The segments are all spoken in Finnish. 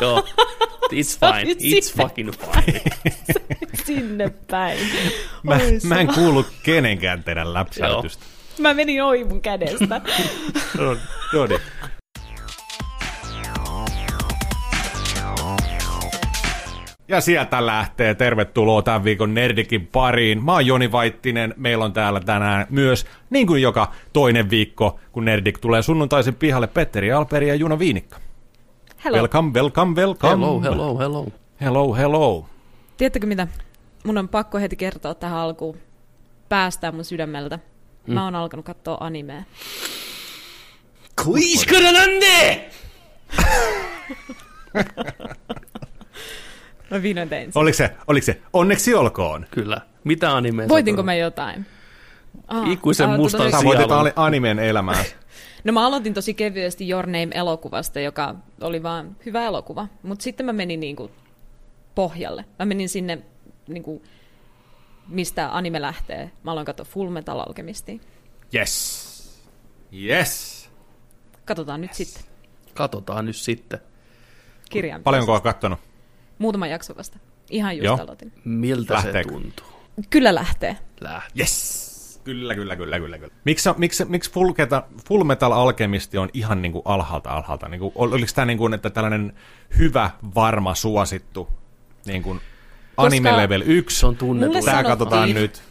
Joo. It's fine. It's fucking fine. Sinne päin. Mä, mä en kuulu kenenkään teidän läpsäytystä. Mä menin ohi mun kädestä. No, no niin. Ja sieltä lähtee. Tervetuloa tämän viikon Nerdikin pariin. Mä oon Joni Vaittinen. Meillä on täällä tänään myös, niin kuin joka toinen viikko, kun Nerdik tulee sunnuntaisen pihalle, Petteri Alperi ja Juno Viinikka. Hello. Welcome, welcome, welcome. Hello, hello, hello. Hello, hello. Tiedättekö mitä? Mun on pakko heti kertoa tähän alkuun. Päästää mun sydämeltä. Mä oon alkanut katsoa animea. Kuiskara nande! Mä vihdoin tein sen. Oliko se, oliko se, onneksi olkoon. Kyllä. Mitä animea? Voitinko mä jotain? Ah, Ikuisen mustan tosi- Sä voitit Sielun. animen elämää. No mä aloitin tosi kevyesti Your Name-elokuvasta, joka oli vaan hyvä elokuva. Mutta sitten mä menin niinku pohjalle. Mä menin sinne, niinku, mistä anime lähtee. Mä aloin katsoa Full Metal Alchemistia. Yes. Yes. Katsotaan nyt sitten. Katsotaan nyt sitten. Kirjan. Paljonko oot kattonut? Muutama jakso vasta. Ihan just Joo. aloitin. Miltä Lähteekö? se tuntuu? Kyllä lähtee. Lähtee. Yes! Kyllä, kyllä, kyllä, kyllä. kyllä. Miksi, miksi, miksi Full, Full Metal Alchemisti on ihan niin kuin alhaalta alhaalta? Niin kuin, ol- oliko tämä niin kuin, että tällainen hyvä, varma, suosittu niin kuin anime level 1? Se on tunnetu. Mulle Tämä sanottiin- katsotaan nyt.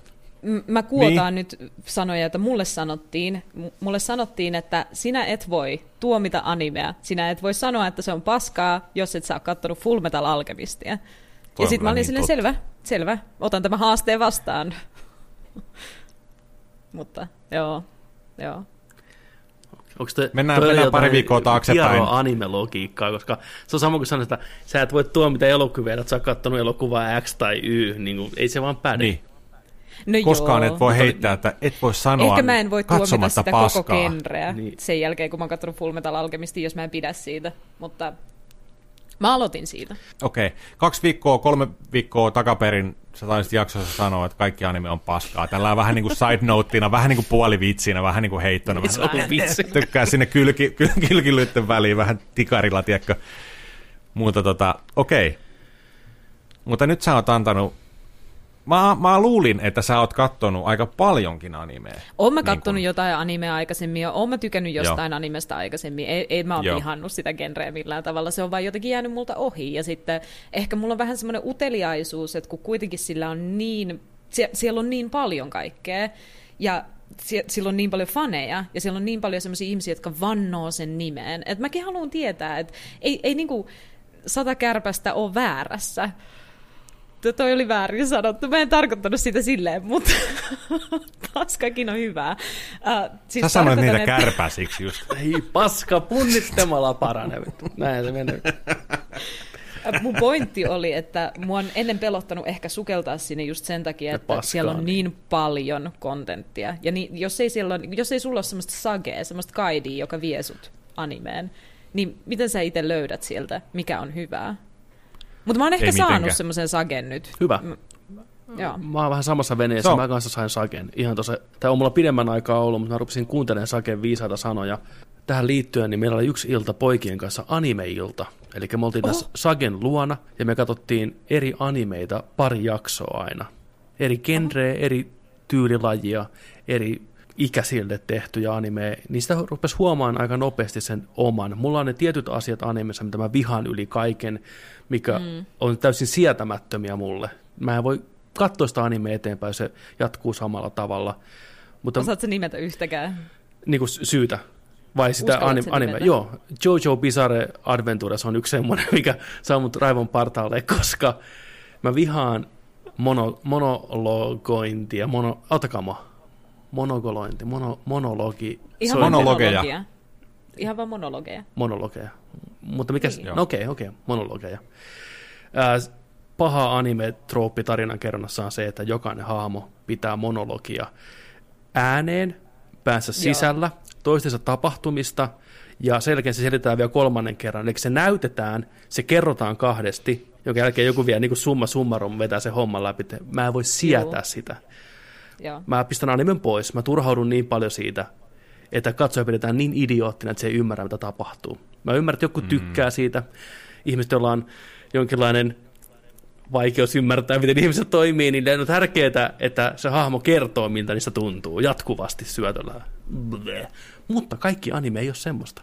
Mä kuotaan niin. nyt sanoja, että mulle sanottiin, mulle sanottiin, että sinä et voi tuomita animea. Sinä et voi sanoa, että se on paskaa, jos et ole kattonut Full Metal Alchemistia. Toi Ja sitten mä olin niin silleen, totta. selvä, selvä, otan tämän haasteen vastaan. Mutta joo, joo. Onko te, Mennään- toi mennään pari viikkoa taaksepäin. anime-logiikkaa, koska se on sama kuin sanoa, että sä et voi tuomita elokuvia, että sä oot kattonut elokuvaa X tai Y, niin kuin, ei se vaan päde. Niin. No Koskaan joo. et voi heittää, että et voi sanoa Ehkä mä en voi tuomita sitä paskaa. koko genreä Niin. sen jälkeen, kun mä oon katsonut Full Metal Alchemistia, jos mä en pidä siitä. Mutta mä aloitin siitä. Okei. Okay. Kaksi viikkoa, kolme viikkoa takaperin sä taisit jaksossa sanoa, että kaikki anime on paskaa. Tällä on vähän niin kuin side noteina, vähän niin kuin puolivitsinä, vähän niin kuin heittona. Se Vähän on vitsi. tykkää sinne kylki, kyl- kylkilytten väliin vähän tikarilla, tiedätkö. Mutta tota, okei. Okay. Mutta nyt sä oot antanut, mä, mä luulin, että sä oot kattonut aika paljonkin animea. Oon mä Niin kattonut kun- jotain animea aikaisemmin ja oon mä tykännyt jostain animesta aikaisemmin. Ei, ei mä oon Joo. vihannut sitä genreä millään tavalla. Se on vaan jotenkin jäänyt multa ohi. Ja sitten ehkä mulla on vähän semmoinen uteliaisuus, että kun kuitenkin sillä on niin, sie, siellä on niin paljon kaikkea ja sie, sillä on niin paljon faneja ja siellä on niin paljon semmoisia ihmisiä, jotka vannoo sen nimeen. Että mäkin haluan tietää, että ei, ei niinku sata kärpästä ole väärässä. Tuo toi oli väärin sanottu. Mä en tarkoittanut sitä silleen, mutta paskakin on hyvää. Uh, siis Sä sanoit niitä että- kärpäsiksi just. Ei paska, punnittamalla parane. vittu. Näin se menee. Äh, Mun pointti oli, että mua on ennen pelottanut ehkä sukeltaa sinne just sen takia, että paskaa, siellä on niin. niin paljon kontenttia. Ja niin, jos, ei siellä ole, jos ei sulla ole semmoista sagea, semmoista kaidia, joka vie sut animeen, niin miten sä itse löydät sieltä, mikä on hyvää? Mutta mä oon ehkä Ei saanut mitenkään. semmoisen sagen nyt. Hyvä. M- Joo. Mä oon vähän samassa veneessä, on- mä kanssa sain Saken. Ihan tossa, tää on mulla pidemmän aikaa ollut, mutta mä rupesin kuuntelemaan Saken viisaita sanoja. Tähän liittyen, niin meillä oli yksi ilta poikien kanssa anime-ilta. Eli me oltiin tässä Sagen luona, ja me katsottiin eri animeita pari jaksoa aina. Eri genreä, eri tyylilajia, eri ikäisille tehtyjä anime, niin sitä rupesi huomaan aika nopeasti sen oman. Mulla on ne tietyt asiat animessa, mitä mä vihaan yli kaiken, mikä mm. on täysin sietämättömiä mulle. Mä en voi katsoa sitä anime eteenpäin, se jatkuu samalla tavalla. Mutta Osaatko nimetä yhtäkään? niin kuin syytä. Vai sitä anim, anime? nimetä? Joo, Jojo Bizarre Adventures on yksi semmoinen, mikä saa mut raivon partaalle, koska mä vihaan mono, monologointia, mono, autakaa mua. Monogolointi, mono, monologi, Ihan Monologeja. monologia. Ihan vaan monologeja. monologeja. Mutta mikä, Niin. no okei, okei, monologeja. Ää, paha anime-trooppi tarinan kerronnassa on se, että jokainen hahmo pitää monologia ääneen, päänsä sisällä, toistensa tapahtumista, ja sen jälkeen se selitetään vielä kolmannen kerran. Eli se näytetään, se kerrotaan kahdesti, jonka jälkeen joku vielä niin kuin summa summarum vetää se homman läpi. Mä en voi sietää Joo. sitä. Joo. Mä pistän animen pois, mä turhaudun niin paljon siitä, että katsoja pidetään niin idioottina, että se ei ymmärrä, mitä tapahtuu. Mä ymmärrän, että joku tykkää siitä, ihmiset, joilla on jonkinlainen vaikeus ymmärtää, miten ihmiset toimii, niin on tärkeää, että se hahmo kertoo, miltä niistä tuntuu jatkuvasti syötöllä. Bleh. Mutta kaikki anime ei ole semmoista.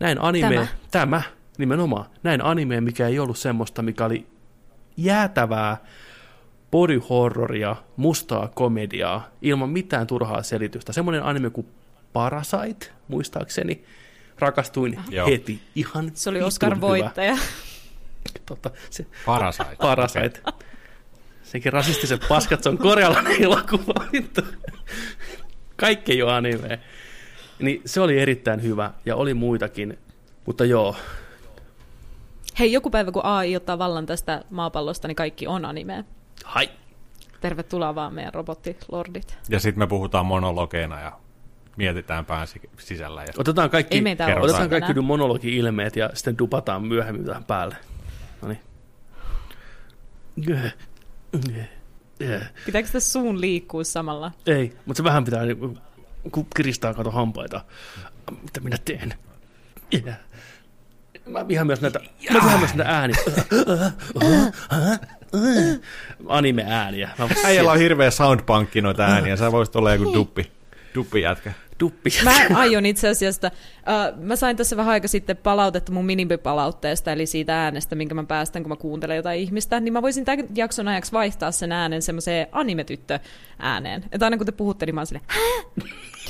Näin anime, tämä. tämä nimenomaan, näin anime, mikä ei ollut semmoista, mikä oli jäätävää body horroria, mustaa komediaa, ilman mitään turhaa selitystä. Semmoinen anime kuin Parasite, muistaakseni, rakastuin Joo. heti. Ihan Se oli Oscar-voittaja. Tota, se, Parasite. Parasite. Okay. Sekin rasistiset paskat, se on korealainen elokuva. Kaikki ei ole anime. Niin se oli erittäin hyvä, ja oli muitakin. Mutta joo, Hei, joku päivä kun AI ottaa vallan tästä maapallosta, niin kaikki on anime. Hai! Tervetuloa vaan meidän robottilordit. Ja sitten me puhutaan monologeina ja mietitään pään sisällä. Ja otetaan kaikki, otetaan kaikki monologi-ilmeet ja sitten dupataan myöhemmin tähän päälle. No niin. Pitääkö sitä suun liikkua samalla? Ei, mutta se vähän pitää, kun kiristää kato hampaita. Mitä minä teen? Yeah. Mä vihaan myös näitä, mä vihaan myös näitä ääniä. Anime-ääniä. Äijällä on hirveä soundpankki noita ääniä. Sä voisit olla joku duppi, duppi jätkä. Duppi. Mä aion itse asiassa, uh, mä sain tässä vähän aika sitten palautetta mun minimipalautteesta, eli siitä äänestä, minkä mä päästän, kun mä kuuntelen jotain ihmistä, niin mä voisin tämän jakson ajaksi vaihtaa sen äänen semmoiseen animetyttö ääneen. Että aina kun te puhutte, niin mä oon silleen,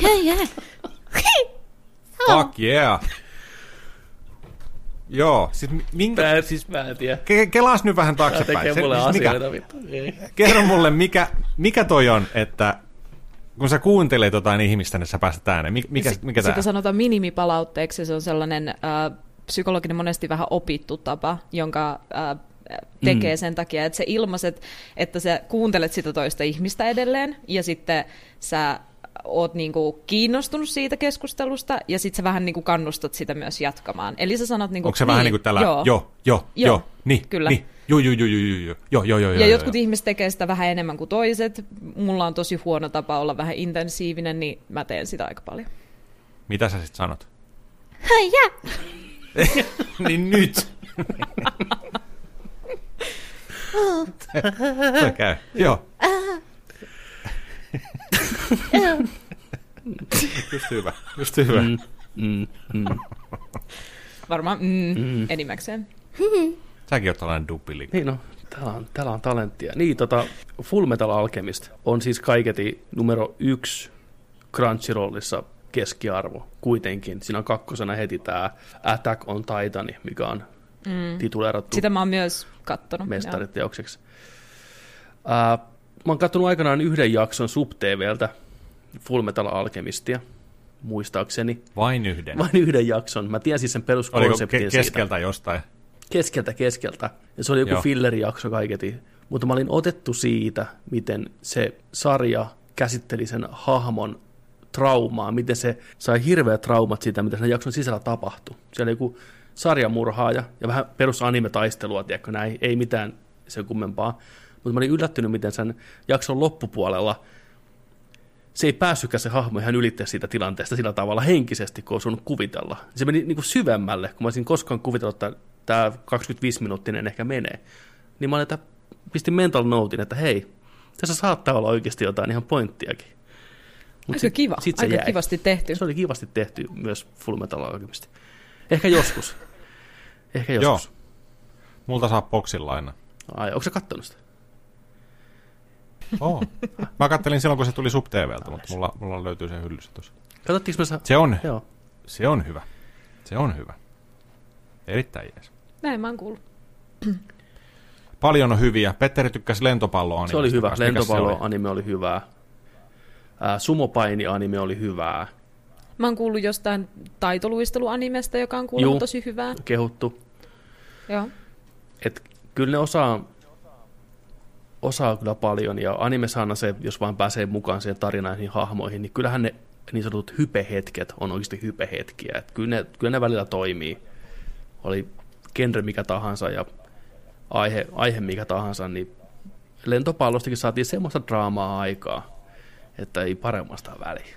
yeah, yeah. Fuck yeah. Joo, siis minkä... Mä, siis mä en tiedä. Ke- kelaas nyt vähän taaksepäin. Se, mulle siis asioita, mikä, Kerro mulle, mikä, mikä toi on, että kun sä kuuntelet jotain ihmistä, niin sä pääset ääneen. Mikä, mikä, mikä Sitä sanotaan minimipalautteeksi. Se on sellainen äh, psykologinen monesti vähän opittu tapa, jonka äh, tekee mm. sen takia, että sä ilmaiset, että sä kuuntelet sitä toista ihmistä edelleen, ja sitten sä oot niinku kiinnostunut siitä keskustelusta, ja sitten sä vähän niinku kannustat sitä myös jatkamaan. Eli sä sanot niinku... Onko se niin, vähän niin kuin tällä, joo, joo, joo, joo niin, kyllä. Niin. Joo, joo, joo, joo, joo, joo, joo, joo, Ja joo, jotkut joo. ihmiset tekee sitä vähän enemmän kuin toiset. Mulla on tosi huono tapa olla vähän intensiivinen, niin mä teen sitä aika paljon. Mitä sä sitten sanot? Hei, niin nyt. Se käy. Joo. just hyvä, just hyvä. Mm, mm, mm. Varmaan mm, mm. enimmäkseen. Säkin oot tällainen duppili. Niin no, täällä on, täällä on talenttia. Niin, tota, Full Metal Alchemist on siis kaiketi numero yksi Crunchyrollissa keskiarvo kuitenkin. Siinä on kakkosena heti tämä Attack on Titan, mikä on mm. tituleerattu Sitä mä oon myös kattonut. Mestariteokseksi. Uh, mä oon katsonut aikanaan yhden jakson SubTVltä Full Metal Alchemistia, muistaakseni. Vain yhden? Vain yhden jakson. Mä tiesin sen peruskonseptin Oliko ke- keskeltä siitä. jostain? Keskeltä, keskeltä. Ja se oli joku fillerijakso kaiketi. Mutta mä olin otettu siitä, miten se sarja käsitteli sen hahmon traumaa, miten se sai hirveät traumat siitä, mitä sen jakson sisällä tapahtui. Siellä oli joku sarjamurhaaja ja vähän perus anime-taistelua, tiedätkö, näin, ei mitään sen kummempaa. Mutta mä olin yllättynyt, miten sen jakson loppupuolella se ei päässytkään se hahmo ihan ylittää siitä tilanteesta sillä tavalla henkisesti, kun on kuvitella. Se meni niin kuin syvemmälle, kun mä olisin koskaan kuvitellut, että tämä 25-minuuttinen ehkä menee. Niin mä olin, että pistin mental notein, että hei, tässä saattaa olla oikeasti jotain ihan pointtiakin. Mut Aika sit, kiva, sit se aika jäi. kivasti tehty. Se oli kivasti tehty myös Full Metal Alchemist. Ehkä joskus. Ehkä joskus. Joo. Multa saa boksin laina. Ai, onko se kattonut sitä? Oh. Mä kattelin silloin, kun se tuli SubTVltä, mutta mulla, mulla löytyy se hyllyssä tuossa. Katsottiinko me sa- Se on, Joo. se on hyvä. Se on hyvä. Erittäin jees. Näin mä oon kuullut. Paljon on hyviä. Petteri tykkäsi lentopalloanimesta. Se oli hyvä. Lentopalloanime oli hyvää. Ää, sumopaini-anime oli hyvää. Mä oon kuullut jostain taitoluisteluanimesta, joka on kuullut Juh, tosi hyvää. kehuttu. Joo. Et kyllä ne osaa osaa kyllä paljon, ja animesana se, jos vaan pääsee mukaan siihen tarinaan niihin hahmoihin, niin kyllähän ne niin sanotut hypehetket on oikeasti hypehetkiä. Että kyllä, ne, kyllä ne välillä toimii. Oli genre mikä tahansa ja aihe, aihe mikä tahansa, niin lentopallostakin saatiin semmoista draamaa aikaa, että ei paremmasta väliä.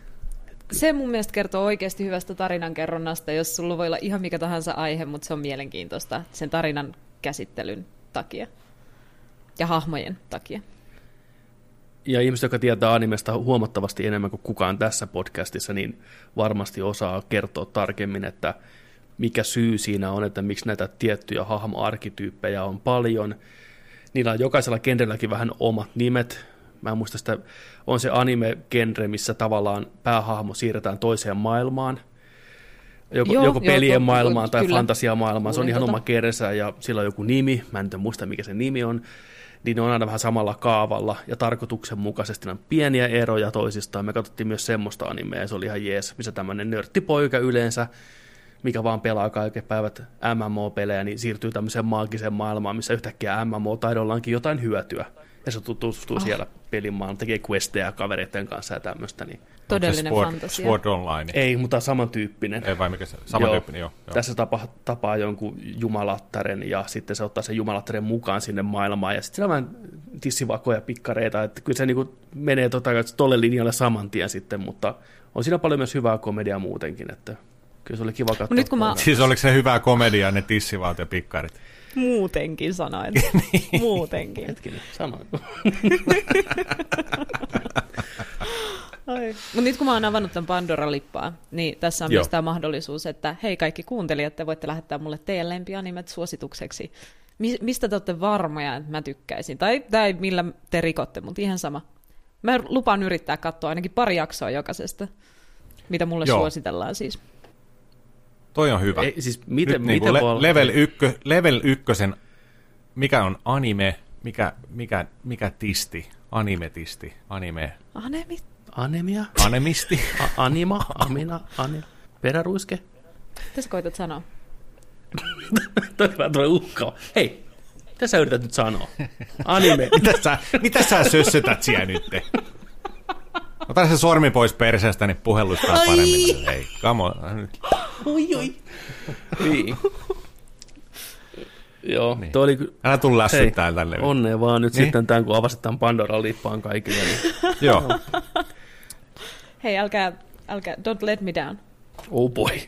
se mun mielestä kertoo oikeasti hyvästä tarinankerronnasta, jos sulla voi olla ihan mikä tahansa aihe, mutta se on mielenkiintoista sen tarinan käsittelyn takia ja hahmojen takia. Ja ihmiset, jotka tietää animesta huomattavasti enemmän kuin kukaan tässä podcastissa, niin varmasti osaa kertoa tarkemmin, että mikä syy siinä on, että miksi näitä tiettyjä hahmoarkityyppejä on paljon. Niillä on jokaisella genrelläkin vähän omat nimet. Mä en muista sitä, on se anime-genre, missä tavallaan päähahmo siirretään toiseen maailmaan. Joko, joo, joko pelien joo, maailmaan tai kyllä. fantasiamaailmaan. Se on ihan tota. oma kersä ja sillä on joku nimi. Mä en muista, mikä se nimi on niin ne on aina vähän samalla kaavalla ja tarkoituksenmukaisesti on pieniä eroja toisistaan. Me katsottiin myös semmoista animea ja se oli ihan jees, missä tämmöinen nörttipoika yleensä, mikä vaan pelaa kaiken päivät MMO-pelejä, niin siirtyy tämmöiseen maagiseen maailmaan, missä yhtäkkiä MMO-taidolla onkin jotain hyötyä. Ja se tutustuu oh. siellä pelimaailmaan, tekee questeja kavereiden kanssa ja tämmöistä. Niin. Todellinen Sword, fantasia. Sword Online. Ei, mutta samantyyppinen. Ei vai mikä se? Samantyyppinen, joo. joo, joo. Tässä tapa, tapaa jonkun jumalattaren ja sitten se ottaa sen jumalattaren mukaan sinne maailmaan ja sitten siellä on vähän tissivakoja pikkareita, että kyllä se niinku menee tota, tolle linjalle saman tien sitten, mutta on siinä paljon myös hyvää komediaa muutenkin, että kyllä se oli kiva katsoa. Nyt kun mä... Siis oliko se hyvää komediaa ne tissivaat ja pikkarit? Muutenkin sanoin. niin. Muutenkin. Hetkinen, sanoin. Mutta nyt kun mä oon avannut tämän Pandora-lippaa, niin tässä on Joo. myös tämä mahdollisuus, että hei kaikki kuuntelijat, te voitte lähettää mulle teidän lempianimet suositukseksi. Mi- mistä te olette varmoja, että mä tykkäisin? Tai, tai millä te rikotte, mutta ihan sama. Mä lupaan yrittää katsoa ainakin pari jaksoa jokaisesta, mitä mulle Joo. suositellaan siis. Toi on hyvä. Ei, siis miten, Nyt, niin miten le- voi... level, ykkö, level ykkösen, mikä on anime, mikä, mikä, mikä tisti, anime-tisti, anime. Anime? Anemia? Anemisti? A- anima? Amina? Anima? Peräruiske? Mitä sä koitat sanoa? Tämä tulee uhkaa. Hei, mitä sä yrität nyt sanoa? Anime. mitä, sä, mitä sä sössötät siellä nyt? Ota se sormi pois perseestä, niin puhelusta paremmin. Hei, come on. Oi, oi. Niin. Joo, niin. toi oli... Älä tuu lässyttää tälle. Onnea vaan nyt niin? sitten tämän, kun avasit tämän Pandoran lippaan kaikille. Niin... Joo. Hei, älkää, älkää, don't let me down. Oh boy.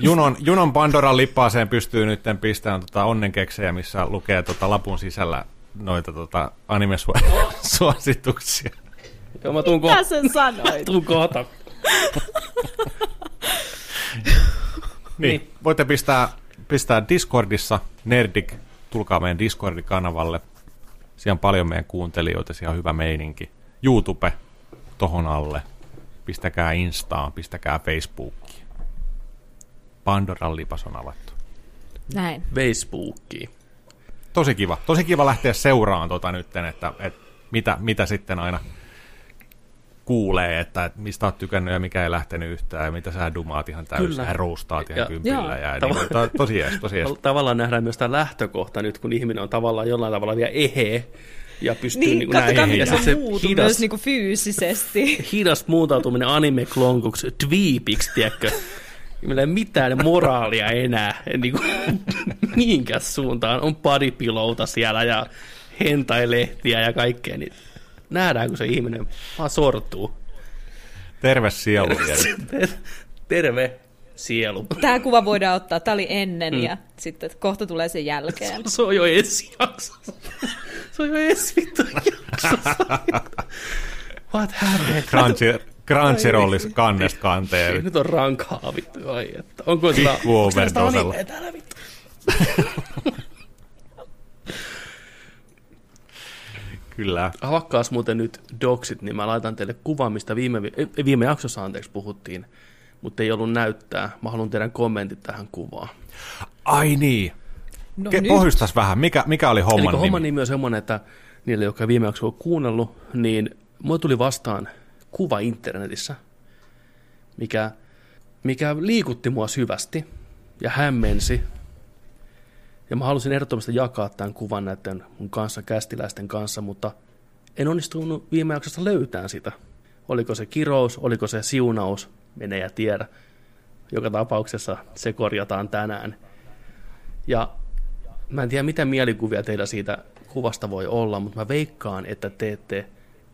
Junon, Junon Pandoran lippaaseen pystyy nyt pistämään tota onnenkeksejä, missä lukee tota lapun sisällä noita tota anime-suosituksia. Joo, mä tuun Mitä ko- sen sanoit? tuun kohta. niin, niin, voitte pistää, pistää Discordissa, Nerdik, tulkaa meidän Discord-kanavalle. Siellä on paljon meidän kuuntelijoita, siellä on hyvä meininki. YouTube tohon alle. Pistäkää Instaan, pistäkää Facebookiin. Pandoran lipas on avattu. Näin. Facebookiin. Tosi kiva. Tosi kiva lähteä seuraan tota nytten, että, että mitä, mitä sitten aina kuulee, että, että mistä olet tykännyt ja mikä ei lähtenyt yhtään ja mitä sä dumaat ihan täysin ja ruustaat ihan ja, kympillä. Ja, tav- niin, to, tosi jees, tosi jees. Tavallaan nähdään myös tämä lähtökohta nyt, kun ihminen on tavallaan jollain tavalla vielä ehe ja pystyy niin, niin näin. Ja se, se hidas, myös niin kuin fyysisesti. Hidas muutautuminen anime-klonkuksi, dweepiksi, tiedätkö? Meillä ei mitään moraalia enää, niin kuin, mihinkään suuntaan. On paripilouta siellä ja hentai-lehtiä ja kaikkea, niin nähdään, kun se ihminen vaan sortuu. Terve sielu. Terve, terve sielu. Tämä kuva voidaan ottaa, tämä oli ennen mm. ja sitten kohta tulee sen jälkeen. Se, se on jo ensi jaksossa. Se on jo ensi vittu jaksossa. What happened? Crunchy, Crunchyrollis kannesta kanteen. Nyt on rankaa vittu. Ai, että. Onko sitä, onko sitä täällä vittu? Kyllä. Havakkaas muuten nyt doksit, niin mä laitan teille kuvan, mistä viime, viime jaksossa anteeksi puhuttiin, mutta ei ollut näyttää. Mä haluan teidän kommentit tähän kuvaan. Ai niin. No Ke- Pohjustas vähän, mikä, mikä oli homman Eli nimi? homman nimi on semmoinen, että niille, jotka viime jaksossa on kuunnellut, niin mulle tuli vastaan kuva internetissä, mikä, mikä liikutti mua syvästi ja hämmensi ja mä halusin ehdottomasti jakaa tämän kuvan näiden mun kanssa kästiläisten kanssa, mutta en onnistunut viime jaksossa löytämään sitä. Oliko se kirous, oliko se siunaus, menee ja tiedä. Joka tapauksessa se korjataan tänään. Ja mä en tiedä, mitä mielikuvia teillä siitä kuvasta voi olla, mutta mä veikkaan, että te ette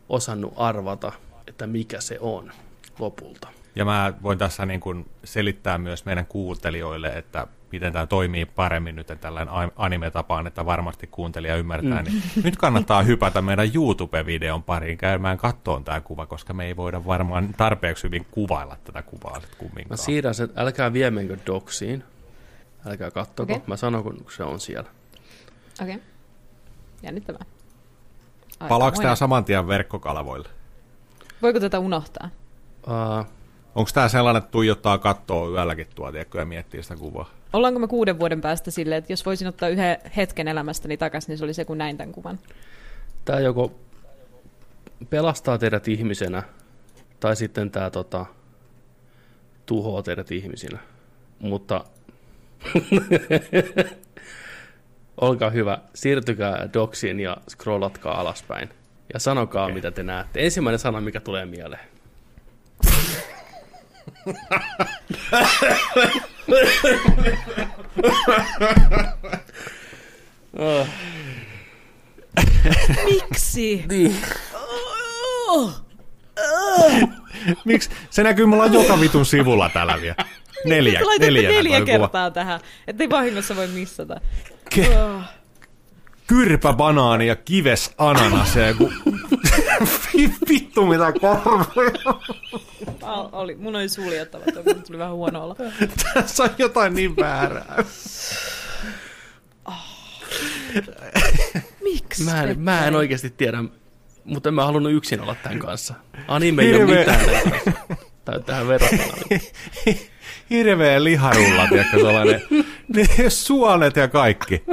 osannut arvata, että mikä se on lopulta. Ja mä voin tässä niin kuin selittää myös meidän kuuntelijoille, että miten tämä toimii paremmin nyt tällainen anime-tapaan, että varmasti kuuntelija ymmärtää, mm. niin nyt kannattaa hypätä meidän YouTube-videon pariin käymään kattoon tämä kuva, koska me ei voida varmaan tarpeeksi hyvin kuvailla tätä kuvaa sitten kumminkaan. Mä siirrän sen, älkää viemenkö doksiin, älkää kattoko, okay. mä sanon kun se on siellä. Okei, okay. jännittävää. Palaako tämä saman tien verkkokalavoille? Voiko tätä unohtaa? Uh, Onko tämä sellainen, että tuijottaa kattoa yölläkin tuo, tiedätkö, ja miettii sitä kuvaa? Ollaanko me kuuden vuoden päästä silleen, että jos voisin ottaa yhden hetken elämästäni takaisin, niin se oli se, kun näin tämän kuvan? Tämä joko pelastaa teidät ihmisenä, tai sitten tämä tota, tuhoaa teidät ihmisinä. Mutta olkaa hyvä, siirtykää doksiin ja scrollatkaa alaspäin. Ja sanokaa, okay. mitä te näette. Ensimmäinen sana, mikä tulee mieleen. Miksi? Niin. Miksi? Se näkyy mulla joka vitun sivulla täällä vielä. Neljä, neljä, neljä kertaa kuva. tähän, ettei vahingossa voi missata. Ke- oh. Kyrpä banaani ja kives ananas ja joku... Vittu mitä karvoja. Oli, mun oli suljettava, että tuli vähän huono olla. Tässä on jotain niin väärää. Oh. Miksi? Mä en, mä en oikeasti tiedä, mutta en mä halunnut yksin olla tämän kanssa. Anime ei ole mitään tai tähän verrattuna. Hirveä liharulla, tiedätkö, sellainen suonet ja kaikki.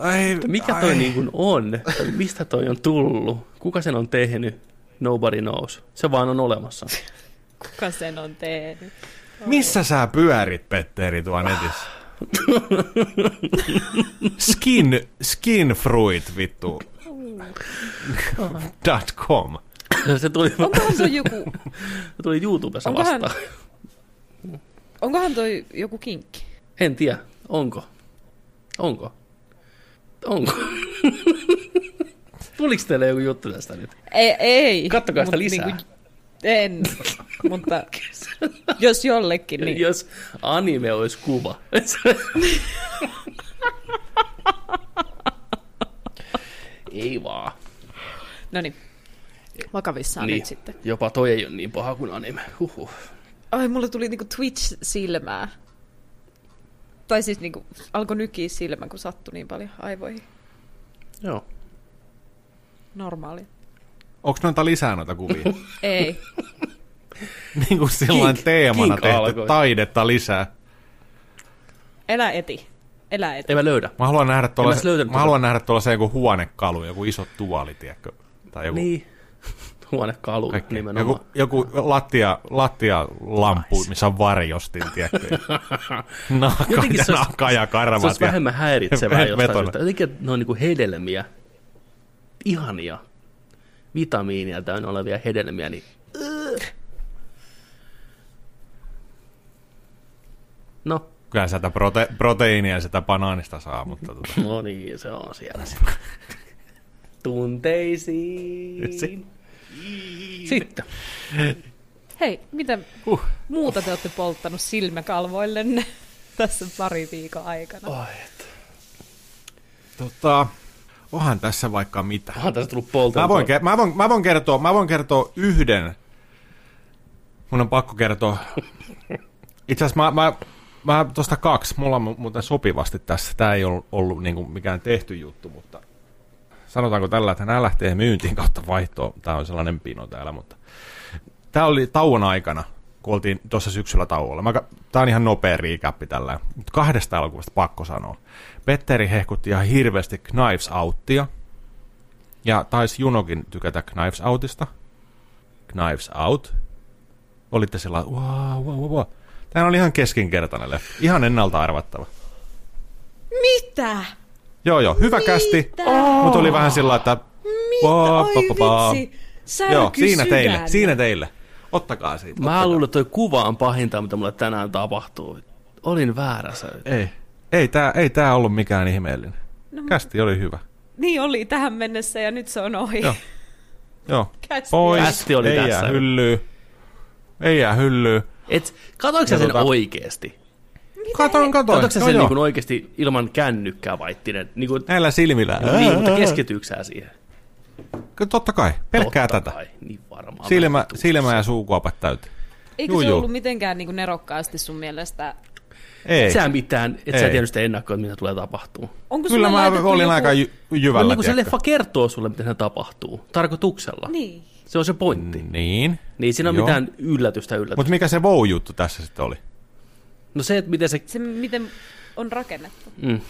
Ai, Mikä toi ai. niin kuin on? Mistä toi on tullut? Kuka sen on tehnyt? Nobody knows. Se vaan on olemassa. Kuka sen on tehnyt? Oh. Missä sä pyörit, Petteri, tuo netissä? skin, skin fruit, vittu. Dot com. Se tuli, Onkohan se joku... Se tuli YouTubessa onkohan, vastaan. Onkohan toi joku kinkki? En tiedä. Onko? Onko? Onko? Tuliko teille joku juttu tästä nyt? Ei. ei Kattokaa sitä lisää. Niin kuin, en, mutta jos jollekin, niin... Jos anime olisi kuva. ei vaan. No niin, vakavissaan niin. nyt sitten. Jopa toi ei ole niin paha kuin anime. Huhhuh. Ai, mulle tuli niinku Twitch-silmää. Tai siis niinku, alkoi nykiä silmä, kun sattui niin paljon aivoihin. Joo. Normaali. Onko noita lisää noita kuvia? Ei. niin kuin sellainen teemana kink tehty alkoi. taidetta lisää. Elä eti. Elä eti. Ei mä löydä. Mä haluan nähdä tuolla, se, mä haluan nähdä tuolla se joku huonekalu, joku iso tuoli, tiedätkö? Tai joku... Niin huonekalu Kaikki. nimenomaan. Joku, joku lattia, lattia lampu, missä on varjostin, tiedätkö? Nahka, Jotenkin se olisi, ja karvat. Se olisi vähemmän häiritsevää jostain syystä. Jotenkin ne on niin kuin hedelmiä, ihania, vitamiinia täynnä olevia hedelmiä, niin No. Kyllä sitä prote- proteiinia sitä banaanista saa, mutta... Tuota. No niin, se on siellä. Tunteisiin. Sitten. Hei, mitä uh. muuta te olette polttanut silmäkalvoillenne tässä pari viikon aikana? Oh, tota, onhan tässä vaikka mitä. Onhan tässä tullut polteltua. Mä voin, mä, voin, mä, voin kertoa, mä voin kertoa yhden. Mun on pakko kertoa. Itse asiassa mä, mä, mä tuosta kaksi. Mulla on muuten sopivasti tässä. Tämä ei ollut, ollut niin kuin mikään tehty juttu, mutta sanotaanko tällä, että nämä lähtee myyntiin kautta vaihtoon. Tämä on sellainen pino täällä, mutta tämä oli tauon aikana, kun oltiin tuossa syksyllä tauolla. Mä, tämä on ihan nopea riikäppi tällä, mutta kahdesta elokuvasta pakko sanoa. Petteri hehkutti ihan hirveästi Knives Outtia, ja taisi Junokin tykätä Knives Outista. Knives Out. Olitte sillä wow, wow, wow, wow. Tämä oli ihan keskinkertainen leffa. Ihan ennalta arvattava. Mitä? Joo, joo, hyvä Mitä? kästi, mutta oli vähän sillä että... Mitä? Oi vitsi, Joo, siinä teille, siinä teille. Ottakaa siitä. Mä luulen, että toi kuva on pahinta, mitä mulle tänään tapahtuu. Olin väärässä. Ei, ei tää, ei tää ollut mikään ihmeellinen. No, Kästi oli hyvä. Niin oli tähän mennessä ja nyt se on ohi. Joo. Joo. Kästi, Pois, Kästi oli tässä. hyllyy. ei jää hyllyyn. Et, katoiko sä sen tota- oikeesti? Katoin, katoin. Katoiko sä Joo, sen niin oikeesti ilman kännykkää vaittinen? Niin, kuin, Näillä silmillä. niin mutta keskityykö sä siihen? Kyllä Totta kai, pelkkää Totta tätä. Kai, niin varmaan. Silmä, silmä ja suukuopat täyteen. Eikö Juu, se juu. ollut mitenkään niin kuin nerokkaasti sun mielestä? Ei. Sä mitään, et sä Ei. tiennyt sitä ennakkoa, mitä tulee tapahtuu. Onko Kyllä mä olin joku... aika jy- No, jyvällä, niin kuin se leffa kertoo sulle, miten se tapahtuu. Tarkoituksella. Niin. Se on se pointti. Niin. Niin siinä on Joo. mitään yllätystä yllätystä. Mutta mikä se wow-juttu tässä sitten oli? No se, että miten se... Se, miten on rakennettu. Mm.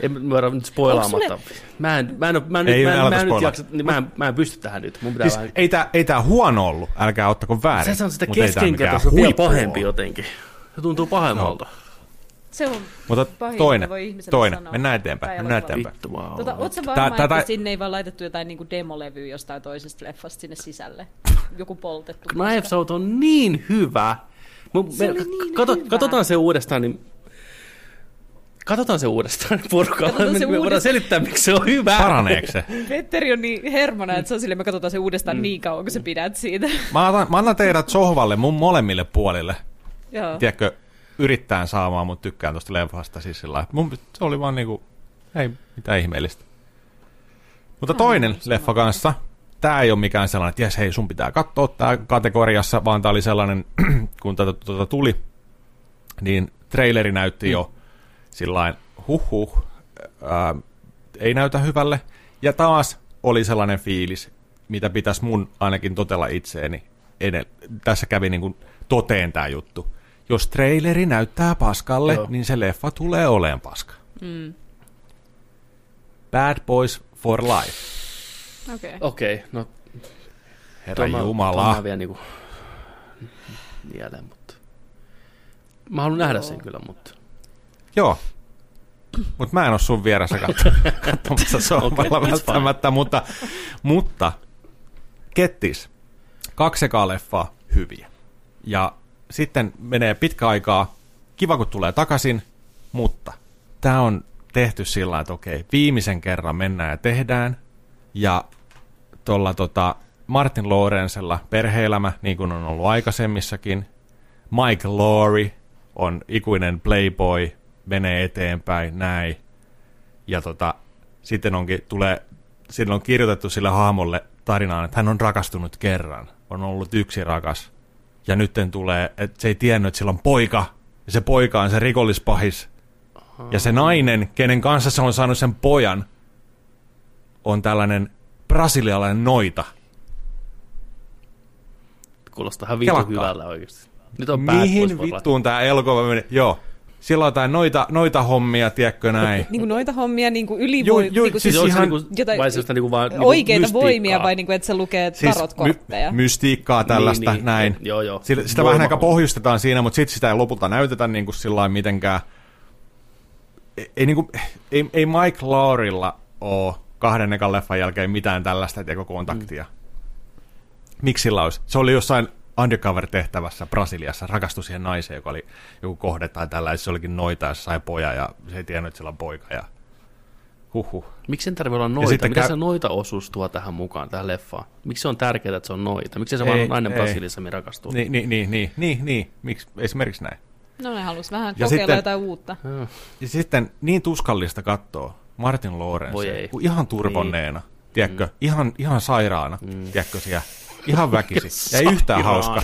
En mä voida nyt spoilaamatta. Mä en, mä en, mä en, Ei, nyt, mä en, mä en nyt jaksa, niin mä, en, mä en pysty tähän nyt. Mun pitää Siis, vähän... ei tää, ei tää huono ollut, älkää ottako väärin. Se on sitä tää mikään keskenkäytöstä vielä pahempi ollut. jotenkin. Se tuntuu pahemmalta. Se on Mutta pahin, toinen, voi ihmiselle toinen. sanoa. Mennään eteenpäin, mennään eteenpäin. Vittu vaan. Tota, oot sä Tää- varma, tätä- että sinne ei vaan laitettu jotain niinku demolevyä jostain toisesta leffasta sinne sisälle? Joku poltettu. Knives Out on niin hyvä. Mun, Se oli niin kato, hyvä. Katsotaan se uudestaan, niin... Katsotaan se uudestaan porukalla. Katsotaan Me, se me voidaan uudestaan. selittää, miksi se on hyvä. Paraneeko se? Petteri on niin hermona, että se on silleen, me katsotaan se uudestaan Mm. niin kauan, kun sä pidät siitä. Mä, otan, mä annan teidät sohvalle mun molemmille puolille. Joo. Tiedätkö, yrittää saamaan, mutta tykkään tosta leffasta siis sillä. Mun, se oli vaan niinku, ei mitään ihmeellistä. Mutta toinen leffa kanssa, tää ei ole mikään sellainen, että jes hei sun pitää katsoa tää kategoriassa, vaan tää oli sellainen, kun tätä tuota tuli, niin traileri näytti jo sillain huh huh, ää, ei näytä hyvälle. Ja taas oli sellainen fiilis, mitä pitäisi mun ainakin totella itseeni. Edel- tässä kävi niin kuin toteen tämä juttu. Jos traileri näyttää paskalle, Joo. niin se leffa tulee olemaan paska. Mm. Bad Boys for Life. Okei. Okei, okay, no Herra Tuon mä- Jumala. tuon mä vielä niinku nielen, mutta... Mä haluan nähdä sen kyllä, mutta... Joo. Mutta mä en ole sun vieressä kat- katsomassa sohvalla Okay, välttämättä, mutta, mutta kettis. Kaksi ekaa leffaa hyviä. Ja sitten menee pitkä aikaa, kiva kun tulee takaisin, mutta tämä on tehty sillä että okei, viimeisen kerran mennään ja tehdään, ja tuolla tota Martin Lorenzella perheelämä, niin kuin on ollut aikaisemmissakin, Mike Laurie on ikuinen playboy, menee eteenpäin, näin. Ja tota, sitten onkin, tulee, siinä on kirjoitettu sille hahmolle tarinaan, että hän on rakastunut kerran, on ollut yksi rakas. Ja nytten tulee, että se ei tiennyt, että sillä on poika, ja se poika on se rikollispahis. Ja se nainen, kenen kanssa se on saanut sen pojan, on tällainen brasilialainen noita. Kuulostaa ihan vittu hyvällä oikeasti. Nyt on Mihin vittuun tämä elokuva meni? Joo. Siellä on jotain noita, noita hommia, tiedätkö näin. Niin kuin noita hommia niin kuin yli voi, juu, niin kuin siis Siis se ihan- niinku, jotain- vai sellaista niinku vaan niinku oikeita mystiikkaa? voimia vai niin kuin, että se lukee tarotkortteja? my- mystiikkaa tällaista, Niin, niin. näin. Joo, joo. Sitä, sitä Voima- vähän aika pohjustetaan siinä, mutta sitten sitä ei lopulta näytetä niin kuin sillä lailla mitenkään. Ei, ei, niin kuin, ei, ei Mike Laurilla ole kahden ekan leffan jälkeen mitään tällaista tekokontaktia. Mm. Miksi sillä olisi? Se oli jossain undercover-tehtävässä Brasiliassa, rakastui siihen naiseen, joka oli joku kohde tai tällä, se olikin noita ja se sai poja ja se ei tiennyt, että sillä on poika ja huhhuh. Miksi sen tarvitse olla noita? Mitä käy- se noita osuus tuo tähän mukaan, tähän leffaan? Miksi se on tärkeää, että se on noita? Miksi se Ei, vaan nainen ei. Brasiliassa me rakastuu? Niin, niin, niin, niin, niin, niin. Miksi esimerkiksi näin? No ne halus vähän Ja kokeilla sitten- jotain uutta. Joo. Ja sitten niin tuskallista katsoa Martin Lorenz, Voi ei. ihan turvonneena, niin. tiedätkö, ihan, ihan sairaana, mm. tiedätkö siellä, ihan väkisi, ja ei yhtään hauska.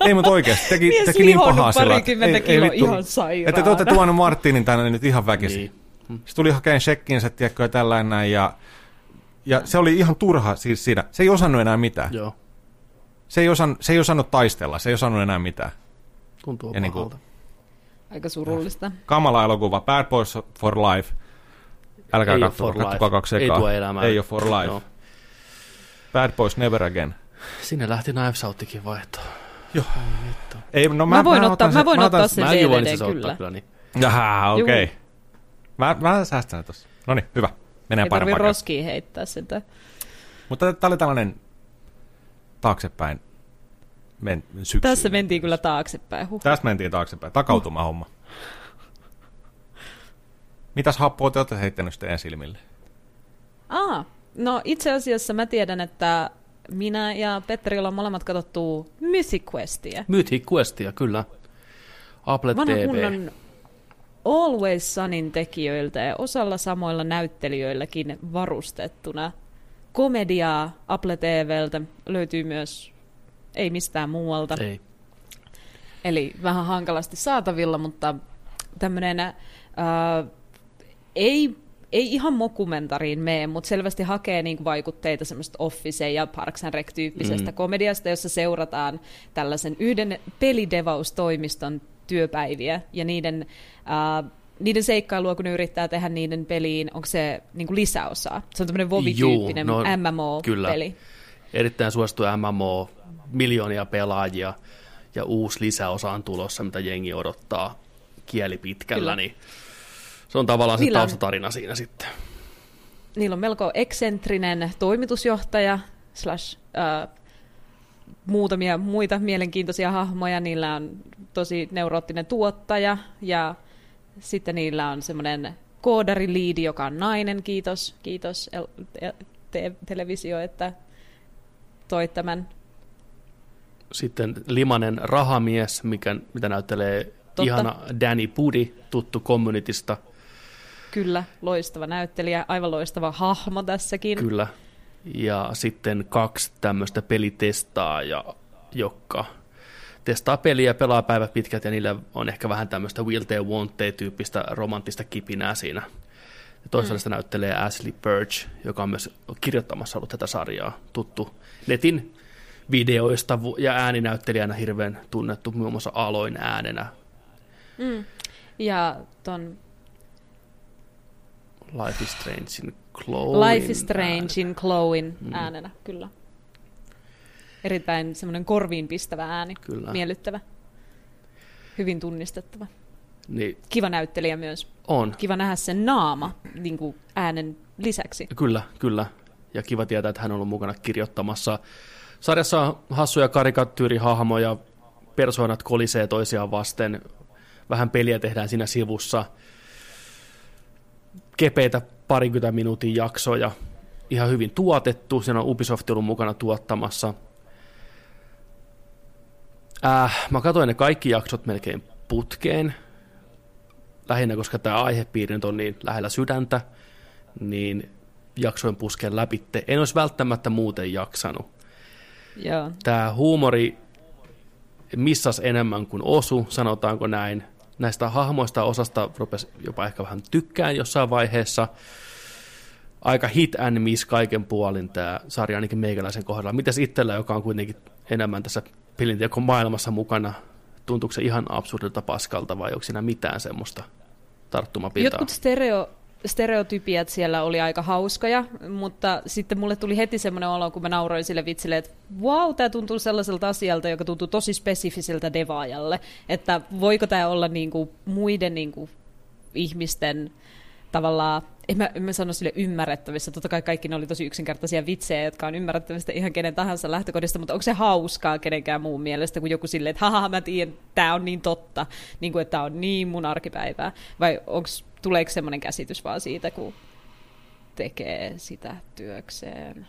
ei, mutta oikeasti, teki, Mies teki niin pahaa sillä, että parikymmentä kiloa ihan sairaana. Että te olette tuonut Martinin tänne nyt ihan väkisin. Niin. Niin. Se tuli hakemaan shekkinsä, tiedätkö, ja tällainen näin, ja, ja se oli ihan turha siis siinä. Se ei osannut enää mitään. Joo, Se ei, osan, se ei osannut taistella, se ei osannut enää mitään. tuntuu Ja niinku- pahalta. Aika surullista. kamala elokuva, Bad Boys for Life. Älkää Ei katsokaa life. kaksi Ei ekaa. tuo elämää. Ei ole for life. Joo. Bad Boys Never Again. Sinne lähti Knives Outtikin vaihtoon. Ei, no Mä voin otan ottaa- sen- mä voin ottaa otan sen. Voin DVD kyllä. ottaa kyllä. Niin. Jaha, okei. Okay. Mä, mä säästän tossa. No niin, hyvä. Menee Ei tarvi parempaan. käyttöön. roskiin heittää sitä. Mutta tää oli tällainen taaksepäin men, syksy. Tässä mentiin kyllä taaksepäin. Huh. Tästä mentiin taaksepäin. Takautuma homma. Mitäs happoa te olette heittänyt teidän silmille? Aa, no itse asiassa mä tiedän, että minä ja Petteri ollaan molemmat katsottu Mythic Questia. Mythic Questia, kyllä. Apple Vanha TV. kunnon Always Sunin tekijöiltä ja osalla samoilla näyttelijöilläkin varustettuna. Komediaa Apple TVltä löytyy myös, ei mistään muualta. Ei. Eli vähän hankalasti saatavilla, mutta tämmöinen äh, ei, ei ihan mokumentariin mene, mutta selvästi hakee niinku vaikutteita semmoista Office- ja Parks and Rec-tyyppisestä Mm. komediasta, jossa seurataan tällaisen yhden pelidevaustoimiston työpäiviä ja niiden, äh, niiden seikkailua, kun ne yrittää tehdä niiden peliin, onko se niinku lisäosa? Se on tämmöinen Vovi-tyyppinen Juu, no, kyllä. MMO-peli. Erittäin suosittu MMO, miljoonia pelaajia ja uusi lisäosa on tulossa, mitä jengi odottaa kieli pitkällä, Kyllä. niin se on tavallaan se taustatarina siinä sitten. niillä on melko eksentrinen toimitusjohtaja slash äh, muutamia muita mielenkiintoisia hahmoja. Niillä on tosi neuroottinen tuottaja ja sitten niillä on semmoinen koodariliidi, joka on nainen. Kiitos, kiitos el- el- te- televisio, että toit tämän. Sitten Limanen rahamies, mikä, mitä näyttelee Totta. ihana Danny Pudi, tuttu communitysta, Kyllä, loistava näyttelijä, aivan loistava hahmo tässäkin. kyllä. Ja sitten kaksi tämmöistä pelitestaajaa, jotka testaa peliä, pelaa päivät pitkät ja niillä on ehkä vähän tämmöistä will they, won't they tyyppistä romanttista kipinää siinä. Ja toisaalta sitä näyttelee Ashley Birch, joka on myös kirjoittamassa ollut tätä sarjaa, tuttu netin videoista ja ääninäyttelijänä hirveän tunnettu muun muassa aloin äänenä Mm. Ja ton Life is Strange in Chloe. Life is Strange in Chloin Mm. äänenä, kyllä. Erittäin semmoinen korviin pistävä ääni, Kyllä. miellyttävä. Hyvin tunnistettava. Niin Kiva näyttelijä myös. on. Kiva nähdä sen naama niin kuin äänen lisäksi. Kyllä, kyllä. Ja kiva tietää, että hän on ollut mukana kirjoittamassa. Sarjassa on hassuja karikatyyrihahmoja, persoonat kolisee toisiaan vasten, vähän peliä tehdään siinä sivussa, kepeitä parikymmentä minuutin jaksoja, ihan hyvin tuotettu, siinä on Ubisoft ollut mukana tuottamassa. Äh, mä katsoin ne kaikki jaksot melkein putkeen, lähinnä koska tämä aihepiiri nyt on niin lähellä sydäntä, niin jaksoin pusken läpitte. En olisi välttämättä muuten jaksanut. Joo. Tämä huumori missas enemmän kuin osu, sanotaanko näin. Näistä hahmoista osasta rupesi jopa ehkä vähän tykkään jossain vaiheessa. Aika hit and miss kaiken puolin tämä sarja ainakin meikäläisen kohdalla. Mitäs itsellä, joka on kuitenkin enemmän tässä pelintekon maailmassa mukana, tuntuuko se ihan absurdilta paskalta vai onko siinä mitään semmoista tarttumapintaa? Jotkut stereo, stereotypiat siellä oli aika hauskoja, mutta sitten mulle tuli heti semmoinen olo, kun mä nauroin sille vitsille, että wow, tämä tuntuu sellaiselta asialta, joka tuntuu tosi spesifiseltä devaajalle, että voiko tämä olla niinku muiden niinku ihmisten tavallaan, en mä, en mä sano sille ymmärrettävissä, totta kai kaikki ne oli tosi yksinkertaisia vitsejä, jotka on ymmärrettävistä ihan kenen tahansa lähtökohdista, mutta onko se hauskaa kenenkään muun mielestä kuin joku silleen, että haha, mä tiedän, tämä on niin totta, niin kuin, että tämä on niin mun arkipäivää, vai onks, tuleeko semmoinen käsitys vaan siitä, kun tekee sitä työkseen?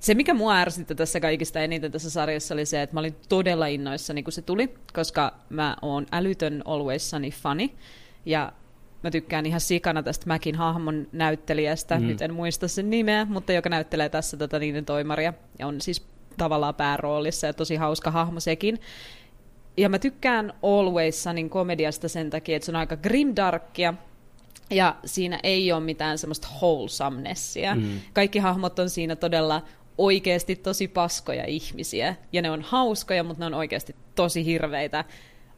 Se, mikä mua ärsytti tässä kaikista eniten tässä sarjassa, oli se, että mä olin todella innoissani, kun se tuli, koska mä oon älytön Always Sunny fani, ja mä tykkään ihan sikana tästä Mäkin hahmon näyttelijästä, Mm. mm. nyt en muista sen nimeä, mutta joka näyttelee tässä tätä niiden toimaria, ja on siis tavallaan pääroolissa, ja tosi hauska hahmo sekin. Ja mä tykkään Always Sunin komediasta sen takia, että se on aika grimdarkia, ja siinä ei ole mitään semmoista wholesomeness-ia. Mm. Kaikki hahmot on siinä todella oikeasti tosi paskoja ihmisiä. Ja ne on hauskoja, mutta ne on oikeasti tosi hirveitä.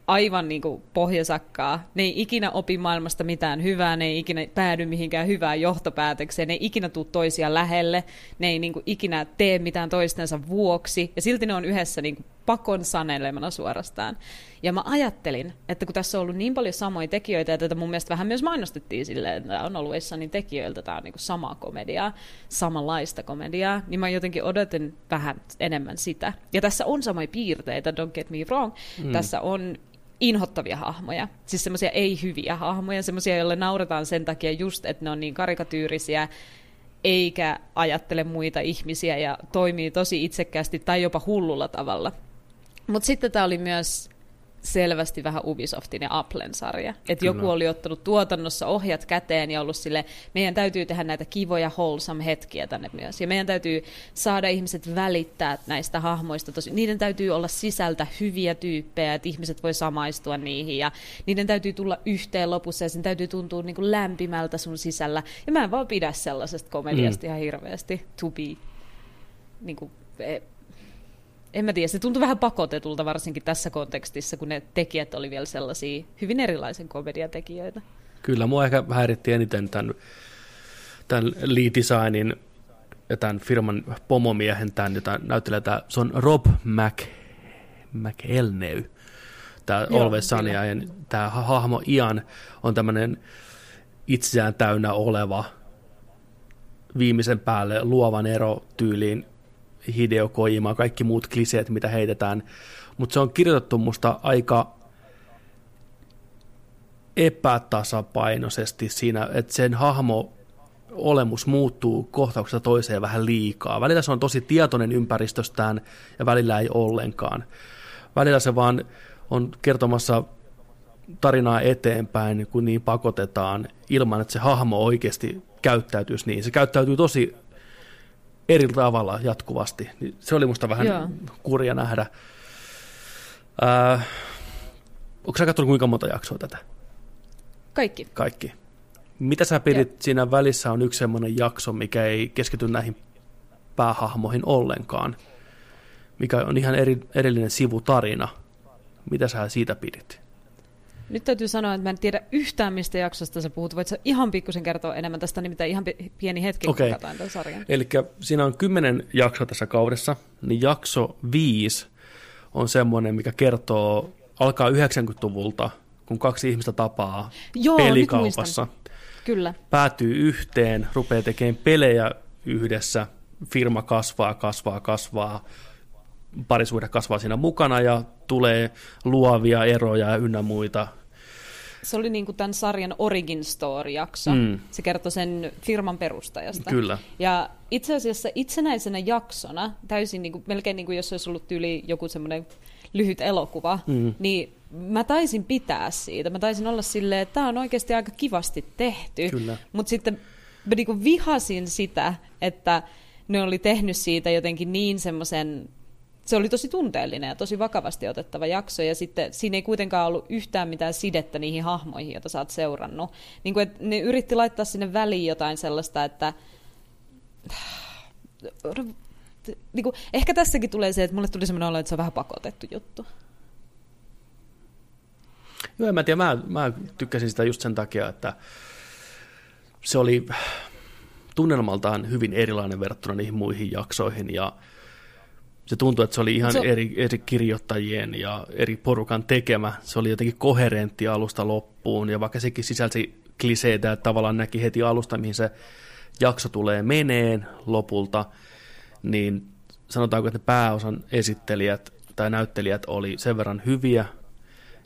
Aivan niin kuin pohjasakkaa. Ne ei ikinä opi maailmasta mitään hyvää, ne ei ikinä päädy mihinkään hyvään johtopäätökseen, ne ei ikinä tuu toisia lähelle, ne ei niin kuin ikinä tee mitään toistensa vuoksi, ja silti ne on yhdessä niin kuin pakon sanelemana suorastaan. Ja mä ajattelin, että kun tässä on ollut niin paljon samoja tekijöitä, ja tätä mun mielestä vähän myös mainostettiin silleen, että on ollut Sunnin tekijöiltä, tämä on niin kuin samaa komediaa, samanlaista komediaa, niin mä jotenkin odotin vähän enemmän sitä. Ja tässä on samoja piirteitä, don't get me wrong. Mm. Tässä on inhottavia hahmoja, siis semmoisia ei-hyviä hahmoja, semmoisia, joille nauretaan sen takia just, että ne on niin karikatyyrisiä, eikä ajattele muita ihmisiä ja toimii tosi itsekkäästi tai jopa hullulla tavalla. Mutta sitten tämä oli myös selvästi vähän Ubisoftin ja Applen sarja. Että joku oli ottanut tuotannossa ohjat käteen ja ollut sille, meidän täytyy tehdä näitä kivoja wholesome hetkiä tänne myös. Ja meidän täytyy saada ihmiset välittää näistä hahmoista. Tosi, niiden täytyy olla sisältä hyviä tyyppejä, että ihmiset voi samaistua niihin. Ja niiden täytyy tulla yhteen lopussa ja sen täytyy tuntua niin kuin lämpimältä sun sisällä. Ja mä en vaan pidä sellaisesta komediasta mm. ihan hirveästi. To be. Niin kuin, e- en mä tiedä, se tuntui vähän pakotetulta varsinkin tässä kontekstissa, kun ne tekijät oli vielä sellaisia hyvin erilaisen komediatekijöitä. Kyllä, mua ehkä häiritti eniten tämän, tämän lead designin ja tämän firman pomomiehen, tämän, jota näyttelee tämä, se on Rob Mac, McElneu, tämä Always Sunny, ja tämä hahmo Ian on tämmöinen itseään täynnä oleva viimeisen päälle luovan ero tyyliin Hideo Kojima, kaikki muut kliseet, mitä heitetään, mutta se on kirjoitettu musta aika epätasapainoisesti siinä, että sen hahmo olemus muuttuu kohtauksesta toiseen vähän liikaa. Välillä se on tosi tietoinen ympäristöstään ja välillä ei ollenkaan. Välillä se vaan on kertomassa tarinaa eteenpäin, kun niin pakotetaan, ilman että se hahmo oikeasti käyttäytyisi niin. Se käyttäytyy tosi eri tavalla jatkuvasti. Niin se oli musta vähän Joo. kurja nähdä. Äh, onko sä katsonut kuinka monta jaksoa tätä? Kaikki. Kaikki. Mitä sä pidit Joo. siinä välissä on yksi semmoinen jakso, mikä ei keskity näihin päähahmoihin ollenkaan, mikä on ihan eri, erillinen sivutarina. Mitä sä siitä pidit? Nyt täytyy sanoa, että mä en tiedä yhtään, mistä jaksosta sä puhut. Voit sä ihan pikkusen kertoa enemmän tästä, nimittäin ihan pieni hetki, okay. kun katsoin tämän sarjan. Eli siinä on kymmenen jaksoa tässä kaudessa, niin jakso viisi on semmoinen, mikä kertoo, alkaa 90-luvulta, kun kaksi ihmistä tapaa Joo, pelikaupassa. Kyllä. Päätyy yhteen, rupeaa tekemään pelejä yhdessä, firma kasvaa, kasvaa, kasvaa, parisuhde kasvaa siinä mukana ja tulee luovia eroja ynnä muita. Se oli niin kuin tämän sarjan Origin Story-jakso. Mm. Se kertoi sen firman perustajasta. Kyllä. Ja itse asiassa itsenäisenä jaksona, täysin niin kuin, melkein niin kuin jos olisi ollut yli joku semmoinen lyhyt elokuva, mm. niin mä taisin pitää siitä. Mä taisin olla silleen, että tämä on oikeasti aika kivasti tehty. Mutta sitten mä niin kuin vihasin sitä, että ne oli tehnyt siitä jotenkin niin semmoisen se oli tosi tunteellinen ja tosi vakavasti otettava jakso, ja sitten siinä ei kuitenkaan ollut yhtään mitään sidettä niihin hahmoihin, joita sä oot seurannut. Niin kuin, ne yritti laittaa sinne väliin jotain sellaista, että... Niin kuin, ehkä tässäkin tulee se, että mulle tuli sellainen olo, että se on vähän pakotettu juttu. Joo, en mä tiedä, mä, mä tykkäsin sitä just sen takia, että se oli tunnelmaltaan hyvin erilainen verrattuna niihin muihin jaksoihin, ja se tuntui, että se oli ihan se... eri, eri kirjoittajien ja eri porukan tekemä. Se oli jotenkin koherentti alusta loppuun, ja vaikka sekin sisälsi kliseitä, että tavallaan näki heti alusta, mihin se jakso tulee meneen lopulta, niin sanotaanko, että ne pääosan esittelijät tai näyttelijät oli sen verran hyviä,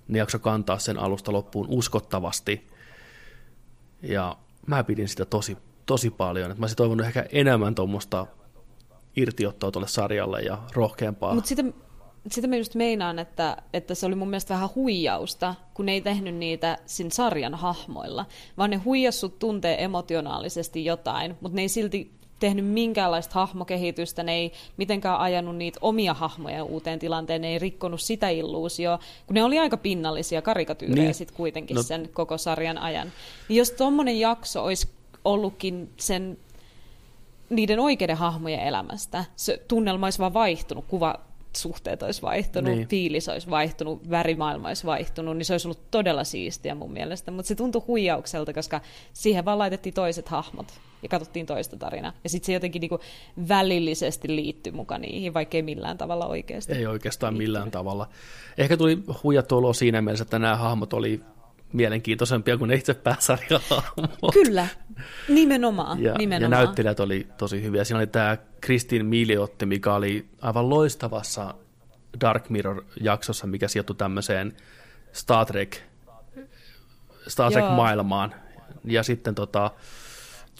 ne jakso kantaa sen alusta loppuun uskottavasti. Ja mä pidin sitä tosi, tosi paljon. Että mä olisin toivonut ehkä enemmän tuommoista irtiottoa tuolle sarjalle ja rohkeampaa. Mutta sitä, sitä mä just meinaan, että, että se oli mun mielestä vähän huijausta, kun ne ei tehnyt niitä sin sarjan hahmoilla, vaan ne huijassut tuntee emotionaalisesti jotain, mutta ne ei silti tehnyt minkäänlaista hahmokehitystä, ne ei mitenkään ajanut niitä omia hahmoja uuteen tilanteen, ne ei rikkonut sitä illuusio, kun ne oli aika pinnallisia karikatyyrejä niin. sitten kuitenkin no. sen koko sarjan ajan. Niin jos tuommoinen jakso olisi ollutkin sen niiden oikeiden hahmojen elämästä. Se tunnelma olisi vaan vaihtunut, kuva suhteet olisi vaihtunut, niin. fiilis olisi vaihtunut, värimaailma olisi vaihtunut, niin se olisi ollut todella siistiä mun mielestä. Mutta se tuntui huijaukselta, koska siihen vaan laitettiin toiset hahmot ja katsottiin toista tarinaa. Ja sitten se jotenkin niinku välillisesti liittyi mukaan niihin, vaikka ei millään tavalla oikeasti. Ei oikeastaan millään tavalla. Ehkä tuli huijattu olo siinä mielessä, että nämä hahmot oli mielenkiintoisempia kuin ne itse pääsarjahahmot. Kyllä, nimenomaan. Ja, nimenomaan. ja näyttelijät oli tosi hyviä. Siinä oli tämä Kristin Miliotti, mikä oli aivan loistavassa Dark Mirror-jaksossa, mikä sijoittui tämmöiseen Star Trek, Star Trek-maailmaan. Ja sitten tota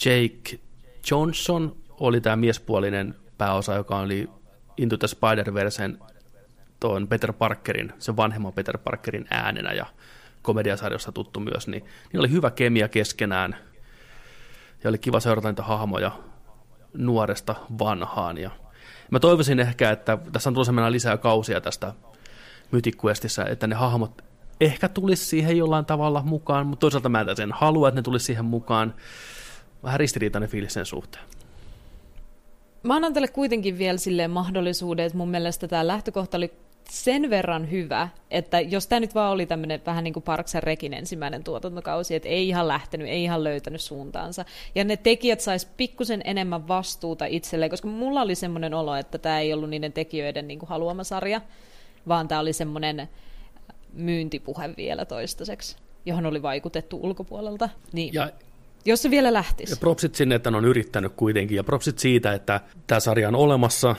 Jake Johnson oli tämä miespuolinen pääosa, joka oli Into the Spider-Versen tuon Peter Parkerin, sen vanhemman Peter Parkerin äänenä ja komediasarjossa tuttu myös, niin, niin oli hyvä kemia keskenään ja oli kiva seurata niitä hahmoja nuoresta vanhaan. Ja mä toivoisin ehkä, että tässä on tulossa lisää kausia tästä Mythic Questissä, että ne hahmot ehkä tulisi siihen jollain tavalla mukaan, mutta toisaalta mä en sen halua, että ne tulisi siihen mukaan. Vähän ristiriitainen fiilis sen suhteen. Mä annan tälle kuitenkin vielä silleen mahdollisuuden, että mun mielestä tämä lähtökohta oli sen verran hyvä, että jos tämä nyt vaan oli tämmöinen vähän niin kuin Parks Rekin ensimmäinen tuotantokausi, että ei ihan lähtenyt, ei ihan löytänyt suuntaansa. Ja ne tekijät sais pikkusen enemmän vastuuta itselleen, koska mulla oli semmoinen olo, että tämä ei ollut niiden tekijöiden niin kuin haluama sarja, vaan tämä oli semmoinen myyntipuhe vielä toistaiseksi, johon oli vaikutettu ulkopuolelta. Niin. Ja jos se vielä lähtisi. Ja propsit sinne, että ne on yrittänyt kuitenkin, ja propsit siitä, että tämä sarja on olemassa,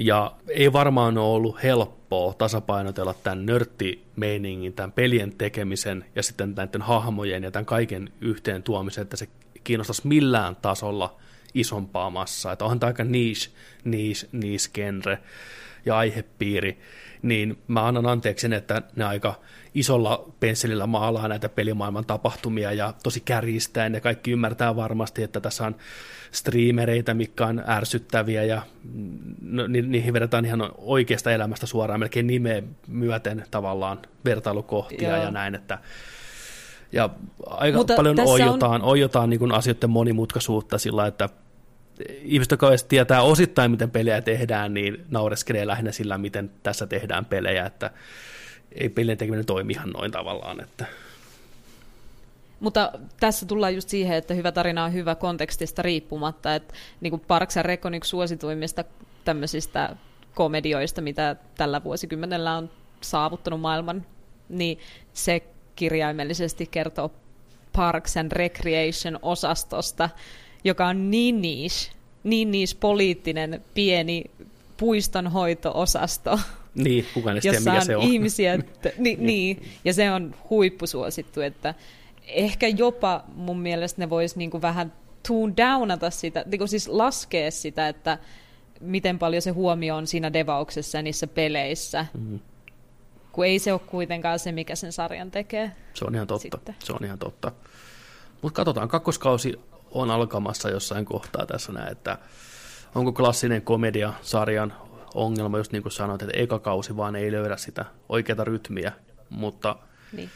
ja ei varmaan ole ollut helppoa tasapainotella tämän nörttimeiningin, tämän pelien tekemisen ja sitten näiden hahmojen ja tämän kaiken yhteen tuomisen, että se kiinnostaisi millään tasolla isompaa massaa. Että onhan tämä aika niche, niche, niche genre ja aihepiiri niin mä annan anteeksi sen, että ne aika isolla pensselillä maalaa näitä pelimaailman tapahtumia ja tosi kärjistäen ja kaikki ymmärtää varmasti, että tässä on striimereitä, mitkä on ärsyttäviä ja no, ni- niihin vedetään ihan oikeasta elämästä suoraan melkein nimeä myöten tavallaan vertailukohtia Joo. ja näin, että ja aika Mutta paljon oijotaan, on... oijotaan niin asioiden monimutkaisuutta sillä, että ihmiset, jotka tietää osittain, miten pelejä tehdään, niin naureskelee lähinnä sillä, miten tässä tehdään pelejä, että ei pelien tekeminen toimi ihan noin tavallaan. Että. Mutta tässä tullaan just siihen, että hyvä tarina on hyvä kontekstista riippumatta, että niin kuin Parks and Rec on yksi suosituimmista tämmöisistä komedioista, mitä tällä vuosikymmenellä on saavuttanut maailman, niin se kirjaimellisesti kertoo Parks and Recreation-osastosta, joka on niin niche, niin niche poliittinen pieni puistonhoito-osasto, niin, kukaan ei tiedä, mikä se on. ihmisiä, että, niin, niin, ja se on huippusuosittu, että ehkä jopa mun mielestä ne vois niinku vähän tune downata sitä, niinku siis laskea sitä, että miten paljon se huomio on siinä devauksessa ja niissä peleissä, mm-hmm. Kun ei se ole kuitenkaan se, mikä sen sarjan tekee. Se on ihan totta, Sitten. se on ihan totta. Mutta katsotaan, kakkoskausi on alkamassa jossain kohtaa tässä näin, että onko klassinen komedia-sarjan ongelma, just niin kuin sanoit, että eka kausi vaan ei löydä sitä oikeaa rytmiä, mutta niin.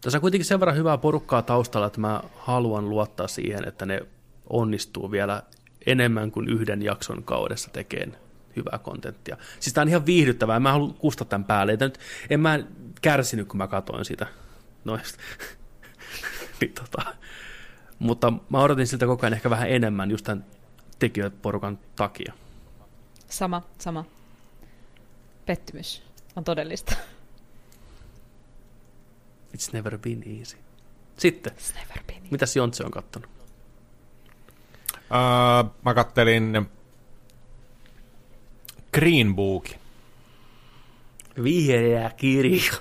tässä on kuitenkin sen verran hyvää porukkaa taustalla, että mä haluan luottaa siihen, että ne onnistuu vielä enemmän kuin yhden jakson kaudessa tekemään hyvää kontenttia. Siis tämä on ihan viihdyttävää, mä haluan kustaa tämän päälle. Nyt, en mä kärsinyt, kun mä katoin sitä. Noista. niin, tota, mutta mä odotin siltä koko ajan ehkä vähän enemmän just tämän tekijöporukan takia. Sama, sama. Pettymys on todellista. It's never been easy. Sitten, It's never been easy. mitäs Jontse on kattonut? Uh, mä kattelin Green Book. Vihreä kirja.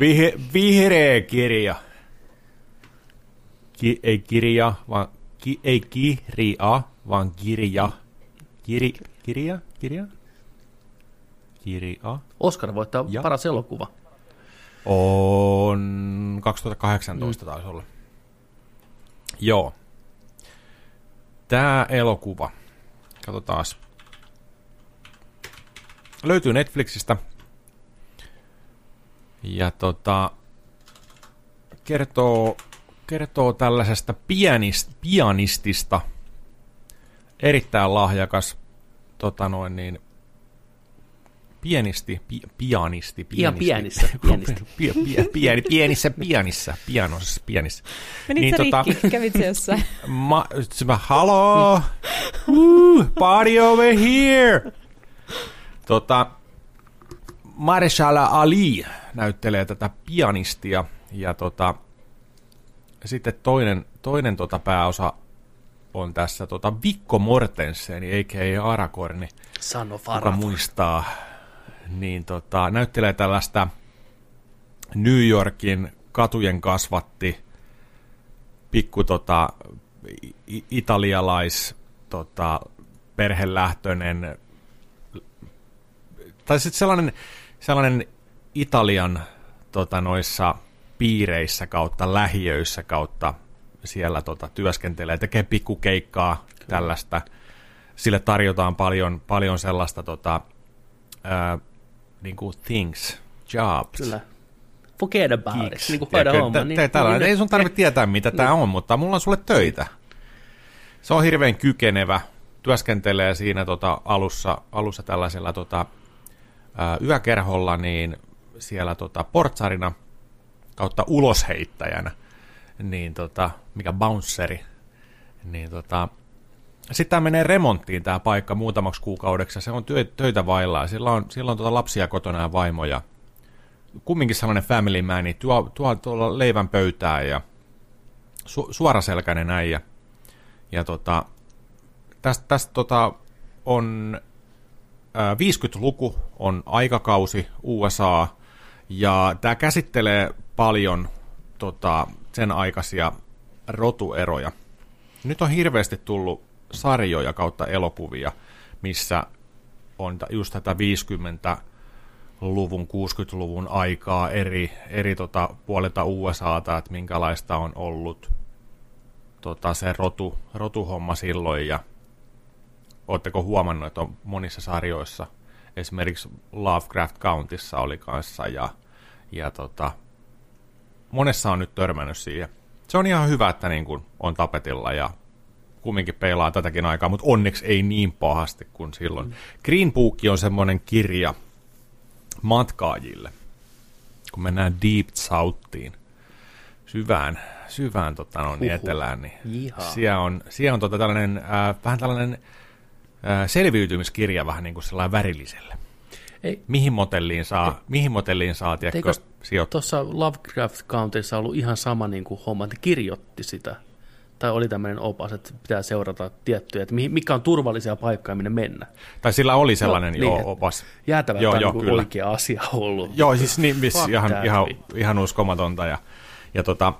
Vihe, vihreä kirja ki, ei kirja, vaan ki, ei kirja, vaan kirja. Kiri, kirja? Kirja? Kirja. Oscar voittaa ja. paras elokuva. On 2018 mm. taisi olla. Joo. Tämä elokuva, katsotaan. Löytyy Netflixistä. Ja tota, kertoo kertoo tällaisesta pianist, pianistista, erittäin lahjakas, tota noin niin, pienisti, pi, pianisti, pianisti. Ihan pienissä, pianisti. Pie, pie, pieni, pienissä, pianissä, pianosessa, pianissä. Menit niin, tota, rikki, kävit se jossain? Ma, mä, haloo, uh, party over here. Tota, Marshall Ali näyttelee tätä pianistia, ja tota, sitten toinen, toinen tota pääosa on tässä tota Vikko Mortensen, a.k.a. Arakorni. Sano Kuka muistaa, niin tota, näyttelee tällaista New Yorkin katujen kasvatti pikku tota, italialais tota, perhelähtöinen, tai sitten sellainen, sellainen Italian tota, noissa piireissä kautta lähiöissä kautta siellä tota, työskentelee, tekee pikkukeikkaa, Kyllä. tällaista. Sille tarjotaan paljon, paljon sellaista tota, ää, niin kuin things, jobs. Kyllä. Forget about it, niin kuin hoida homma. Niin, niin, niin, ei sun tarvitse tietää, mitä tämä on, mutta mulla on sulle töitä. Se on hirveän kykenevä, työskentelee siinä tota, alussa, alussa tällaisella tota, yökerholla, niin siellä tota, portsarina kautta ulosheittäjänä, niin tota, mikä bounceri, niin tota, sitten tämä menee remonttiin tämä paikka muutamaksi kuukaudeksi, se on työ, töitä vailla, sillä on, sillä on tota lapsia kotona ja vaimoja, kumminkin sellainen family man, niin tuo, tuo tuolla leivän pöytään ja su, suoraselkäinen äijä. Ja tota, tästä, tästä tota, on 50-luku on aikakausi USA, ja tämä käsittelee paljon tota, sen aikaisia rotueroja. Nyt on hirveästi tullut sarjoja kautta elokuvia, missä on just tätä 50 luvun, 60-luvun aikaa eri, eri tota, puolilta USAta, että minkälaista on ollut tota, se rotu, rotuhomma silloin ja Oletteko huomannut, että on monissa sarjoissa, esimerkiksi Lovecraft Countissa oli kanssa ja, ja tota, monessa on nyt törmännyt siihen. Se on ihan hyvä, että niin kuin on tapetilla ja kumminkin peilaa tätäkin aikaa, mutta onneksi ei niin pahasti kuin silloin. Mm. Green Book on semmoinen kirja matkaajille, kun mennään Deep Southiin, syvään, syvään tota, no, niin etelään, niin siellä on, siellä on tota, tällainen, äh, vähän tällainen selviytymiskirja vähän niin kuin sellainen värilliselle. Ei. Mihin motelliin saa, ei. mihin motelliin saa tiedätkö, sijoittaa? Tuossa Lovecraft Countissa ollut ihan sama niin kuin homma, että kirjoitti sitä. Tai oli tämmöinen opas, että pitää seurata tiettyjä, että mikä on turvallisia paikkoja, minne mennä. Tai sillä oli sellainen no, jo niin, opas. Jäätävä joo, joo, niin oikea asia ollut. Joo, siis niin, miss, ihan, ihan, ihan uskomatonta. Ja, ja tota,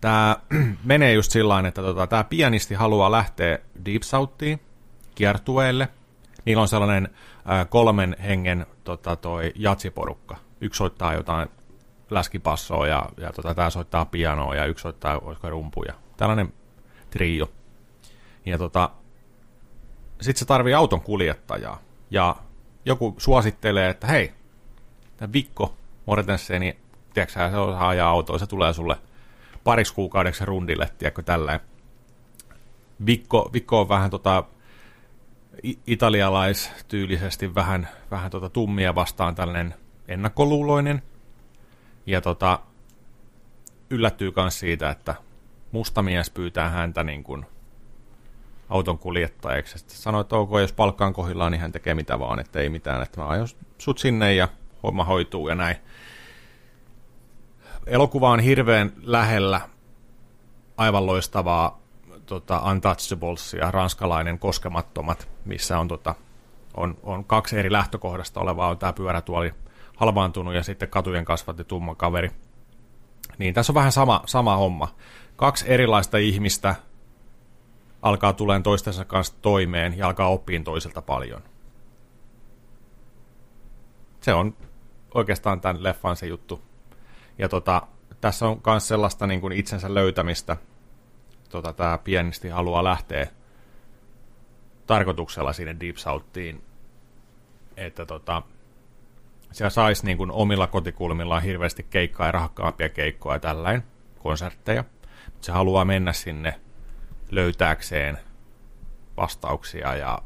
tämä menee just sillä että tota, tämä pianisti haluaa lähteä Deep Southiin, kiertueelle. Niillä on sellainen ää, kolmen hengen tota, toi jatsiporukka. Yksi soittaa jotain läskipassoa ja, ja tota, tämä soittaa pianoa ja yksi soittaa olisiko rumpuja. Tällainen trio. Ja tota, sitten se tarvii auton kuljettajaa. Ja joku suosittelee, että hei, tämä Vikko Mortenseni, tiedätkö se osaa ajaa autoa, se tulee sulle pariksi kuukaudeksi rundille, tiedätkö, tälleen. Vikko, Vikko on vähän tota, italialaistyylisesti vähän, vähän tota tummia vastaan tällainen ennakkoluuloinen. Ja tota, yllättyy myös siitä, että musta mies pyytää häntä niin kuin auton kuljettajaksi. Sitten sanoi, että ok, jos palkkaan kohdillaan, niin hän tekee mitä vaan, että ei mitään, että mä aion sut sinne ja homma hoituu ja näin. Elokuva on hirveän lähellä aivan loistavaa tota, Untouchables ja ranskalainen Koskemattomat, missä on, tota, on, on kaksi eri lähtökohdasta olevaa, on tämä pyörätuoli halvaantunut ja sitten katujen kasvatti tumma kaveri. Niin tässä on vähän sama, sama homma. Kaksi erilaista ihmistä alkaa tuleen toistensa kanssa toimeen ja alkaa oppiin toiselta paljon. Se on oikeastaan tämän leffan se juttu. Ja tota, tässä on myös sellaista niin kuin itsensä löytämistä – tota, tämä pianisti haluaa lähteä tarkoituksella sinne Deep Southiin, että tota, siellä saisi niin kuin omilla kotikulmillaan hirveästi keikkaa ja rahakkaampia keikkoja ja tällainen, konsertteja. Mutta se haluaa mennä sinne löytääkseen vastauksia ja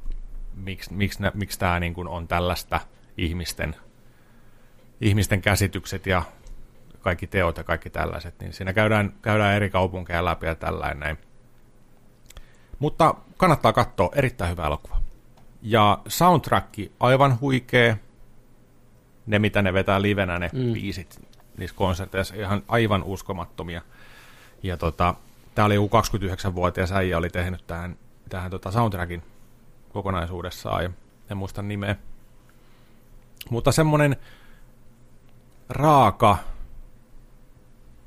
miksi, miksi, miksi tämä niin kuin on tällaista ihmisten, ihmisten käsitykset ja kaikki teot ja kaikki tällaiset, niin siinä käydään, käydään eri kaupunkeja läpi ja tällainen näin. Mutta kannattaa katsoa, erittäin hyvä elokuva. Ja soundtrack aivan huikea. Ne, mitä ne vetää livenä, ne mm. biisit niissä konserteissa, ihan aivan uskomattomia. Ja tota, tää oli joku 29-vuotias äijä oli tehnyt tähän, tähän tota soundtrackin kokonaisuudessaan, ja en muista nimeä. Mutta semmonen raaka,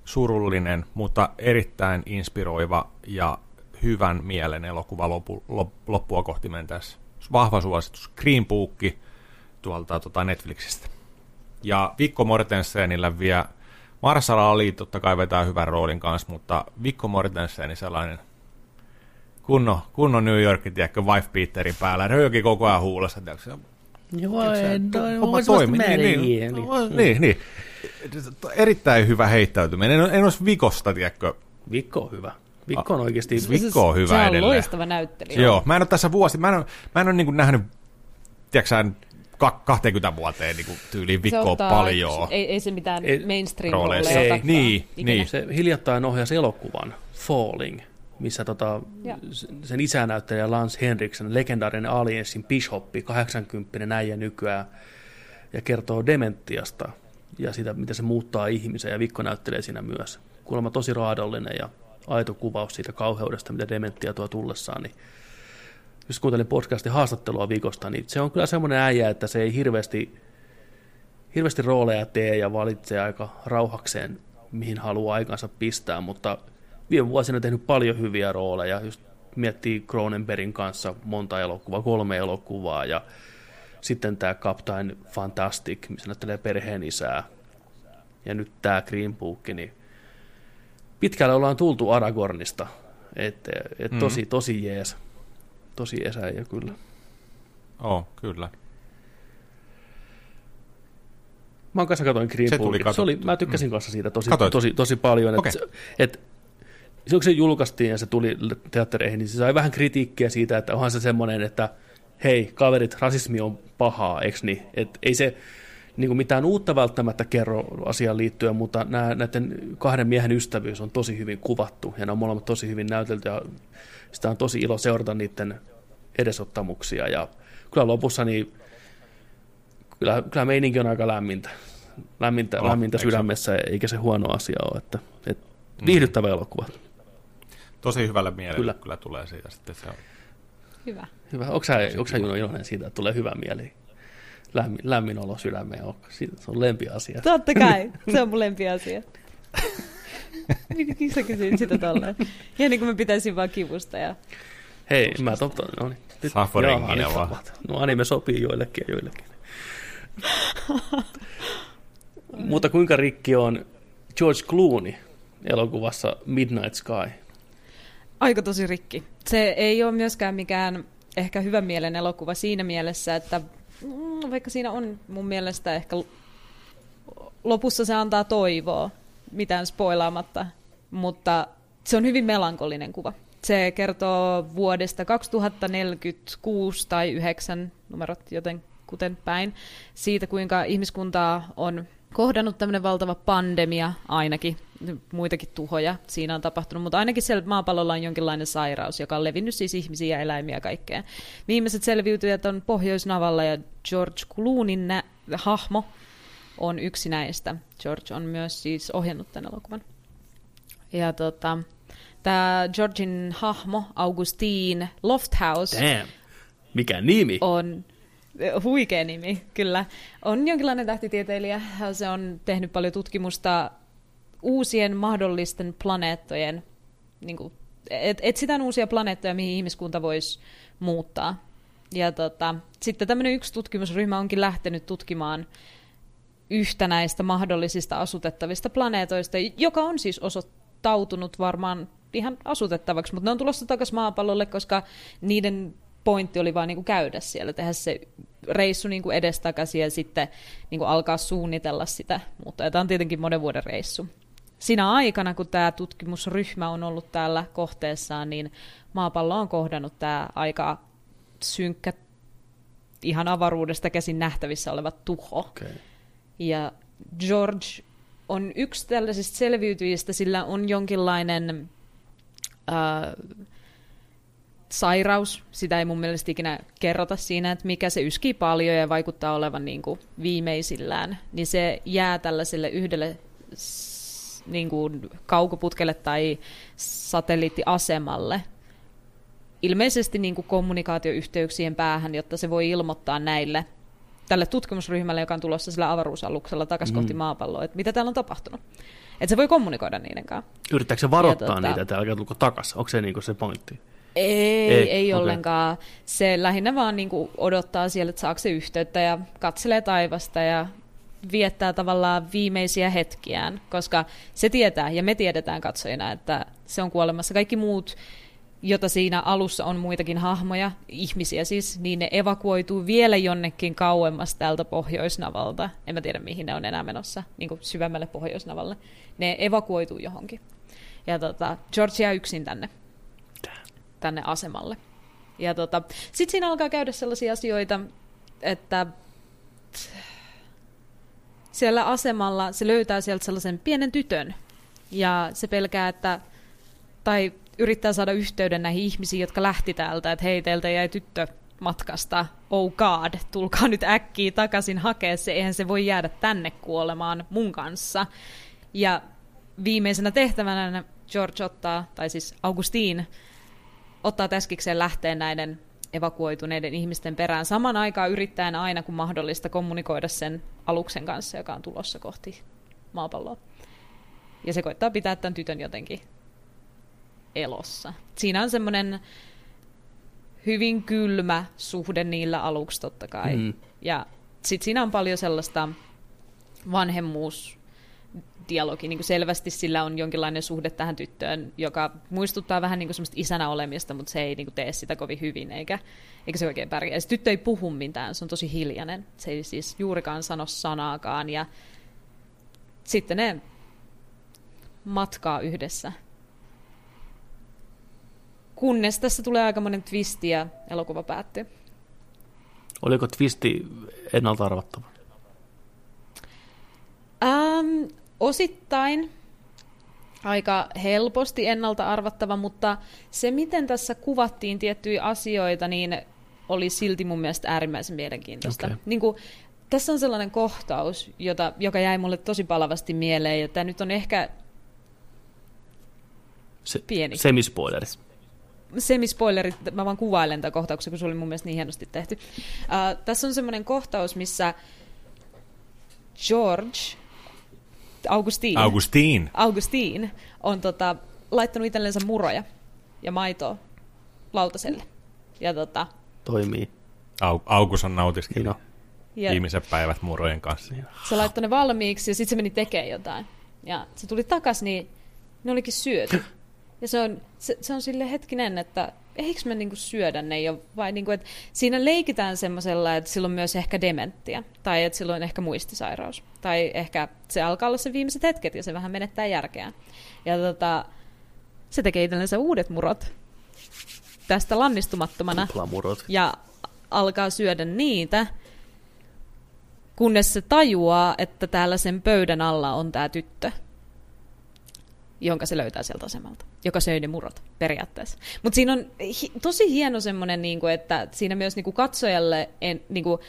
surullinen, mutta erittäin inspiroiva ja hyvän mielen elokuva loppu, loppua kohti mentäessä. Vahva suositus. Green Book tuolta tuota Netflixistä. Ja Vikko Mortensenillä vie Marshall Ali totta kai vetää hyvän roolin kanssa, mutta Vikko Mortenseni sellainen kunnon, kunnon New Yorkin, tiedätkö, wife beaterin päällä, rööki koko ajan huulessa, tiedätkö, Joo, ei, homma toimi. Niin, niin, niin, niin. Erittäin hyvä heittäytyminen. En, en olisi Vikosta, tiedätkö. Vikko on hyvä. Vikko on oikeasti... Vikko on hyvä se on edelleen. loistava näyttelijä. Joo, mä en ole tässä vuosi, mä en ole, mä en ole niin nähnyt, tiedätkö 20 vuoteen niin kuin tyyliin Vikkoa paljon. Ei, ei se mitään Ei- mainstream rooleissa. rooleja Ei, niin, niin. Se hiljattain ohjasi elokuvan Falling, missä tota, Joo. sen isänäyttelijä Lance Henriksen, legendaarinen Aliensin bishoppi, 80 äijä nykyään, ja kertoo dementiasta ja sitä, miten se muuttaa ihmisen, ja Vikko näyttelee siinä myös. Kuulemma tosi raadollinen ja aito kuvaus siitä kauheudesta, mitä dementia tuo tullessaan, niin jos kuuntelin podcastin haastattelua viikosta, niin se on kyllä semmoinen äijä, että se ei hirveästi, hirveästi rooleja tee ja valitsee aika rauhakseen, mihin haluaa aikansa pistää, mutta viime vuosina on tehnyt paljon hyviä rooleja, just miettii Cronenbergin kanssa monta elokuvaa, kolme elokuvaa ja sitten tämä Captain Fantastic, missä näyttelee perheen isää ja nyt tämä Green Book, niin pitkälle ollaan tultu Aragornista, että et Mm. tosi, tosi jees, tosi jees äijä kyllä. Oh, kyllä. Mä kanssa katsoin Green Se tuli. Se oli, mä tykkäsin kanssa siitä tosi, Katoit? tosi, tosi paljon. Et, okay. et, silloin kun se julkaistiin ja se tuli teattereihin, niin se sai vähän kritiikkiä siitä, että onhan se semmoinen, että hei, kaverit, rasismi on pahaa, eikö niin? Et ei se niin kuin mitään uutta välttämättä kerro asiaan liittyen, mutta nämä, näiden kahden miehen ystävyys on tosi hyvin kuvattu ja ne on molemmat tosi hyvin näytelty ja sitä on tosi ilo seurata niiden edesottamuksia ja kyllä lopussa niin kyllä, kyllä meininki on aika lämmintä, lämmintä, Oh, lämmintä eikö se- sydämessä, eikä se huono asia ole. Että, et viihdyttävä elokuva. Tosi hyvällä mielellä Kyllä. kyllä, kyllä tulee siitä sitten se on. Hyvä. Hyvä. Onko sä, onko sä Juno iloinen siitä, että tulee hyvä mieli? Lämmin, lämmin olo sydämeen. on- siitä- Se on lempiasia. Totta kai, se on mun lempiasia. Miksi sä kysyit sitä tolleen? Ja niin kuin mä pitäisin vaan kivusta ja Hei, mä totta, no niin. Nyt- nyt vaan. No anime sopii joillekin ja joillekin. Mutta kuinka rikki on George Clooney elokuvassa Midnight Sky? aika tosi rikki. Se ei ole myöskään mikään ehkä hyvän mielen elokuva siinä mielessä, että mm, vaikka siinä on mun mielestä ehkä lopussa se antaa toivoa, mitään spoilaamatta, mutta se on hyvin melankolinen kuva. Se kertoo vuodesta 2046 tai 9 numerot joten kuten päin, siitä kuinka ihmiskuntaa on kohdannut tämmöinen valtava pandemia ainakin, muitakin tuhoja siinä on tapahtunut, mutta ainakin siellä maapallolla on jonkinlainen sairaus, joka on levinnyt siis ihmisiä, eläimiä ja kaikkea. Viimeiset selviytyjät on Pohjoisnavalla ja George Clooneyn nä- hahmo on yksi näistä. George on myös siis ohjannut tämän elokuvan. Ja tota, tämä Georgin hahmo, Augustine Lofthouse, Damn. Mikä nimi? on huikea nimi, kyllä. On jonkinlainen tähtitieteilijä. Se on tehnyt paljon tutkimusta uusien mahdollisten planeettojen, niin kuin, et, etsitään uusia planeettoja, mihin ihmiskunta voisi muuttaa. Ja tota, sitten tämmöinen yksi tutkimusryhmä onkin lähtenyt tutkimaan yhtä näistä mahdollisista asutettavista planeetoista, joka on siis osoittautunut varmaan ihan asutettavaksi, mutta ne on tulossa takaisin maapallolle, koska niiden pointti oli vaan niin kuin käydä siellä, tehdä se reissu niin edestakaisin ja sitten niin kuin alkaa suunnitella sitä, mutta tämä on tietenkin monen vuoden reissu. Siinä aikana, kun tämä tutkimusryhmä on ollut täällä kohteessaan, niin maapallo on kohdannut tämä aika synkkä, ihan avaruudesta käsin nähtävissä oleva tuho. Okay. Ja George on yksi tällaisista selviytyjistä, sillä on jonkinlainen äh, sairaus. Sitä ei mun mielestä ikinä kerrota siinä, että mikä se yskii paljon ja vaikuttaa olevan niin kuin viimeisillään. Niin se jää tällaiselle yhdelle niin kuin kaukoputkelle tai satelliittiasemalle ilmeisesti niin kuin kommunikaatioyhteyksien päähän, jotta se voi ilmoittaa näille tälle tutkimusryhmälle, joka on tulossa sillä avaruusaluksella takaisin Mm. kohti maapalloa, että mitä täällä on tapahtunut. Että se voi kommunikoida niiden kanssa. Yrittääkö se varoittaa tota- niitä, että älkää tulko takas? Onko se niinku se pointti? Ei, Ei, ei, okei. ollenkaan. Se lähinnä vaan niin kuin odottaa siellä, että saako se yhteyttä ja katselee taivasta ja viettää tavallaan viimeisiä hetkiään, koska se tietää ja me tiedetään katsojina, että se on kuolemassa. Kaikki muut, jota siinä alussa on muitakin hahmoja, ihmisiä siis, niin ne evakuoituu vielä jonnekin kauemmas tältä pohjoisnavalta. En mä tiedä, mihin ne on enää menossa, niin kuin syvemmälle pohjoisnavalle. Ne evakuoituu johonkin. Ja tota, George jää yksin tänne tänne asemalle. Ja tota, sitten siinä alkaa käydä sellaisia asioita, että siellä asemalla se löytää sieltä sellaisen pienen tytön. Ja se pelkää, että, tai yrittää saada yhteyden näihin ihmisiin, jotka lähti täältä, että hei, teiltä jäi tyttö matkasta, oh god, tulkaa nyt äkkiä takaisin hakea se, eihän se voi jäädä tänne kuolemaan mun kanssa. Ja viimeisenä tehtävänä George ottaa, tai siis Augustine, ottaa täskikseen lähteen näiden evakuoituneiden ihmisten perään saman aikaan yrittäen aina kun mahdollista kommunikoida sen aluksen kanssa, joka on tulossa kohti maapalloa. Ja se koittaa pitää tämän tytön jotenkin elossa. Siinä on semmoinen hyvin kylmä suhde niillä aluksi totta kai. Mm. Ja sitten siinä on paljon sellaista vanhemmuus dialogi, niin kuin selvästi sillä on jonkinlainen suhde tähän tyttöön, joka muistuttaa vähän niin kuin semmoista isänä olemista, mutta se ei niin kuin tee sitä kovin hyvin, eikä, eikä se oikein pärjää. Se tyttö ei puhu mitään, se on tosi hiljainen. Se ei siis juurikaan sano sanaakaan, ja sitten ne matkaa yhdessä. Kunnes tässä tulee aikamoinen twisti ja elokuva päättyy. Oliko twisti ennalta arvattava? Ähm, osittain aika helposti ennalta arvattava, mutta se, miten tässä kuvattiin tiettyjä asioita, niin oli silti mun mielestä äärimmäisen mielenkiintoista. Okei. Niin kuin, tässä on sellainen kohtaus, jota, joka jäi mulle tosi palavasti mieleen, ja tämä nyt on ehkä Se, Pieni. Semispoileri. semispoilerit, mä vaan kuvailen tätä kohtauksia, kun se oli mun mielestä niin hienosti tehty. Uh, tässä on semmoinen kohtaus, missä George, Augustine, Augustin. Augustine on tota, laittanut itsellensä muroja ja maitoa lautaselle. Ja, tota, Toimii. Au, Augus on nautiskellut Niin on. ja viimeiset päivät murojen kanssa. se laittoi ne valmiiksi ja sitten se meni tekemään jotain. Ja se tuli takas, niin ne olikin syöty. Ja se on, se, se on sille hetkinen, että eikö me niinku syödä ne jo, vai niinku, että siinä leikitään semmoisella, että sillä on myös ehkä dementtiä, tai että sillä on ehkä muistisairaus, tai ehkä se alkaa olla se viimeiset hetket, ja se vähän menettää järkeään. Ja tota, se tekee itsellensä uudet murot tästä lannistumattomana, Tuplamurot. ja alkaa syödä niitä, kunnes se tajuaa, että täällä sen pöydän alla on tämä tyttö, jonka se löytää sieltä asemalta, joka söi ne murot periaatteessa. Mutta siinä on hi- tosi hieno semmoinen, niinku, että siinä myös niinku katsojalle en, niinku,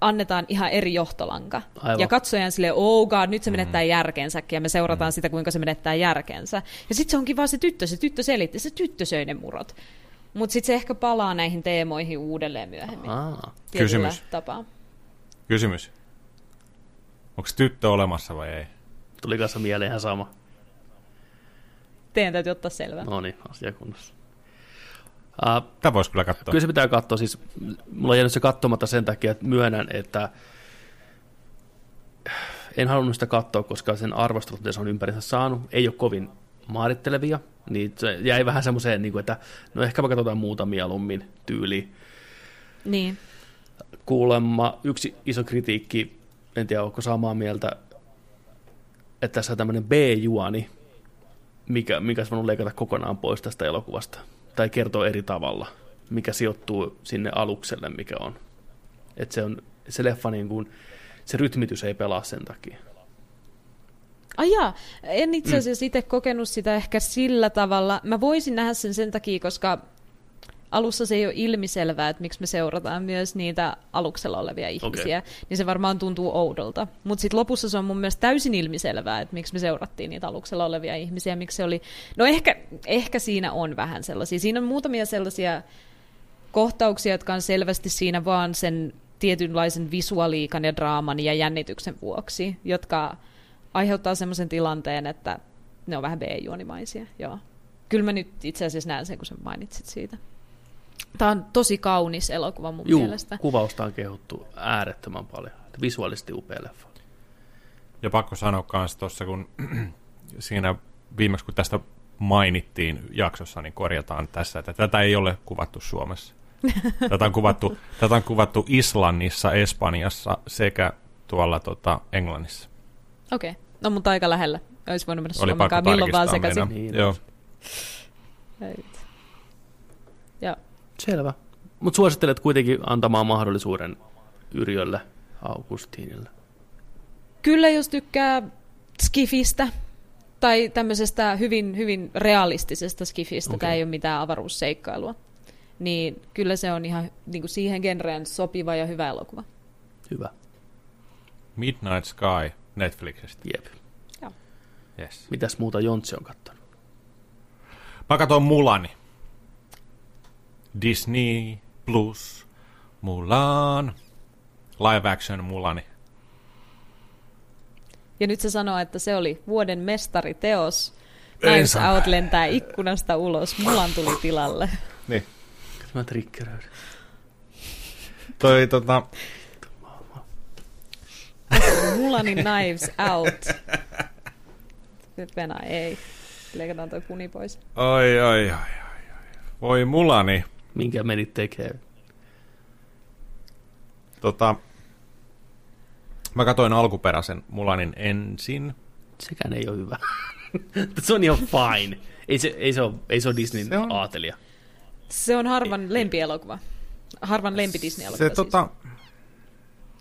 annetaan ihan eri johtolanka. Aivan. Ja katsojan sille, oh god, nyt se menettää järkensäkin, ja me seurataan sitä, kuinka se menettää järkensä. Ja sitten se onkin vaan se tyttö, se tyttö selitti, se tyttö söi ne murot. Mutta sitten se ehkä palaa näihin teemoihin uudelleen myöhemmin. Aa, Kysymys. tapaa. Kysymys. Onko tyttö olemassa vai ei? tuli kanssa mieleen ihan sama. Teidän täytyy ottaa selvää. No niin, asia kunnossa. Uh, Tämä voisi kyllä katsoa. Kyllä se pitää katsoa. Siis, mulla on jäänyt se katsomatta sen takia, että myönnän, että en halunnut sitä katsoa, koska sen arvostelut, mitä se on ympärinsä saanut, ei ole kovin määrittelevia. Niin se jäi vähän semmoiseen, niin kuin, että no ehkä me katsotaan muuta mieluummin tyyliin. Niin. Kuulemma yksi iso kritiikki, en tiedä onko samaa mieltä, että tässä on tämmöinen B-juoni, mikä, mikä olisi voinut leikata kokonaan pois tästä elokuvasta. Tai kertoo eri tavalla, mikä sijoittuu sinne alukselle, mikä on. Että se, on, se leffa, niin kuin, se rytmitys ei pelaa sen takia. Ai jaa, en itse asiassa itse kokenut sitä ehkä sillä tavalla. Mä voisin nähdä sen sen takia, koska alussa se ei ole ilmiselvää, että miksi me seurataan myös niitä aluksella olevia ihmisiä, okay. niin se varmaan tuntuu oudolta. Mutta sitten lopussa se on mun mielestä täysin ilmiselvää, että miksi me seurattiin niitä aluksella olevia ihmisiä, miksi se oli... No ehkä, ehkä siinä on vähän sellaisia. Siinä on muutamia sellaisia kohtauksia, jotka on selvästi siinä vaan sen tietynlaisen visualiikan ja draaman ja jännityksen vuoksi, jotka aiheuttaa semmoisen tilanteen, että ne on vähän B-juonimaisia. Joo. Kyllä mä nyt itse asiassa näen sen, kun sä mainitsit siitä. Tämä on tosi kaunis elokuva mun Juu, mielestä. kuvausta on kehuttu äärettömän paljon. Visuaalisesti upea leffa. Ja pakko sanoa kanssa tuossa, kun siinä viimeksi kun tästä mainittiin jaksossa, niin korjataan tässä, että tätä ei ole kuvattu Suomessa. Tätä on kuvattu, tätä on kuvattu Islannissa, Espanjassa sekä tuolla tota, Englannissa. Okei, okay. no mutta aika lähellä. Olisi voinut mennä Oli pakko Suomenkaan milloin vaan sekaisin. Niin, Joo. Ja Selvä. Mutta suosittelet kuitenkin antamaan mahdollisuuden Yrjölle Augustiinille. Kyllä, jos tykkää skifistä tai tämmöisestä hyvin, hyvin realistisesta skifistä, Okei. tämä ei ole mitään avaruusseikkailua, niin kyllä se on ihan niin kuin siihen genreen sopiva ja hyvä elokuva. Hyvä. Midnight Sky Netflixistä. Jep. Yes. Mitäs muuta Jontsi on kattonut? Mä katsoin Mulani. Disney Plus Mulan. Live action Mulani. Ja nyt se sanoo, että se oli vuoden mestariteos. Knives. Out lentää ikkunasta ulos, Mulan tuli tilalle. Niin. Mä triggeröidyn. Toi tota... Mulanin Knives Out. Venä ei. Leikataan toi puni pois. Oi, oi, oi, oi, oi. Voi Mulani. Minkä menit tekemään? Tota... Mä katsoin alkuperäisen Mulanin ensin. Sekään ei ole hyvä. se on ihan fine. Ei se, ei se ole, ei se ole Disneyn Se on- aatelia. Se on harvan lempielokuva. Harvan lempi Disney-elokuva Se siis. tota...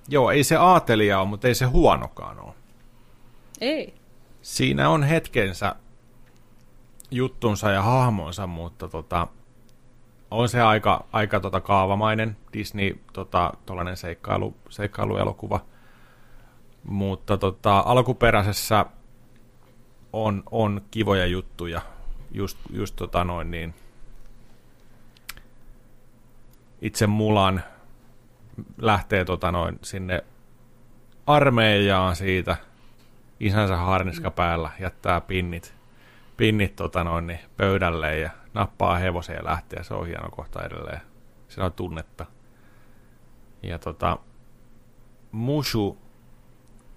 Joo, ei se aatelia ole, mutta ei se huonokaan ole. Ei. Siinä on hetkensä juttunsa ja hahmonsa, mutta tota, on se aika, aika tota kaavamainen Disney tota, seikkailu, seikkailuelokuva. Mutta tota, alkuperäisessä on, on kivoja juttuja. Just, just tota noin niin. Itse Mulan lähtee tota noin sinne armeijaan siitä isänsä harniska päällä, jättää pinnit, pinnit tota noin, niin pöydälle ja nappaa hevosen ja lähtee. Se on hieno kohta edelleen. Siinä on tunnetta. Ja tota, Mushu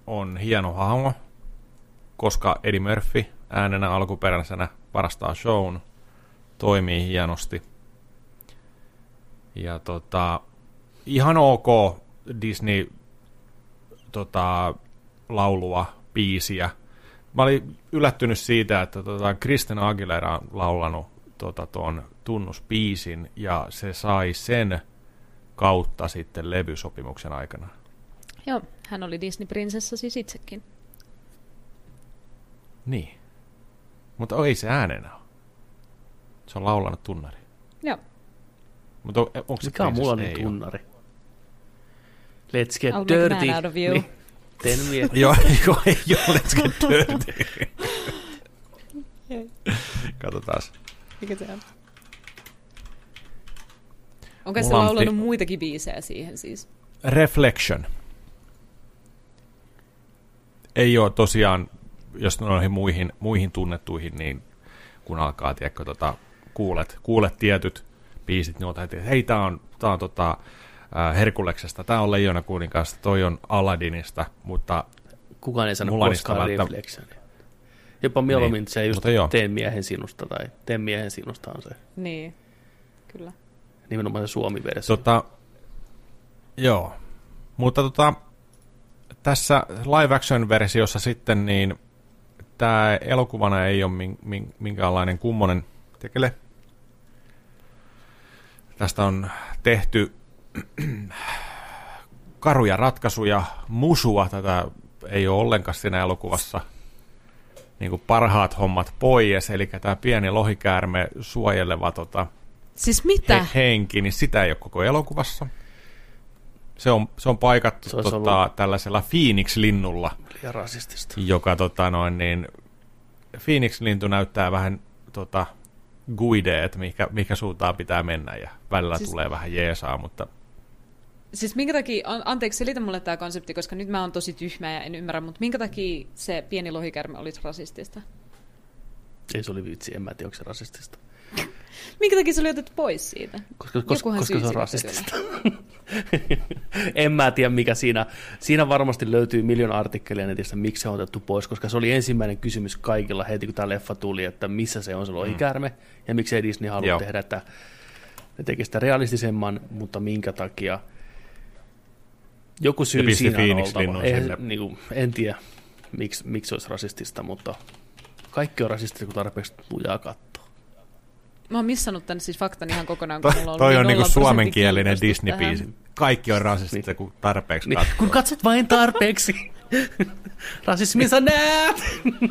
on hieno hahmo, koska Eddie Murphy äänenä alkuperäisenä varastaa shown, toimii hienosti. Ja tota, ihan ok Disney tota, laulua, biisiä. Mä olin yllättynyt siitä, että tota, Kristen Aguilera on laulanut tota, tuon tunnusbiisin ja se sai sen kautta sitten levysopimuksen aikana. Joo, hän oli Disney-prinsessa siis itsekin. Niin. Mutta ei se äänenä ole. Se on laulanut tunnari. Joo. Mutta on, onko se Mikä on mulla niin tunnari? Let's get I'll make dirty. man out of you. Niin. Ten Joo, joo, ole, let's get dirty. Katsotaan. Mikä se on? Onko se laulanut muitakin biisejä siihen siis? Reflection. Ei ole tosiaan, jos noihin muihin, muihin tunnettuihin, niin kun alkaa, tiedätkö, tota, kuulet, kuulet tietyt biisit, niin otat, että hei, tää on, tää on tota, Herkuleksesta, tää on Leijona kuninkaasta, toi on Aladdinista, mutta Kukaan ei sano koskaan refleksionia. Jopa mieluummin se just teen miehen sinusta tai teen miehen sinusta on se Niin, kyllä. nimenomaan se suomi-versio. Tota, joo. Mutta tota, tässä live action versiossa sitten niin tämä elokuvana ei ole min, min, minkäänlainen kummonen tekele. Tästä on tehty karuja ratkaisuja, musua tätä ei ole ollenkaan siinä elokuvassa. Niin kuin parhaat hommat pois, eli tämä pieni lohikäärme suojeleva tota, Siis mitä? he, henki, niin sitä ei ole koko elokuvassa. Se on, se on paikattu Se tota, ollut- tällaisella Phoenix-linnulla, rasistista. joka tota, noin, niin, Phoenix-lintu näyttää vähän tota, guide, että mikä, mikä suuntaan pitää mennä ja välillä siis... tulee vähän jeesaa, mutta Siis minkä takia, an- anteeksi selitä mulle tämä konsepti, koska nyt mä oon tosi tyhmä ja en ymmärrä, mutta minkä takia se pieni lohikärme olisi rasistista? Ei se oli vitsi, en mä tiedä, onko se rasistista. Minkä takia se oli otettu pois siitä? Koska, koska, Jokuhan koska se on rasistista. en mä tiedä, mikä siinä. Siinä varmasti löytyy miljoona artikkelia netistä, miksi se on otettu pois, koska se oli ensimmäinen kysymys kaikilla heti, kun tämä leffa tuli, että missä se on se lohikäärme, mm. ja miksi ei Disney halua Joo. tehdä, että ne tekee sitä realistisemman, mutta minkä takia. Joku syy siinä on oltava. Sinne. niin kuin, en tiedä, miksi, miksi se olisi rasistista, mutta kaikki on rasistista, kun tarpeeksi lujaa katsoo. Mä oon missannut tän siis faktan ihan kokonaan, kun Toi, toi on niin niinku 0% suomenkielinen Disney-biisi. tähän. Kaikki on rasistista, kun tarpeeksi Niin, katsoo. kun katsot vain tarpeeksi. Rasismin sä näet.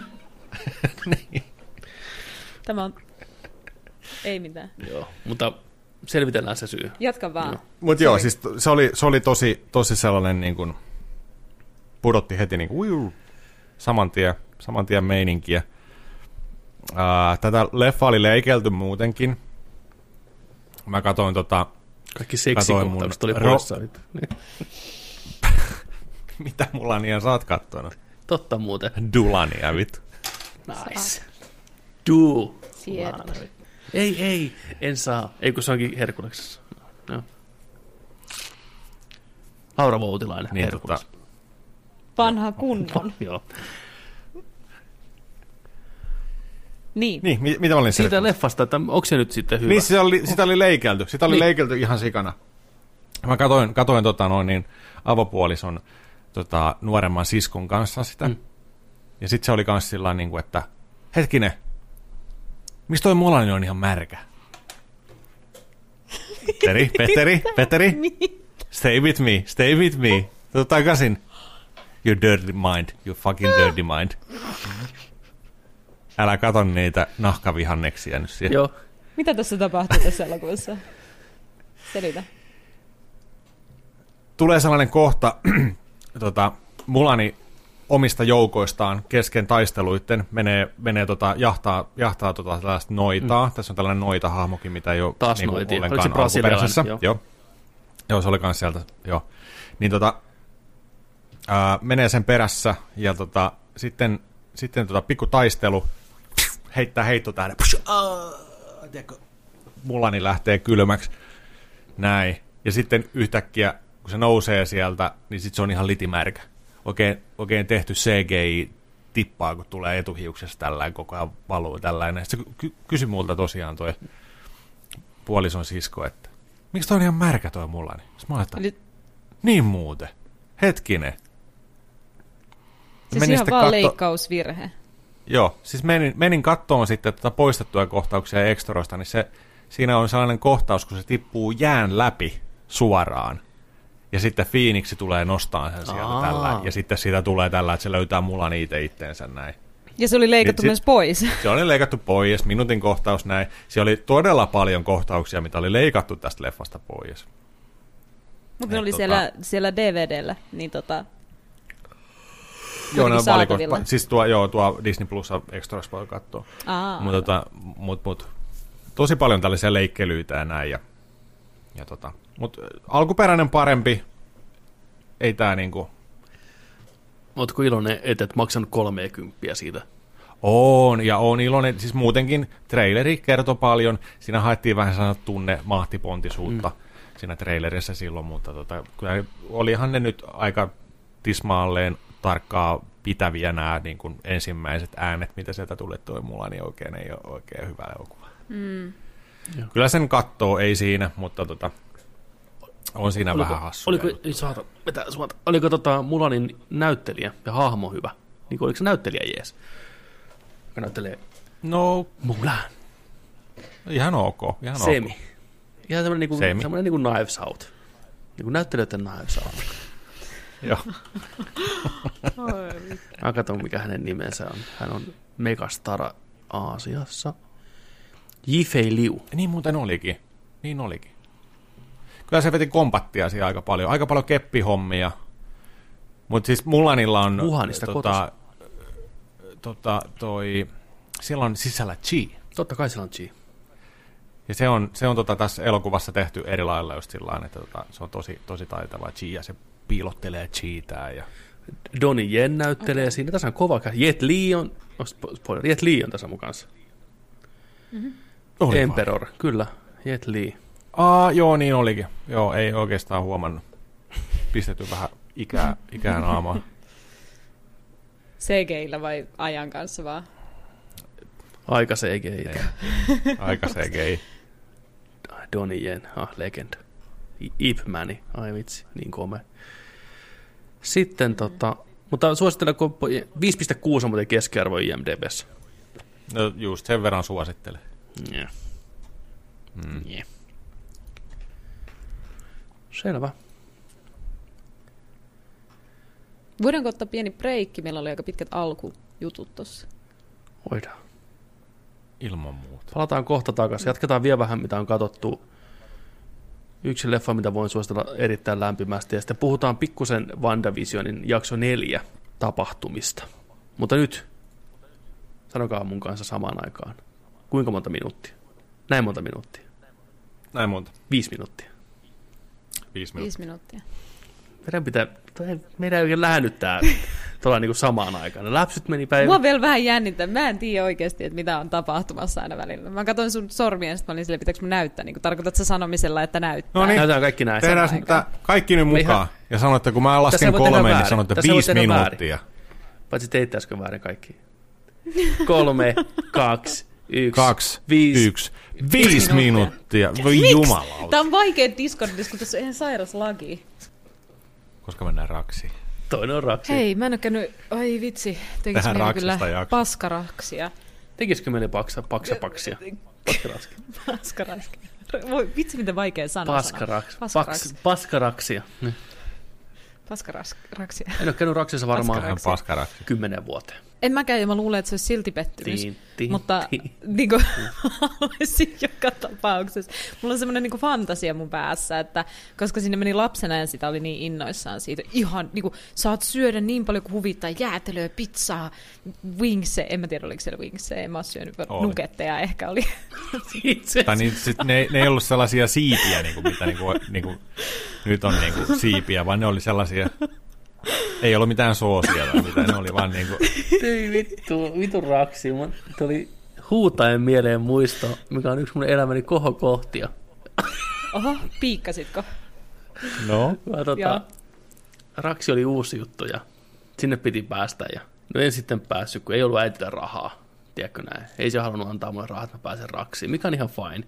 Tämä on... Ei mitään. Joo, mutta selvitellään se syy. Jatka vaan. Joo. Mutta joo, siis se oli, se oli tosi, tosi sellainen niin kuin, pudotti heti niin kuin, uiu, saman tien, saman tien meininkiä. Ää, tätä leffa oli leikelty muutenkin. Mä katsoin tota, Kaikki seksikohtaukset oli ro- poissa nyt. Niin. mitä mulla niin sä oot kattonut? Totta muuten. Dulania, vittu. Nice. Do. Sieltä. Ei, ei, en saa. Ei kun se onkin Herkuleksessa. Joo. Laura Voutilainen, Niin, Herkules. tota, Vanha kunnon. Joo. Niin. niin, mi- mitä mä olin Siitä selittänyt? leffasta, että onko se nyt sitten hyvä? Niin, sitä oli, sitä oli leikelty. Sitä oli Niin. niin. leikelty ihan sikana. Mä katoin, katoin tota noin, niin avopuolison tota, nuoremman siskon kanssa sitä. Mm. Ja sitten se oli kans sillä niin kuin, että hetkinen, mistä toi mulani on ihan märkä? Petteri, Petteri, Petteri, stay with me, stay with me. Tuu takaisin. You dirty mind, you fucking dirty mind. Älä kato niitä nahkavihanneksia nyt siellä. Joo. Mitä tässä tapahtuu tässä elokuvassa? Selitä. tulee sellainen kohta, tota, Mulani omista joukoistaan kesken taisteluitten menee, menee tota, jahtaa, jahtaa tota, tällaista noitaa. Mm. Tässä on tällainen noita-hahmokin, mitä ei ole Taas niinku noitia. ollenkaan alkuperäisessä. Joo. Joo. joo. se oli kans sieltä, joo. Niin tota, ää, menee sen perässä ja tota, sitten, sitten tota, pikku taistelu, heittää heitto tähän, Mulani lähtee kylmäksi, näin. Ja sitten yhtäkkiä, kun se nousee sieltä, niin sitten se on ihan litimärkä. Oikein, oikein tehty CGI tippaa, kun tulee etuhiuksessa tällainen, koko ajan valuu tällainen. Sitten se ky- kysyi multa tosiaan toi puolison sisko, että miksi toi on ihan märkä toi mullani? Sitten mä Eli niin muuten. Hetkinen. siis Menin ihan vaan katso- leikkausvirhe. Joo, siis menin, menin kattoon sitten tätä poistettuja kohtauksia Extorosta, niin se, siinä on sellainen kohtaus, kun se tippuu jään läpi suoraan. Ja sitten Phoenix tulee nostaa sen sieltä Aa. tällä. Ja sitten siitä tulee tällä, että se löytää mulla niitä itteensä näin. Ja se oli leikattu Nyt sit- myös pois. Se oli leikattu pois, minuutin kohtaus näin. Se oli todella paljon kohtauksia, mitä oli leikattu tästä leffasta pois. Mutta ne oli tota- siellä, siellä DVDllä, niin tota... Joo, ne saatavilla. Siis tuo, joo, tuo Disney Plussa Extras voi katsoa. Aa, Mutta tota, mut, mut, tosi paljon tällaisia leikkelyitä ja näin. Ja, ja tota, mut äh, alkuperäinen parempi. Ei tää niinku... Ootko iloinen, että et maksanut 30 siitä? On, ja on iloinen. Siis muutenkin traileri kertoi paljon. Siinä haettiin vähän sellaista tunne mahtipontisuutta mm. siinä trailerissa silloin, mutta tota, kyllä olihan ne nyt aika tismaalleen tarkkaa pitäviä nämä niin kuin ensimmäiset äänet, mitä sieltä tuli toi mulla, niin oikein ei ole oikein hyvä elokuva. mm. Kyllä sen kattoo, ei siinä, mutta tota, on siinä Oliko, vähän hassu. oliko, ei saata, vetää suota. oliko tota Mulanin näyttelijä ja hahmo hyvä? Niin kuin, oliko se näyttelijä jees? Joka näyttelee No, Mulan. ihan ok. Ihan Semi. ok. Ihan semmoinen niinku, Semi. semmoinen niinku Knives Out. Niinku näyttelijöiden Knives Out. Joo. Mä katson, mikä hänen nimensä on. Hän on megastara Aasiassa. Jifei Liu. Niin muuten olikin. Niin olikin. Kyllä se veti kompattia siellä aika paljon. Aika paljon keppihommia. Mutta siis Mulanilla on... Wuhanista tota, tota, toi, siellä on sisällä chi. Totta kai sillä on G. Ja se on, se on tota, tässä elokuvassa tehty eri lailla just sillä lailla, että tota, se on tosi, tosi taitava Chi ja se piilottelee Cheetää ja Donnie Yen näyttelee okay. siinä. Tässä on kova käsi. Jet Li on, oh, spo- spoiler, Jet Li on tässä mun kanssa. Oli Emperor, kyllä. Jet Li. Aa, joo, niin olikin. Joo, ei oikeastaan huomannut. Pistetty vähän ikää, ikää naamaa. CGillä vai ajan kanssa vaan? Aika CGI. Ei. Aika CGI. Donnie Yen, ah, legenda. I- Ip Mani, ai vitsi, niin komea. Sitten tota, mutta suosittelen, kun 5.6 on muuten keskiarvo IMDBssä. No just sen verran suosittelen. Yeah. Mm. Yeah. Selvä. Voidaanko ottaa pieni breikki? Meillä oli aika pitkät alkujutut tossa. Voidaan. Ilman muuta. Palataan kohta takaisin. Jatketaan vielä vähän, mitä on katsottu. Yksi leffa, mitä voin suositella erittäin lämpimästi. Ja sitten puhutaan pikkusen WandaVisionin jakso neljä tapahtumista. Mutta nyt, sanokaa mun kanssa samaan aikaan. Kuinka monta minuuttia? Näin monta minuuttia. Näin monta. Viisi minuuttia. Viisi minuuttia. Viisi minuuttia. Meidän pitää, toi- meidän ei oikein lähennyttää tuolla niin kuin samaan aikaan. Ne läpsyt meni päivä. Mua vielä vähän jännittää. Mä en tiedä oikeasti, että mitä on tapahtumassa aina välillä. Mä katsoin sun sormia ja sitten mä olin silleen, pitääkö mun näyttää. Niin tarkoitatko sä sanomisella, että näyttää? No niin. Näytetään kaikki näin. Tehdään sitä kaikki nyt mukaan. Ja sanotte, kun mä lasken kolmeen, niin väärin. sanotte Tässä viisi minuuttia. Paitsi teitte äsken väärin kaikki. Kolme, kaksi, yksi, Kaksi, viisi. yksi, viisi minuuttia. Voi jumalauta. Tää on vaikea Discordissa, kun tässä on ihan sairas lagi. Koska mennään raksiin. Toinen on raksi. Hei, mä en oo käynyt... Ai vitsi, tekis meillä kyllä jakso. paskaraksia. Tekisikö meille paksa, paksapaksia? Paskaraksi. Paskaraksia. Voi, vitsi, miten vaikea sana Paskaraks. sana. Paks, Paskaraks. paskaraksia. Niin. Paskaraksia. En ole käynyt raksissa varmaan kymmenen vuoteen. En mäkään, ja mä luulen, että se olisi silti pettymys. Tiin, tiin, Mutta tiin. niin kuin, haluaisin joka tapauksessa. Mulla on semmoinen niin fantasia mun päässä, että koska sinne meni lapsena ja sitä oli niin innoissaan siitä. Ihan niin kuin, saat syödä niin paljon kuin huvittaa, jäätelöä, pizzaa, wingse. En mä tiedä, oliko siellä wingse. En mä ole syönyt, Oli. nuketteja ehkä oli. Tai niin, sit ne, ne ei ollut sellaisia siipiä, niin kuin, mitä niin kuin, niin kuin, nyt on niin kuin, siipiä, vaan ne oli sellaisia, ei ollut mitään soosia tai mitään, ne oli vaan niin kuin, Ei vittu, vittu raksi. Mun tuli huutaen mieleen muisto, mikä on yksi mun elämäni kohokohtia. Oho, piikkasitko? no, Mä, tota, raksi oli uusi juttu ja sinne piti päästä. Ja, no en sitten päässyt, kun ei ollut äitillä rahaa. Tiedätkö näin? Ei se halunnut antaa mulle rahaa, että mä pääsen raksiin, mikä on ihan fine.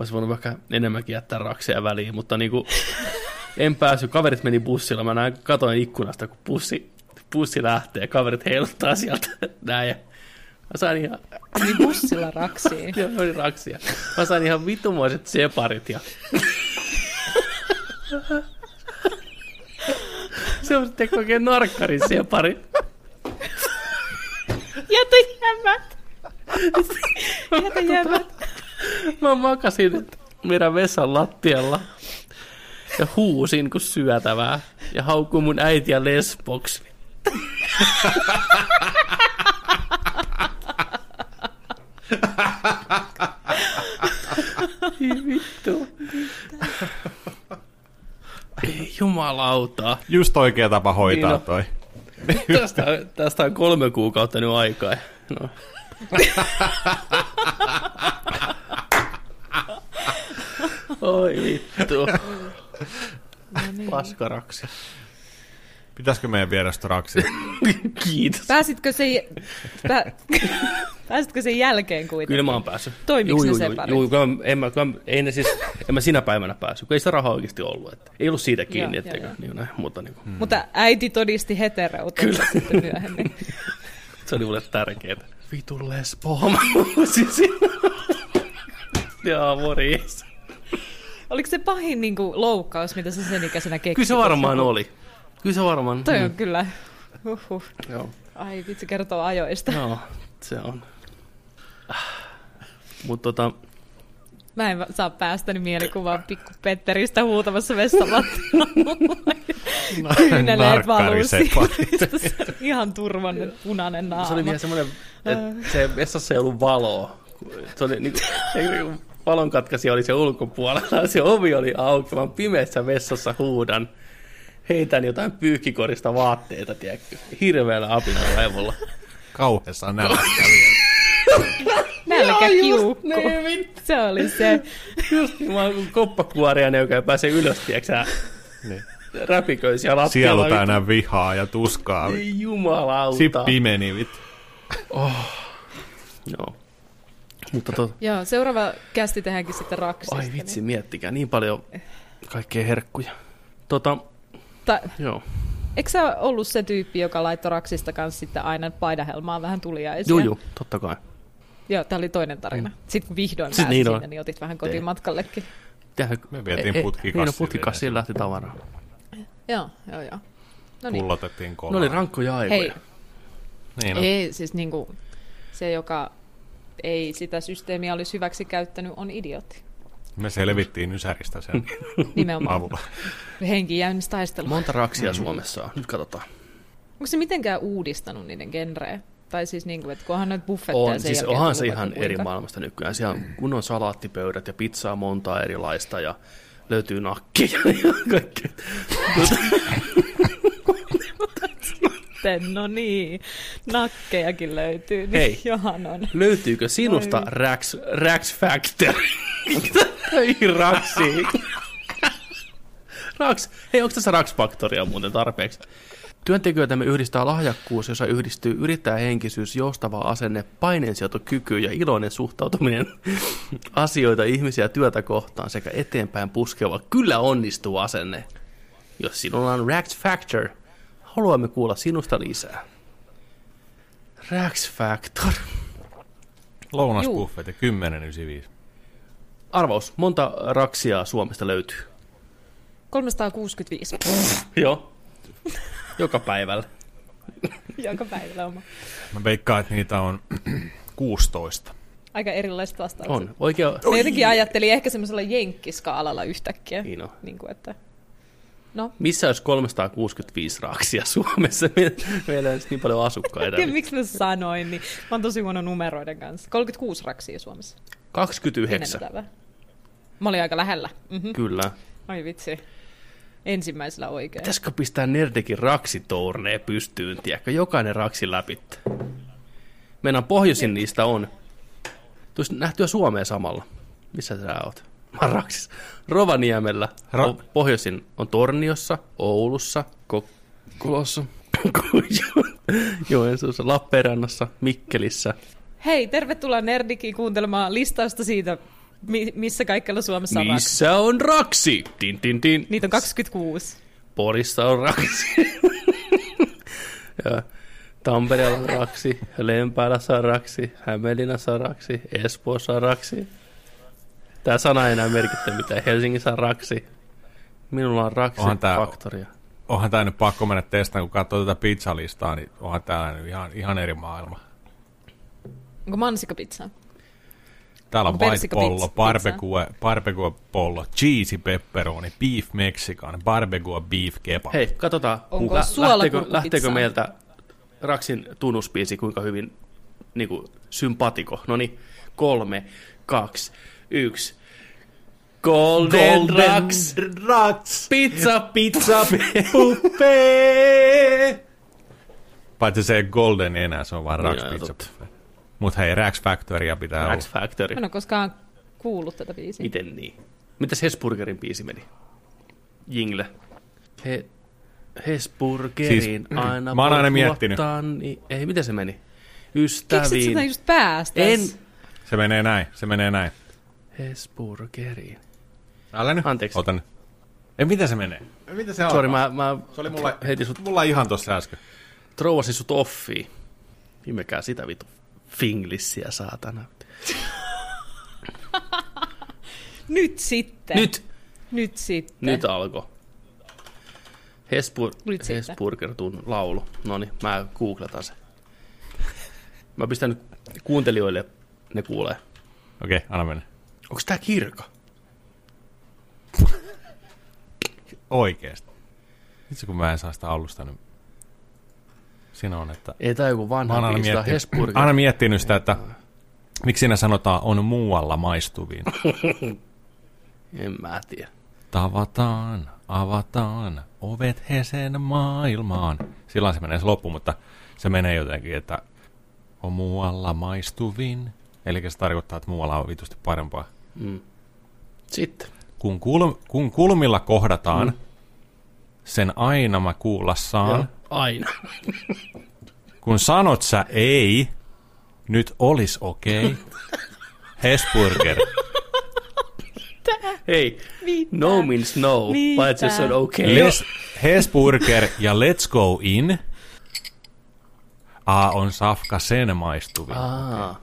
Olisi voinut vaikka enemmänkin jättää rakseja väliin, mutta niinku, en päässyt. Kaverit meni bussilla. Mä näin, katoin ikkunasta, kun bussi, bussi lähtee. Kaverit heiluttaa sieltä näin. Ja mä sain ihan, Niin bussilla raksiin. Joo, oli raksia. Mä sain ihan vitumoiset separit ja... Se on sitten oikein narkkarin separi. Jätä jämät! Jätä jämät! Mä makasin meidän vessan lattialla ja huusin kuin syötävää ja haukkuin mun äitiä lesboksi. Vittu. Ei jumalauta. just oikea tapa hoitaa Niin on. toi. Tästä, tästä on kolme kuukautta nyt aikaa. No. Oi vittu. Paskaraksi. Pitäisikö meidän viedä sitä raksia? Kiitos. Pääsitkö sen, pä, pääsitkö sen jälkeen kuitenkin? Kyllä mä oon päässyt. Toimiks Juu, ne juu, separit? Juu, kyllä en mä, kyllä ei ne siis, en mä sinä päivänä päässyt, kun ei sitä rahaa oikeasti ollut. Että ei ollut siitä kiinni, Joo, etteikö, joo, niin, näin, mutta niin kuin, Mutta äiti todisti hetereutta Kyllä. sitten myöhemmin. se oli mulle tärkeää. Vitu lesbo. Mä huusin Jaa, morjes. Oliko se pahin niin kuin, loukkaus, mitä sä sen ikäisenä keksit? Kyllä se varmaan oli. Kyllä se varmaan. Toi mm, on kyllä. Uhuh. Joo. Ai vitsi kertoo ajoista. Joo, se on. Mutta tota, Mä en saa päästäni mielikuvaa pikku Petteristä huutamassa vessalattialla. Kyyneleet valuu. Ihan turvannut punainen naama. se oli vielä semmoinen, että se vessassa ei ollut valoa, Se oli niin kuin, valonkatkaisija oli se ulkopuolella, se ovi oli auki, mä pimeässä vessassa huudan. Heitän jotain pyyhkikorista vaatteita, tiedätkö, hirveällä apinalaivulla. Kauheessa nälkä. Nälkäkiukku. Ne, vittu. Se oli se. Just niin, mä oon koppakuoria, joka ei pääse ylös, tiedätkö Niin. räpiköi siellä Sielu lattialla. täynnä vihaa ja tuskaa. Ei jumalauta. Sippi meni, vittu. Joo. Mutta to... Joo, seuraava kästi tehdäänkin sitten raksista. Ai vitsi, miettikää, niin paljon kaikkea herkkuja. Tota, Niin. Ta- joo. Eikö sä ollut se tyyppi, joka laittoi raksista kanssa sitten aina paidahelmaan vähän tuliaisia? Juu, juu, totta kai. Joo, tämä oli toinen tarina. Sitten kun vihdoin Siis pääsit niin on. sinne, niin otit vähän kotimatkallekin. Tehdään, Me vietiin Eh, putkikassiin Niin, no putkikassiin lähti tavaraa. Joo, joo, joo. No niin. Pullotettiin Ne kovaa. oli rankkoja aikoja. Hei, Niin, no. ei siis niinku, se, joka ei sitä systeemiä olisi hyväksi käyttänyt, on idiootti. Me selvittiin Ysäristä sen Nimenomaan. avulla. Henki jäynnissä taistelua. Monta raksia Suomessa on. Nyt katsotaan. Onko se mitenkään uudistanut niiden genrejä? Tai siis niin kuin, että kunhan noita buffetteja On, sen siis jälkeen onhan se ihan eri kuinka. maailmasta nykyään. Siellä on kunnon salaattipöydät ja pizzaa montaa erilaista ja löytyy nakkia ja kaikkea. Sitten, no niin, nakkejakin löytyy. Niin Hei. Johan on. Löytyykö sinusta Oi. Rax, Rax Factor? Ei Raxi. Rax. Hei, onko tässä Rax Factoria muuten tarpeeksi? Työntekijöitämme yhdistää lahjakkuus, jossa yhdistyy yrittäjähenkisyys, joustava asenne, paineensietokyky ja iloinen suhtautuminen asioita, ihmisiä työtä kohtaan sekä eteenpäin puskeva kyllä onnistuu asenne. Jos sinulla on Rax Factor, haluamme kuulla sinusta lisää. Rax Factor. Lounasbuffet ja 10,95. Arvaus, monta raksia Suomesta löytyy? 365 Joo. Joka päivällä. joka päivä oma. Mä veikkaan, että niitä on 16. Aika erilaiset vastaukset. On. Oikea... Mä jotenkin ajattelin ehkä semmoisella jenkkiskaalalla yhtäkkiä. Niin on. Niin kuin, että... No, Missä olisi 365 raksia Suomessa? Me- Meillä ei olisi niin paljon asukkaita. tiedä miksi mä sanoin, niin mä oon tosi huono numeroiden kanssa. 36 raksia Suomessa. 29. Ennätävä. Mä olin aika lähellä. Mm-hmm. Kyllä. Ai vitsi. Ensimmäisellä oikein. Pitäisikö pistää Nerdekin raksitourneen pystyyn, tiedätkö? Jokainen raksi läpi. Meidän pohjoisin niistä on. Tulisi nähtyä Suomeen samalla. Missä sä oot? Raksis. Rovaniemellä. Ra- on, pohjoisin on Torniossa, Oulussa, Kokkolassa, Joensuussa, Lappeenrannassa, Mikkelissä. Hei, tervetuloa Nerdikin kuuntelemaan listausta siitä, mi- missä kaikkialla Suomessa on raksi. Missä on raksi? Din, din, din. Niitä on 26. Porissa on raksi. ja Tampereella on raksi, Lempäälässä on raksi, Hämeenlinnassa on raksi, Espoossa on raksi. Tämä sana ei enää merkitse mitään. Helsingissä on raksi. Minulla on raksi Onhan tää- faktoria. Onhan tää nyt pakko mennä testaan, kun katsoo tätä pizzalistaa, niin onhan tää nyt ihan, ihan eri maailma. Onko mansikapizza? Täällä on white pollo, barbecue, barbecue pollo, cheesy pepperoni, beef mexican, barbecue beef kebab. Hei, katsotaan. Onko lä- lähteekö, lähteekö meiltä Raksin tunnuspiisi kuinka hyvin niin kuin, sympatiko? No niin, kolme, kaksi, yksi. Golden, Golden Rats pizza, pizza, buffet! Paitsi se ei golden enää, se on vaan Rax pizza totta. buffet. Mut hei, Rax Factoria pitää Rax olla. Factory. Mä en ole koskaan kuullut tätä biisiä. Miten niin? Mitäs Hesburgerin biisi meni? Jingle. He, Hesburgerin Siis, aina mä oon aina miettinyt. Niin, ei, miten se meni? Keksit Ystäviin. sitä just päästä? En. Se menee näin, se menee näin. Hesburgeriin. Älä nyt. Anteeksi. Ota nyt. Ei, mitä se menee? Ei, Mitä se on? Sori, mä, mä Se oli mulla, heitin sut, mulla ihan tossa äsken. trouvasin sut offiin. Imekää sitä vitu finglissiä, saatana. Nyt sitten. Nyt! Nyt sitten. Nyt alkoi. Hespur, Nyt sitten. Hesburger tun laulu. No niin, mä googletan se. Mä pistän nyt kuuntelijoille, ne kuulee. Okei, okay, anna mennä. Onko tää kirka? Oikeesti. Itse kun mä en saa sitä alusta, niin siinä on, että... Ei tää joku Mä vanha aina tää on miettinyt, aina miettinyt sitä, että Miksi siinä sanotaan on muualla maistuvin? En mä tiedä. Tavataan, avataan, ovet hesen maailmaan. Silloin se menee se loppu, mutta se menee jotenkin, että on muualla maistuvin. Eli se tarkoittaa, että muualla on vitusti parempaa. Mm. Sitten. Kun, kulm, kun kulmilla kohdataan, mm. sen aina mä kuulla saan. Joo, aina. Kun sanot sä ei, nyt olis okei. Okay. Hesburger. Hei, Mitä? no means no, Mitä? paitsi jos se on okei. Okay. Les, Hesburger ja Let's Go In. A on safka sen maistuvin. Aa,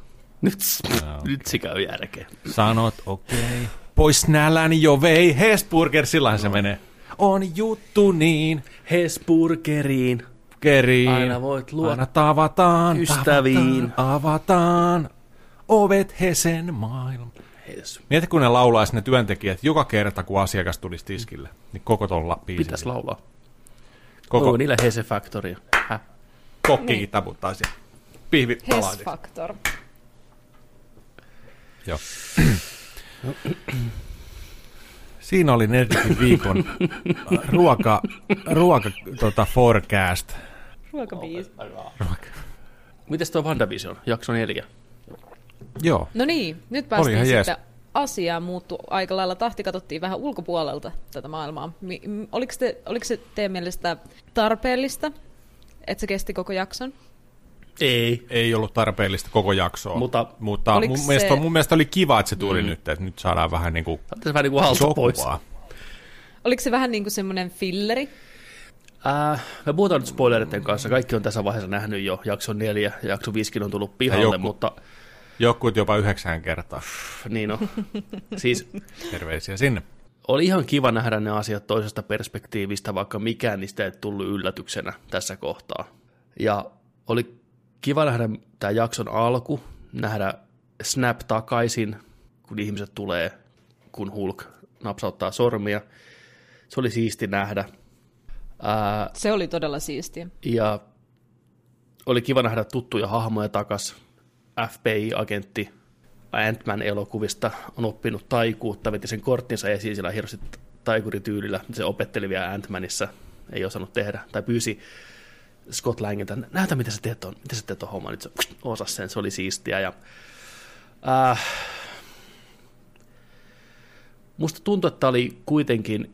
nyt, nyt se käy järkeä. Sanot okei. Okay. Pois nälän jo vei. Hesburger, sillä se menee. On juttu niin. Hesburgeriin. Keriin. Aina voit luottaa Aina tavataan. ystäviin. Tavataan, avataan. Ovet hesen maailma. Hes. Mieti, kun ne laulaa sinne työntekijät joka kerta, kun asiakas tulisi tiskille. Niin koko tuolla biisillä. Pitäis laulaa. Koko Onko niillä Hese Factory? Häh? kokkikin Niin. taputtaa siellä. Pihvi palaa. Hes Factor. Joo. Siinä oli Nerdikin viikon ruoka, ruoka tota, forecast. Ruokabiisi. Mites tuo WandaVision, jakso neljä? Joo. No niin, nyt päästiin jees. sitten asiaan muuttu aika lailla. Tahti katsottiin vähän ulkopuolelta tätä maailmaa. Mi- oliko, te, oliko se teidän mielestä tarpeellista, että se kesti koko jakson? Ei. Ei ollut tarpeellista koko jaksoa. Mutta- mutta mun, se- mielestä, mun mielestä oli kiva, että se tuli mm. nyt, että nyt saadaan vähän niin kuin Tässä vähän niin kuin pois. Oliko se vähän niin kuin semmoinen filleri? Äh, me puhutaan nyt spoileritten kanssa. Kaikki on tässä vaiheessa nähnyt jo jakso neljä ja jakso viisikin on tullut pihalle, joku- mutta Jokut jopa yhdeksän kertaa. niin on. siis Terveisiä sinne. oli ihan kiva nähdä ne asiat toisesta perspektiivistä, vaikka mikään niistä ei tullut yllätyksenä tässä kohtaa. Ja oli kiva nähdä tämä jakson alku, nähdä Snap takaisin, kun ihmiset tulee, kun Hulk napsauttaa sormia. Se oli siisti nähdä. Ää, Se oli todella siistiä. ja oli kiva nähdä tuttuja hahmoja takas. FBI-agentti Ant-Man elokuvista on oppinut taikuutta, veti sen korttinsa esiin sillä hienosti taikurityylillä. Se opetteli vielä Ant-Manissa, ei osannut tehdä, tai pyysi Scott Langelta, näytä mitä sä teet on, mitä sä teet on homma, nyt se osasi sen, se oli siistiä. Ja, äh, musta tuntuu, että oli kuitenkin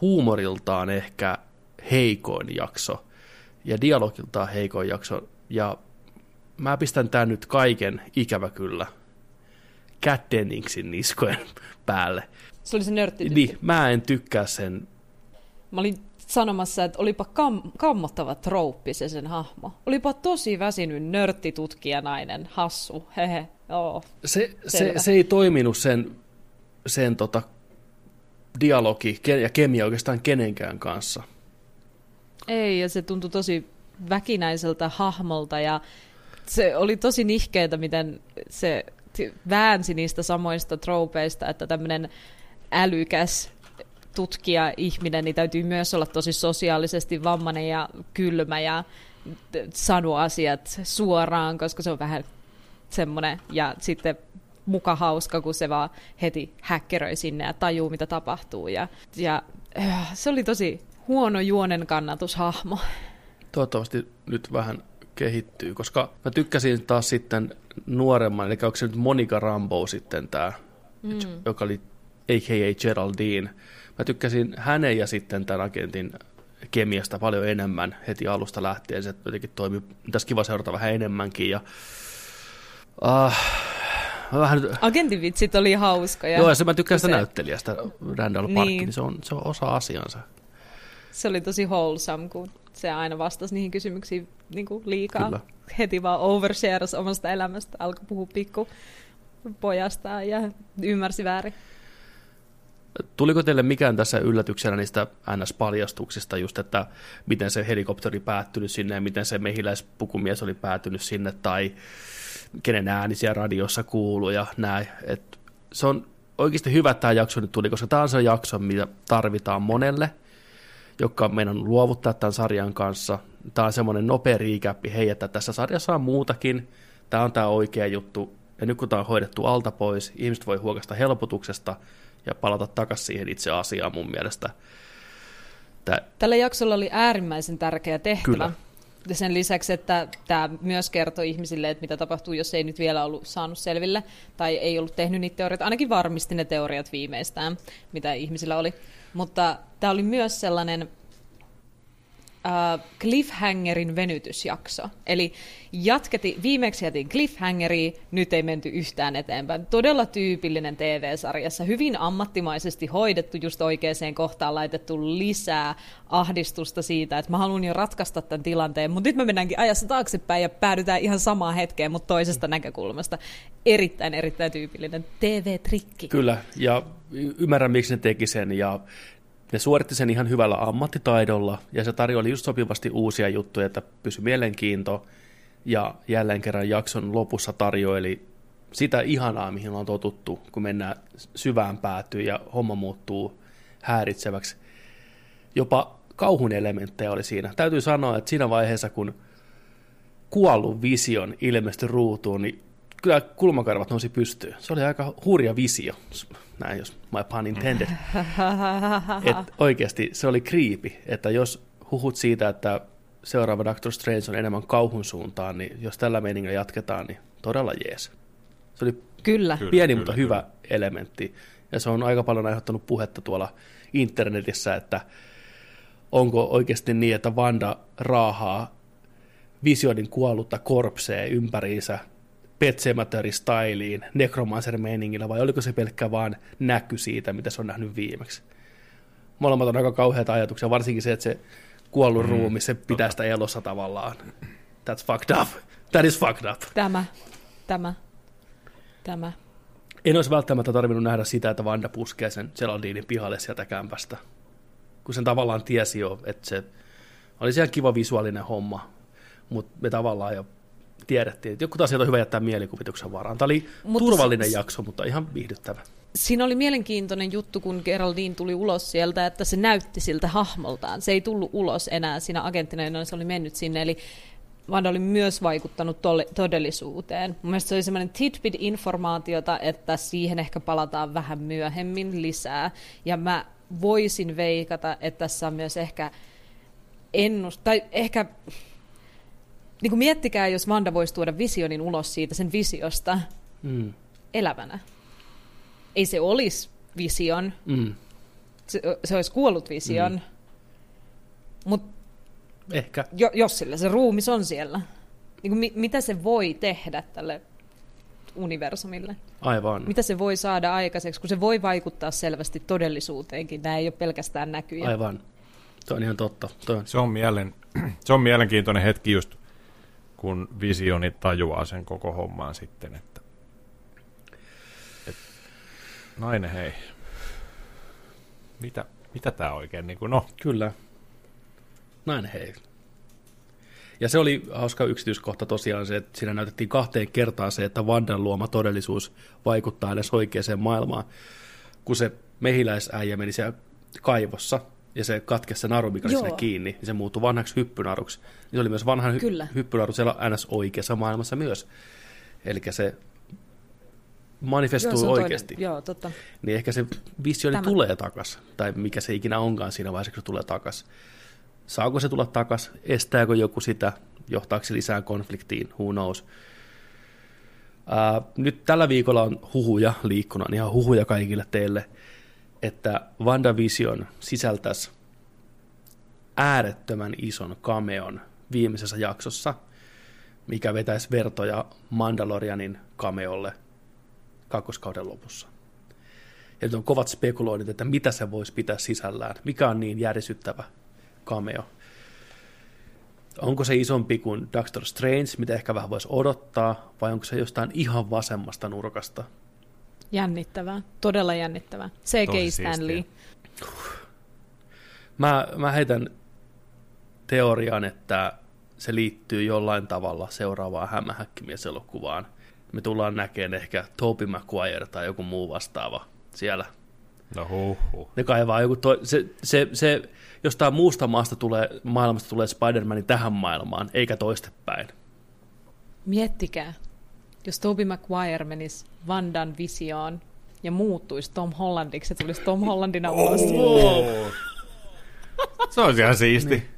huumoriltaan ehkä heikoin jakso ja dialogiltaan heikoin jakso. Ja mä pistän tän nyt kaiken ikävä kyllä Cat Denningsin niskojen päälle. Se oli se nörtti. Niin, mä en tykkää sen. Mä olin sanomassa, että olipa kam- kammottava trouppi se sen hahmo. Olipa tosi väsynyt nörttitutkija nainen, hassu, hehe, joo. Se, se, se ei toiminut sen, sen tota, dialogi ja kemia oikeastaan kenenkään kanssa. Ei, ja se tuntui tosi väkinäiseltä hahmolta ja se oli tosi nihkeetä, miten se väänsi niistä samoista tropeista, että tämmöinen älykäs tutkija ihminen, niin täytyy myös olla tosi sosiaalisesti vammainen ja kylmä ja sanoa asiat suoraan, koska se on vähän semmoinen, ja sitten muka hauska, kun se vaan heti häkkeröi sinne ja tajuu, mitä tapahtuu. Ja, ja äh, se oli tosi huono juonen kannatushahmo. Toivottavasti nyt vähän kehittyy, koska mä tykkäsin taas sitten nuoremman, eli onko se nyt Monica Rambo sitten tämä, mm. joka oli a.k.a. Geraldine. Mä tykkäsin hänen ja sitten tämän agentin kemiasta paljon enemmän heti alusta lähtien. Se jotenkin toimi, tässä kiva seurata vähän enemmänkin. Ja, uh, vähän, Agentin vitsit oli hauskoja. joo, ja se mä tykkään sitä se, näyttelijästä, Randall niin. Niin. niin se, on, se on osa asiansa. se oli tosi wholesome, kun se aina vastasi niihin kysymyksiin niin kuin liikaa. Kyllä. Heti vaan overshares omasta elämästä, alkoi puhua pikku pojastaan ja ymmärsi väärin. Tuliko teille mikään tässä yllätyksenä niistä NS-paljastuksista, just että miten se helikopteri päättynyt sinne ja miten se mehiläispukumies oli päätynyt sinne tai kenen ääni siellä radiossa kuuluu ja näin. Et se on oikeasti hyvä, että tämä jakso nyt tuli, koska tämä on se jakso, mitä tarvitaan monelle, joka meidän luovuttaa tämän sarjan kanssa. Tämä on semmoinen nopea riikäppi, hei, että tässä sarjassa on muutakin. tämä on tämä oikea juttu, ja nyt kun tämä on hoidettu alta pois, ihmiset voi huokasta helpotuksesta ja palata takaisin siihen itse asiaan mun mielestä. Tää... Tällä jaksolla oli äärimmäisen tärkeä tehtävä. Kyllä. Ja sen lisäksi, että tämä myös kertoo ihmisille, että mitä tapahtuu, jos ei nyt vielä ollut saanut selville tai ei ollut tehnyt niitä teorioita. Ainakin varmisti ne teoriat viimeistään, mitä ihmisillä oli. Mutta tämä oli myös sellainen uh, cliffhangerin venytysjakso. Eli jatketi, viimeksi jätin cliffhangeri, nyt ei menty yhtään eteenpäin. Todella tyypillinen TV-sarjassa, hyvin ammattimaisesti hoidettu, just oikeaan kohtaan laitettu lisää ahdistusta siitä, että mä haluan jo ratkaista tämän tilanteen, mutta nyt me mennäänkin ajassa taaksepäin ja päädytään ihan samaan hetkeen, mutta toisesta näkökulmasta. Erittäin, erittäin tyypillinen TV-trikki. Kyllä, ja ymmärrän miksi ne teki sen, ja ne suoritti sen ihan hyvällä ammattitaidolla ja se tarjoili just sopivasti uusia juttuja, että pysy mielenkiinto ja jälleen kerran jakson lopussa tarjoili sitä ihanaa, mihin on totuttu, kun mennään syvään päätyyn ja homma muuttuu häiritseväksi. Jopa kauhun elementtejä oli siinä. Täytyy sanoa, että siinä vaiheessa, kun kuollut vision ilmestyi ruutuun, niin kyllä kulmakarvat nousi pystyyn. Se oli aika hurja visio, näin jos my pun intended. Et oikeasti se oli kriipi, että jos huhut siitä, että seuraava Doctor Strange on enemmän kauhun suuntaan, niin jos tällä meiningillä jatketaan, niin todella jees. Se oli kyllä. pieni, kyllä, mutta kyllä. hyvä elementti. Ja se on aika paljon aiheuttanut puhetta tuolla internetissä, että onko oikeasti niin, että Vanda raahaa Visionin kuollutta korpsea ympäriinsä Pet Sematary-styliin, Necromancer-meiningillä, vai oliko se pelkkä vaan näky siitä, mitä se on nähnyt viimeksi? Molemmat on aika kauheita ajatuksia, varsinkin se, että se kuollut mm, ruumi, se pitää sitä elossa tavallaan. That's fucked up. That is fucked up. Tämä, tämä, tämä. En olisi välttämättä tarvinnut nähdä sitä, että Vanda puskee sen Geraldinin pihalle sieltä kämpästä. Kun sen tavallaan tiesi jo, että se oli siellä kiva visuaalinen homma, mutta me tavallaan jo tiedettiin, että joku asiat on hyvä jättää mielikuvituksen varaan. Tämä oli mutta turvallinen se, jakso, mutta ihan viihdyttävä. Siinä oli mielenkiintoinen juttu, kun Geraldine tuli ulos sieltä, että se näytti siltä hahmoltaan. Se ei tullut ulos enää siinä agenttina, jolla se oli mennyt sinne. Eli Vanda oli myös vaikuttanut tolle, todellisuuteen. Mielestäni se oli semmoinen tidbit-informaatiota, että siihen ehkä palataan vähän myöhemmin lisää. Ja mä voisin veikata, että tässä on myös ehkä ennust... Tai ehkä niin kuin miettikää, jos Vanda voisi tuoda visionin ulos siitä sen visiosta mm. elävänä. Ei se olisi vision. Mm. Se, se olisi kuollut vision. Mm. Mutta Ehkä. Jo, jos sillä se ruumis on siellä. Niin kuin mi, mitä se voi tehdä tälle universumille? Aivan. Mitä se voi saada aikaiseksi, kun se voi vaikuttaa selvästi todellisuuteenkin. Nämä ei ole pelkästään näkyjä. Aivan. Tuo on ihan totta. Tuo on. Se, on mielen, se on mielenkiintoinen hetki just kun visioni tajuaa sen koko hommaan sitten, että, että nainen hei, mitä, mitä tämä oikein, niin kuin, no. Kyllä, nainen hei. Ja se oli hauska yksityiskohta tosiaan se, että siinä näytettiin kahteen kertaan se, että Vandan luoma todellisuus vaikuttaa edes oikeaan maailmaan. Kun se mehiläisäijä meni siellä kaivossa, ja se katkesi se naru, mikä oli sinne kiinni, niin se muuttui vanhaksi hyppynaruksi. Niin se oli myös vanha hy- hyppynaru siellä NS oikeassa maailmassa myös. Eli se manifestuu Joo, se oikeasti. Joo, totta. Niin ehkä se visioni Tämä. tulee takas, tai mikä se ikinä onkaan siinä vaiheessa, kun se tulee takas. Saako se tulla takas, estääkö joku sitä, johtaako se lisää konfliktiin, who knows. Uh, nyt tällä viikolla on huhuja liikkunut, ihan huhuja kaikille teille – että WandaVision sisältäisi äärettömän ison kameon viimeisessä jaksossa, mikä vetäisi vertoja Mandalorianin kameolle kakkoskauden lopussa. Ja nyt on kovat spekuloinnit, että mitä se voisi pitää sisällään, mikä on niin järisyttävä cameo. Onko se isompi kuin Doctor Strange, mitä ehkä vähän voisi odottaa, vai onko se jostain ihan vasemmasta nurkasta, Jännittävää, todella jännittävää. C.K. Stanley. Mä, mä heitän teorian, että se liittyy jollain tavalla seuraavaan hämähäkkimieselokuvaan. Me tullaan näkemään ehkä Toby Maguire tai joku muu vastaava siellä. No huh, huh. Ne kaivaa joku to- se, se, se, jostain muusta maasta tulee, maailmasta tulee Spider-Man tähän maailmaan, eikä toistepäin. Miettikää. Jos Toby Maguire menisi Vandan visioon ja muuttuisi Tom Hollandiksi, se tulisi Tom Hollandina ulos. Oh. Se olisi ihan siisti. Niin.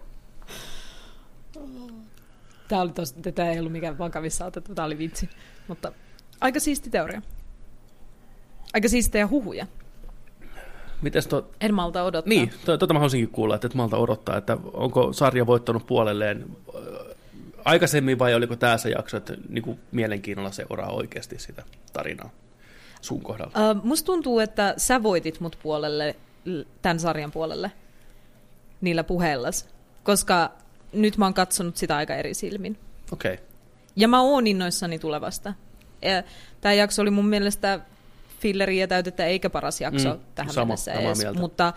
Tämä, oli tos, tätä ei ollut mikään vakavissa otettu, tämä oli vitsi. Mutta aika siisti teoria. Aika siistejä huhuja. Mites to... En malta odottaa. Niin, to, tota mä haluaisinkin kuulla, että et malta odottaa, että onko sarja voittanut puolelleen äh, aikaisemmin vai oliko tämä se jakso, että niin kuin mielenkiinnolla seuraa oikeasti sitä tarinaa sun kohdalla? Uh, musta tuntuu, että sä voitit mut puolelle, tämän sarjan puolelle, niillä puheillas, koska nyt mä oon katsonut sitä aika eri silmin. Okei. Okay. Ja mä oon innoissani tulevasta. Tämä jakso oli mun mielestä filleriä täytettä eikä paras jakso mm, tähän sama, mennessä edes, mieltä. mutta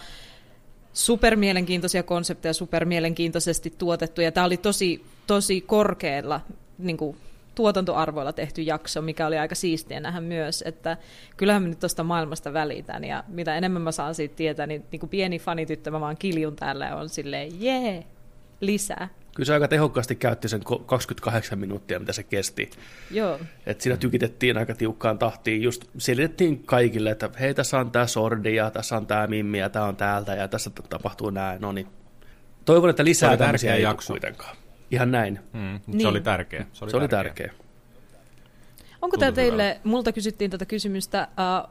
super mielenkiintoisia konsepteja, super mielenkiintoisesti tuotettu ja tämä oli tosi, tosi korkealla niin kuin, tuotantoarvoilla tehty jakso, mikä oli aika siistiä nähdä myös, että kyllähän mä nyt tuosta maailmasta välitän ja mitä enemmän mä saan siitä tietää, niin, niin kuin pieni fanityttö mä vaan kiljun täällä on silleen jee, lisää. Kyllä se aika tehokkaasti käytti sen 28 minuuttia, mitä se kesti. Joo. Et siinä tykitettiin aika tiukkaan tahtiin. Just selitettiin kaikille, että hei, tässä on tämä sordi ja tässä on tämä mimmi ja tämä on täältä ja tässä tapahtuu näin. No niin. Toivon, että lisää se tämmöisiä ei jakso. kuitenkaan. Ihan näin. Mm, niin. Se oli tärkeä. Se oli, se oli tärkeä. tärkeä. Onko tämä teille, multa kysyttiin tätä kysymystä uh,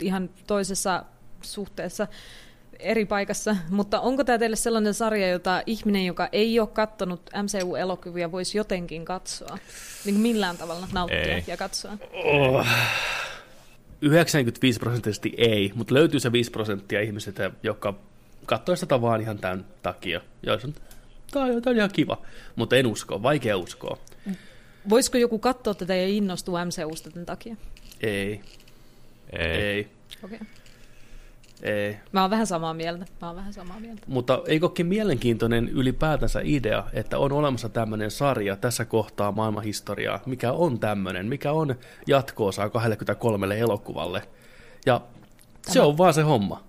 ihan toisessa suhteessa, eri paikassa, mutta onko tämä teille sellainen sarja, jota ihminen, joka ei ole katsonut MCU-elokuvia, voisi jotenkin katsoa? Niin kuin millään tavalla nauttia ei. ja katsoa? Oh. 95 prosenttisesti ei, mutta löytyy se 5 prosenttia ihmiset, jotka katsoo sitä vaan ihan tämän takia. Ja on, tämä on, tämä on ihan kiva, mutta en usko, vaikea uskoa. Voisiko joku katsoa tätä ja innostua MCUsta tämän takia? Ei. Ei. Ei. Okei. Okay. Ei. Mä oon vähän samaa mieltä. Mä oon vähän samaa mieltä. Mutta eikökin mielenkiintoinen ylipäätänsä idea, että on olemassa tämmöinen sarja tässä kohtaa maailmanhistoriaa, mikä on tämmöinen, mikä on jatkoosa 23 elokuvalle. Ja Tämä. se on vaan se homma.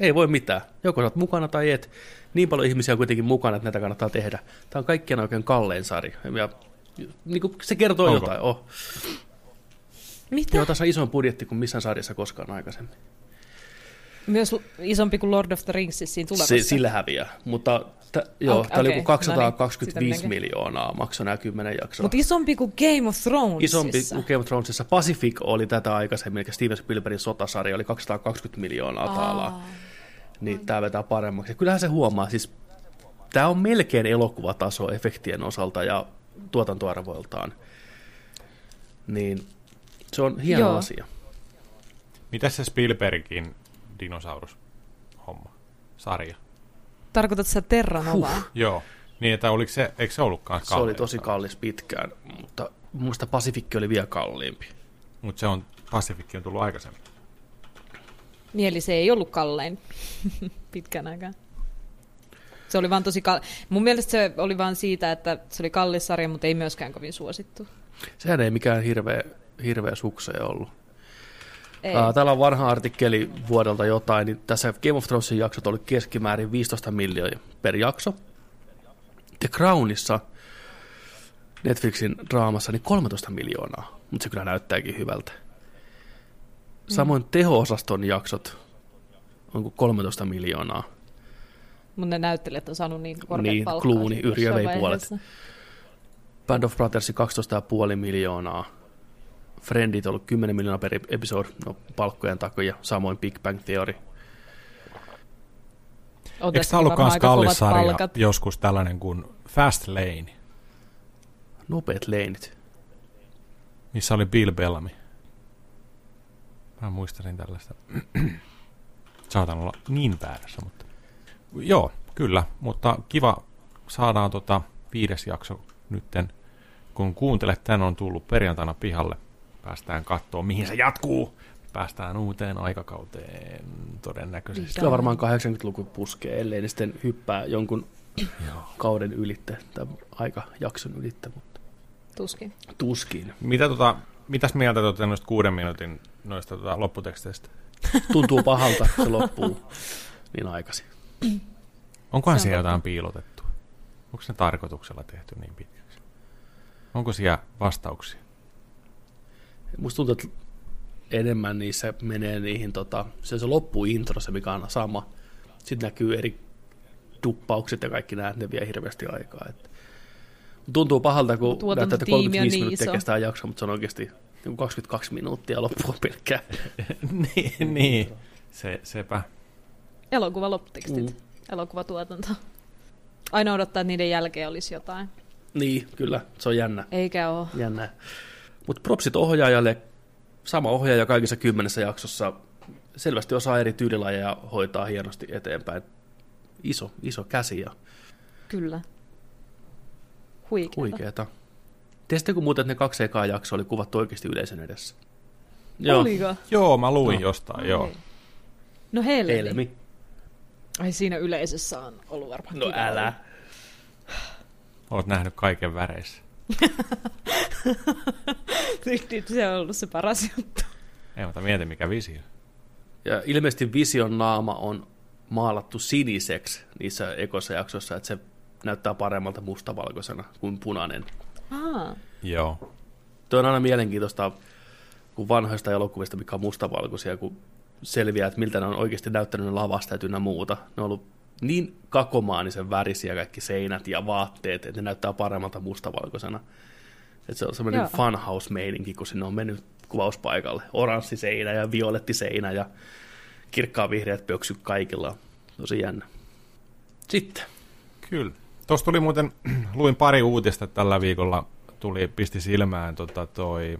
Ei voi mitään. Joko sä oot mukana tai et. Niin paljon ihmisiä on kuitenkin mukana, että näitä kannattaa tehdä. Tämä on kaikkien oikein kallein sarja. Ja niin kuin se kertoo Onko? jotain. Oh. Mitä? Joo, tässä on isoin budjetti kuin missään sarjassa koskaan aikaisemmin. Myös isompi kuin Lord of the Rings siis siinä tulevassa. Se, sillä häviää, mutta t- joo, okay, tämä oli joku 225 no niin, miljoonaa maksoi nämä kymmenen jaksoa. Mutta isompi kuin Game of Thronesissa. Isompi kuin Game of Thronesissa. Pacific oli tätä aikaisemmin, eli Steven Spielbergin sotasarja oli 220 miljoonaa taalaa. Niin tämä vetää paremmaksi. kyllähän se huomaa, siis tämä on melkein elokuvataso efektien osalta ja tuotantoarvoiltaan. Niin se on hieno Joo. asia. Mitä se Spielbergin dinosaurus-homma, sarja. Tarkoitatko sä Terra Novaa? Huh. Joo. Niin, että oliko se, eikö se ollutkaan kallis? Se oli tosi kallis pitkään, mutta muista Pasifikki oli vielä kalliimpi. Mutta se on, Pasifikki on tullut aikaisemmin. Niin, eli se ei ollut kallein pitkän aikaa. Se oli vaan tosi kal... Mun mielestä se oli vaan siitä, että se oli kallis sarja, mutta ei myöskään kovin suosittu. Sehän ei mikään hirveä, hirveä sukse ollut. Ei. täällä on vanha artikkeli vuodelta jotain, niin tässä Game of Thronesin jaksot oli keskimäärin 15 miljoonaa per jakso. The Crownissa, Netflixin draamassa, niin 13 miljoonaa, mutta se kyllä näyttääkin hyvältä. Samoin mm. teho-osaston jaksot on 13 miljoonaa. Mutta ne näyttelijät on saanut niin korkeat Niin, Clooney, Yrjö vei puolet. Band of Brothers 12,5 miljoonaa. Friendit ollut 10 miljoonaa per episode, no palkkojen takia, samoin Big Bang Theory. Eikö tämä ollutkaan kallis sarja joskus tällainen kuin Fast Lane? Nopeat leinit. Missä oli Bill Bellamy. Mä muistelin tällaista. Saatan olla niin väärässä, mutta... Joo, kyllä, mutta kiva saadaan tota viides jakso nytten, kun kuuntelet, tän on tullut perjantaina pihalle päästään katsoa, mihin se jatkuu. Päästään uuteen aikakauteen todennäköisesti. Kyllä varmaan 80-luku puskee, ellei ne sitten hyppää jonkun kauden ylitte tai aikajakson ylitte. Mutta... Tuskin. Tuskin. Mitä tota, mitäs mieltä olette noista kuuden minuutin noista tota, lopputeksteistä? Tuntuu pahalta, se loppuu niin aikaisin. Onkohan siellä jotain piilotettu? Onko se tarkoituksella tehty niin pitkäksi? Onko siellä vastauksia? Musta tuntuu, että enemmän niissä menee niihin, tota, se on se loppuintro, se mikä on sama. Sitten näkyy eri duppaukset ja kaikki nämä, ne vie hirveästi aikaa. Et tuntuu pahalta, kun näyttää, että Tuotantotiimi on 35 niin minuuttia iso. kestää jakso, mutta se on oikeasti niin 22 minuuttia loppua pelkkää. niin, niin. Se, sepä. Elokuva lopputekstit, Mm. elokuvatuotanto. Aina odottaa, että niiden jälkeen olisi jotain. Niin, kyllä, se on jännä. Eikä ole. jännä. Mutta propsit ohjaajalle, sama ohjaaja kaikissa kymmenessä jaksossa, selvästi osaa eri tyylilajeja hoitaa hienosti eteenpäin. Iso, iso käsi ja Kyllä. Huikeeta. huikeeta. Tiesittekö muuten, että ne kaksi ekaa jaksoa oli kuvattu oikeasti yleisön edessä? Joo, Oliko? Joo, mä luin No. jostain, joo. Okei. No helmi. Helmi. Ai siinä yleisössä on ollut varmaan No kiva älä. Oot nähnyt kaiken väreissä. Nyt se on ollut se paras juttu. Ei, mutta mieti mikä visio. Ja ilmeisesti Vision naama on maalattu siniseksi niissä ekossa jaksoissa, että se näyttää paremmalta mustavalkoisena kuin punainen. Aa, Joo. Tuo on aina mielenkiintoista, kun vanhoista elokuvista, mikä on mustavalkoisia, kun selviää, että miltä ne on oikeasti näyttänyt ne lavasta ja muuta. Ne on ollut niin kakomaanisen värisiä kaikki seinät ja vaatteet, että ne näyttää paremmalta mustavalkoisena. Että se on semmoinen Joo. funhouse-meininki, kun sinne on mennyt kuvauspaikalle. Oranssi seinä ja violetti seinä ja kirkkaan vihreät pöksyt kaikilla. Tosi jännä. Sitten. Kyllä. Tuossa tuli muuten, luin pari uutista tällä viikolla, tuli, pisti silmään tota, toi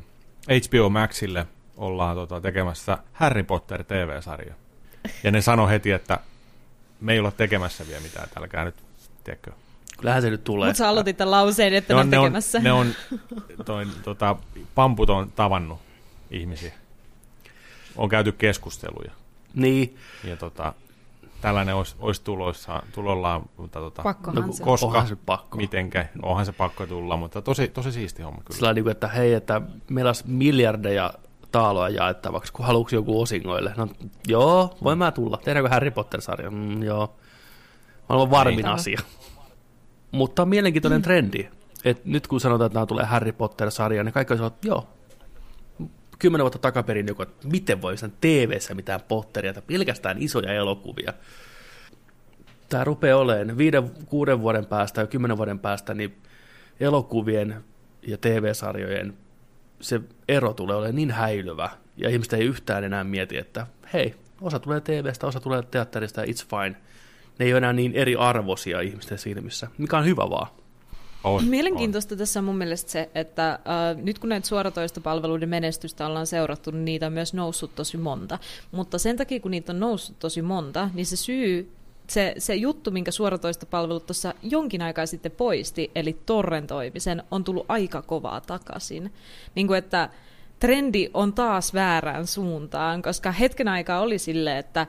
HBO Maxille ollaan tota, tekemässä Harry Potter TV-sarja. Ja ne sanoi heti, että me ei olla tekemässä vielä mitään, älkää nyt, tiedätkö. Kyllähän se nyt tulee. mutta sä aloitit tämän lauseen, että ne on, ne on, tekemässä. ne on toi, tota, pamput on tavannut ihmisiä. On käyty keskusteluja. Niin, Ja tota, tällainen olisi, olisi tuloissa, tulollaan, mutta tota, Pakkohan no, se. koska, onhan se pakko. mitenkä, onhan se pakko tulla, mutta tosi, tosi siisti homma kyllä. Sillä niin että hei, että meillä olisi miljardeja taaloa jaettavaksi, kun haluatko joku osingoille. No joo, voin mä tulla. Tehdäänkö Harry Potter-sarja? Mm, joo. Maailman varmin Ei. asia. Mutta on mielenkiintoinen trendi. Et nyt kun sanotaan, että tulee Harry Potter-sarja, niin kaikki olisivat, joo, kymmenen vuotta takaperin joku, että miten voi sen TV-ssä mitään Potteria, tai pelkästään isoja elokuvia. Tämä rupeaa olemaan viiden, kuuden vuoden päästä ja kymmenen vuoden päästä, niin elokuvien ja TV-sarjojen se ero tulee olemaan niin häilyvä, ja ihmiset ei yhtään enää mieti, että hei, osa tulee TVstä, osa tulee teatterista, ja it's fine. Ne ei ole enää niin eri arvoisia ihmisten silmissä, mikä on hyvä vaan. On, Mielenkiintoista tässä on mun mielestä se, että äh, nyt kun näitä suoratoistopalveluiden menestystä ollaan seurattu, niin niitä on myös noussut tosi monta. Mutta sen takia, kun niitä on noussut tosi monta, niin se syy, se, se juttu, minkä suoratoistopalvelut tuossa jonkin aikaa sitten poisti, eli torrentoimisen, on tullut aika kovaa takaisin. Niin kuin että trendi on taas väärään suuntaan, koska hetken aikaa oli silleen, että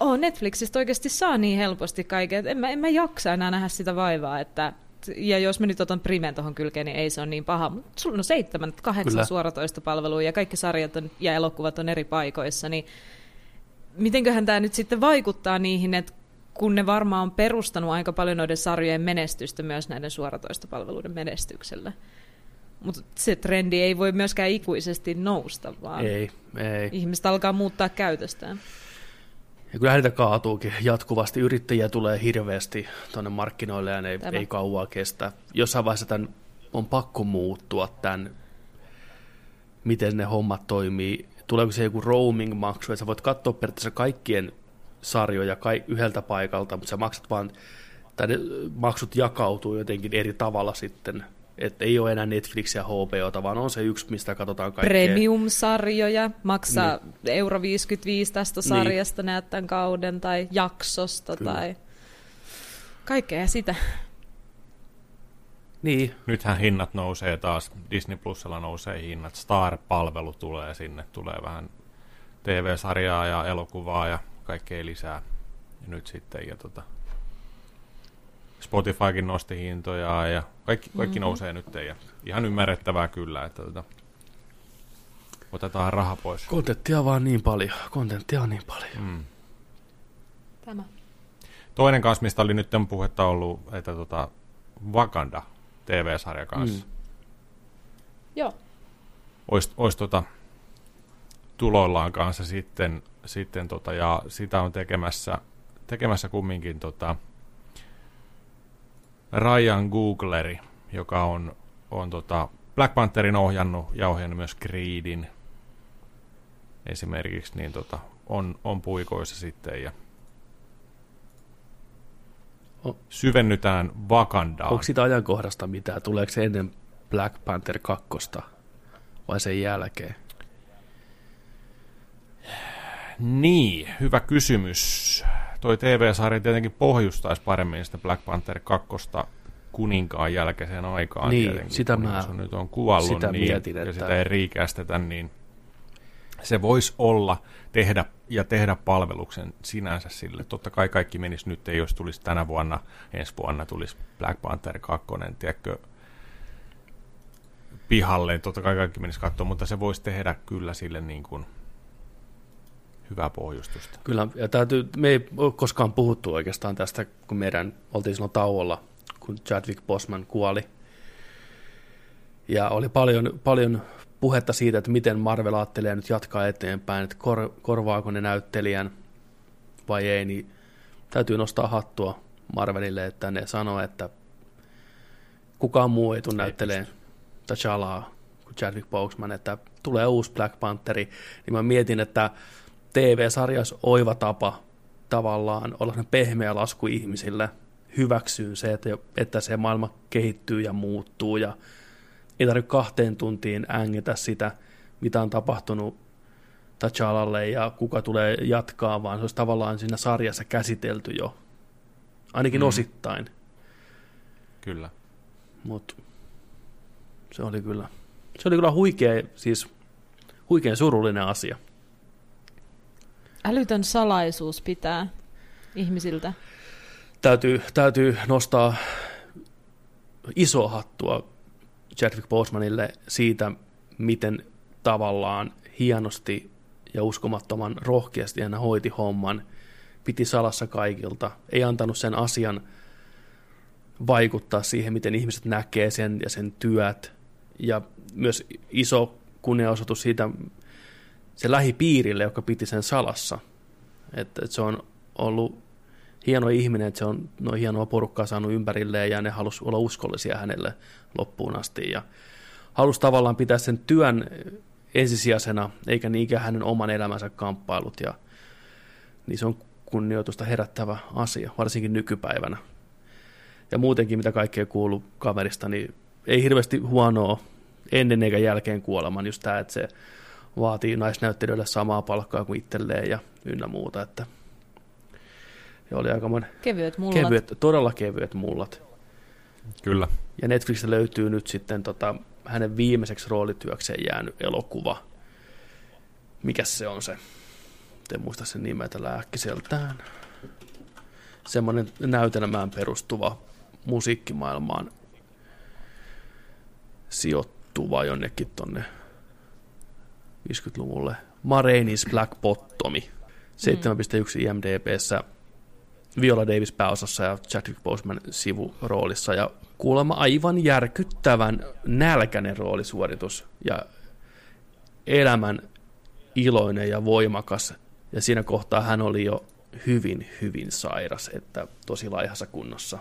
oh, Netflixistä oikeasti saa niin helposti kaiken, että en mä, en mä jaksa enää nähdä sitä vaivaa, että ja jos mä nyt otan Primen tuohon kylkeen, niin ei se ole niin paha, mutta sulla on seitsemän, kahdeksan Kyllä. suoratoistopalvelua ja kaikki sarjat on, ja elokuvat on eri paikoissa, niin mitenköhän tämä nyt sitten vaikuttaa niihin, että kun ne varmaan on perustanut aika paljon noiden sarjojen menestystä myös näiden suoratoistopalveluiden menestyksellä. Mutta se trendi ei voi myöskään ikuisesti nousta, vaan Ei, ei. ihmiset alkaa muuttaa käytöstään. Ja kyllähän niitä kaatuukin jatkuvasti. Yrittäjiä tulee hirveästi tuonne markkinoille ja ne ei, Tämä. ei kauaa kestä. Jossain vaiheessa tämän on pakko muuttua tämän, miten ne hommat toimii. Tuleeko se joku roaming-maksu, että sä voit katsoa periaatteessa kaikkien sarjoja kai, yhdeltä paikalta, mutta sä maksat vaan, tai ne maksut jakautuu jotenkin eri tavalla sitten. Että ei ole enää Netflix ja HBOta, vaan on se yksi, mistä katsotaan kaikkea. Premium-sarjoja, maksaa niin. euro 55 tästä Niin. sarjasta, näet tämän kauden, tai jaksosta, Kyllä. tai kaikkea sitä. Niin, Nythän hinnat nousee taas, Disney Plusella nousee hinnat, Star-palvelu tulee sinne, tulee vähän TV-sarjaa ja elokuvaa ja kaikkea lisää. Ja nyt sitten, ja tota, Spotifykin nosti hintoja ja kaikki, kaikki mm-hmm. nousee nyt ja ihan ymmärrettävää kyllä, että tota, otetaan raha pois. kontenttia vaan niin paljon. Kontenttia on niin paljon. Mm. Tämä. Toinen kanssa, mistä oli nyt puhetta ollut, että tota, Wakanda TV-sarja kanssa. Mm. Joo. olisi, olisi tota, tuloillaan kanssa sitten, sitten tota, ja sitä on tekemässä, tekemässä kumminkin tota, Ryan Googleri, joka on, on tota Black Pantherin ohjannut ja ohjannut myös Creedin esimerkiksi, niin tota, on, on puikoissa sitten ja syvennytään Wakandaan. Onko sitä ajankohdasta mitään? Tuleeko se ennen Black Panther 2 vai sen jälkeen? Niin, hyvä kysymys. Toi TV-sarja tietenkin pohjustaisi paremmin sitä Black Panther 2 kuninkaan jälkeiseen aikaan. Niin, tietenkin, sitä mä se nyt on kuvallut sitä niin, mietin, ja että- sitä ei riikästetä, niin se voisi olla tehdä ja tehdä palveluksen sinänsä sille. Totta kai kaikki menisi nyt, ei jos tulisi tänä vuonna, ensi vuonna tulisi Black Panther 2, tiedätkö, pihalle, totta kai kaikki menisi katsomaan, mutta se voisi tehdä kyllä sille niin kuin hyvää pohjustusta. Kyllä, ja täytyy, me ei ole koskaan puhuttu oikeastaan tästä, kun meidän oltiin silloin tauolla, kun Chadwick Boseman kuoli. Ja oli paljon, paljon puhetta siitä, että miten Marvel ajattelee nyt jatkaa eteenpäin, että kor, korvaako ne näyttelijän vai ei, niin täytyy nostaa hattua Marvelille, että ne sanoo, että kukaan muu ei tule näyttelemään T'Challaa kuin Chadwick Boseman, että tulee uusi Black Pantheri, niin mä mietin, että TV-sarjas oiva tapa tavallaan olla pehmeä lasku ihmisille, hyväksyy se, että, että se maailma kehittyy ja muuttuu ja ei tarvitse kahteen tuntiin ängetä sitä, mitä on tapahtunut T'Challalle ja kuka tulee jatkaa, vaan se olisi tavallaan siinä sarjassa käsitelty jo, ainakin Mm. osittain, Kyllä. mutta se oli kyllä, se oli kyllä huikea, siis huikean surullinen asia. Älytön salaisuus pitää ihmisiltä. täytyy, täytyy nostaa iso hattua Chadwick Bosemanille siitä, miten tavallaan hienosti ja uskomattoman rohkeasti hän hoiti homman, piti salassa kaikilta, ei antanut sen asian vaikuttaa siihen, miten ihmiset näkee sen ja sen työt, ja myös iso kunniaosoitus siitä se lähipiirille, joka piti sen salassa. Että, että se on ollut hieno ihminen, että se on noin hienoa porukkaa saanut ympärilleen ja ne halusi olla uskollisia hänelle loppuun asti. Ja halusi tavallaan pitää sen työn ensisijaisena, eikä niinkään hänen oman elämänsä kamppailut. Ja, niin se on kunnioitusta herättävä asia, varsinkin nykypäivänä. Ja muutenkin, mitä kaikkea kuuluu kaverista, niin ei hirveästi huonoa ennen eikä jälkeen kuoleman. Just tämä, että se vaatii naisnäyttelijöille samaa palkkaa kuin itselleen ja ynnä muuta. Että ja oli aika Kevyet mullat. kevyet, todella kevyet mullat. Kyllä. Ja Netflixistä löytyy nyt sitten tota, hänen viimeiseksi roolityökseen jäänyt elokuva. Mikäs se on se? En muista sen nimeä tällä äkkiseltään. Semmoinen näytelmään perustuva musiikkimaailmaan sijoittuva jonnekin tonne 50-luvulle. Marainis Black Bottomi. 7.1 IMDBssä Viola Davis pääosassa ja Chadwick Boseman sivuroolissa ja kuulemma aivan järkyttävän nälkäinen roolisuoritus ja elämän iloinen ja voimakas ja siinä kohtaa hän oli jo hyvin, hyvin sairas, että tosi laihassa kunnossa.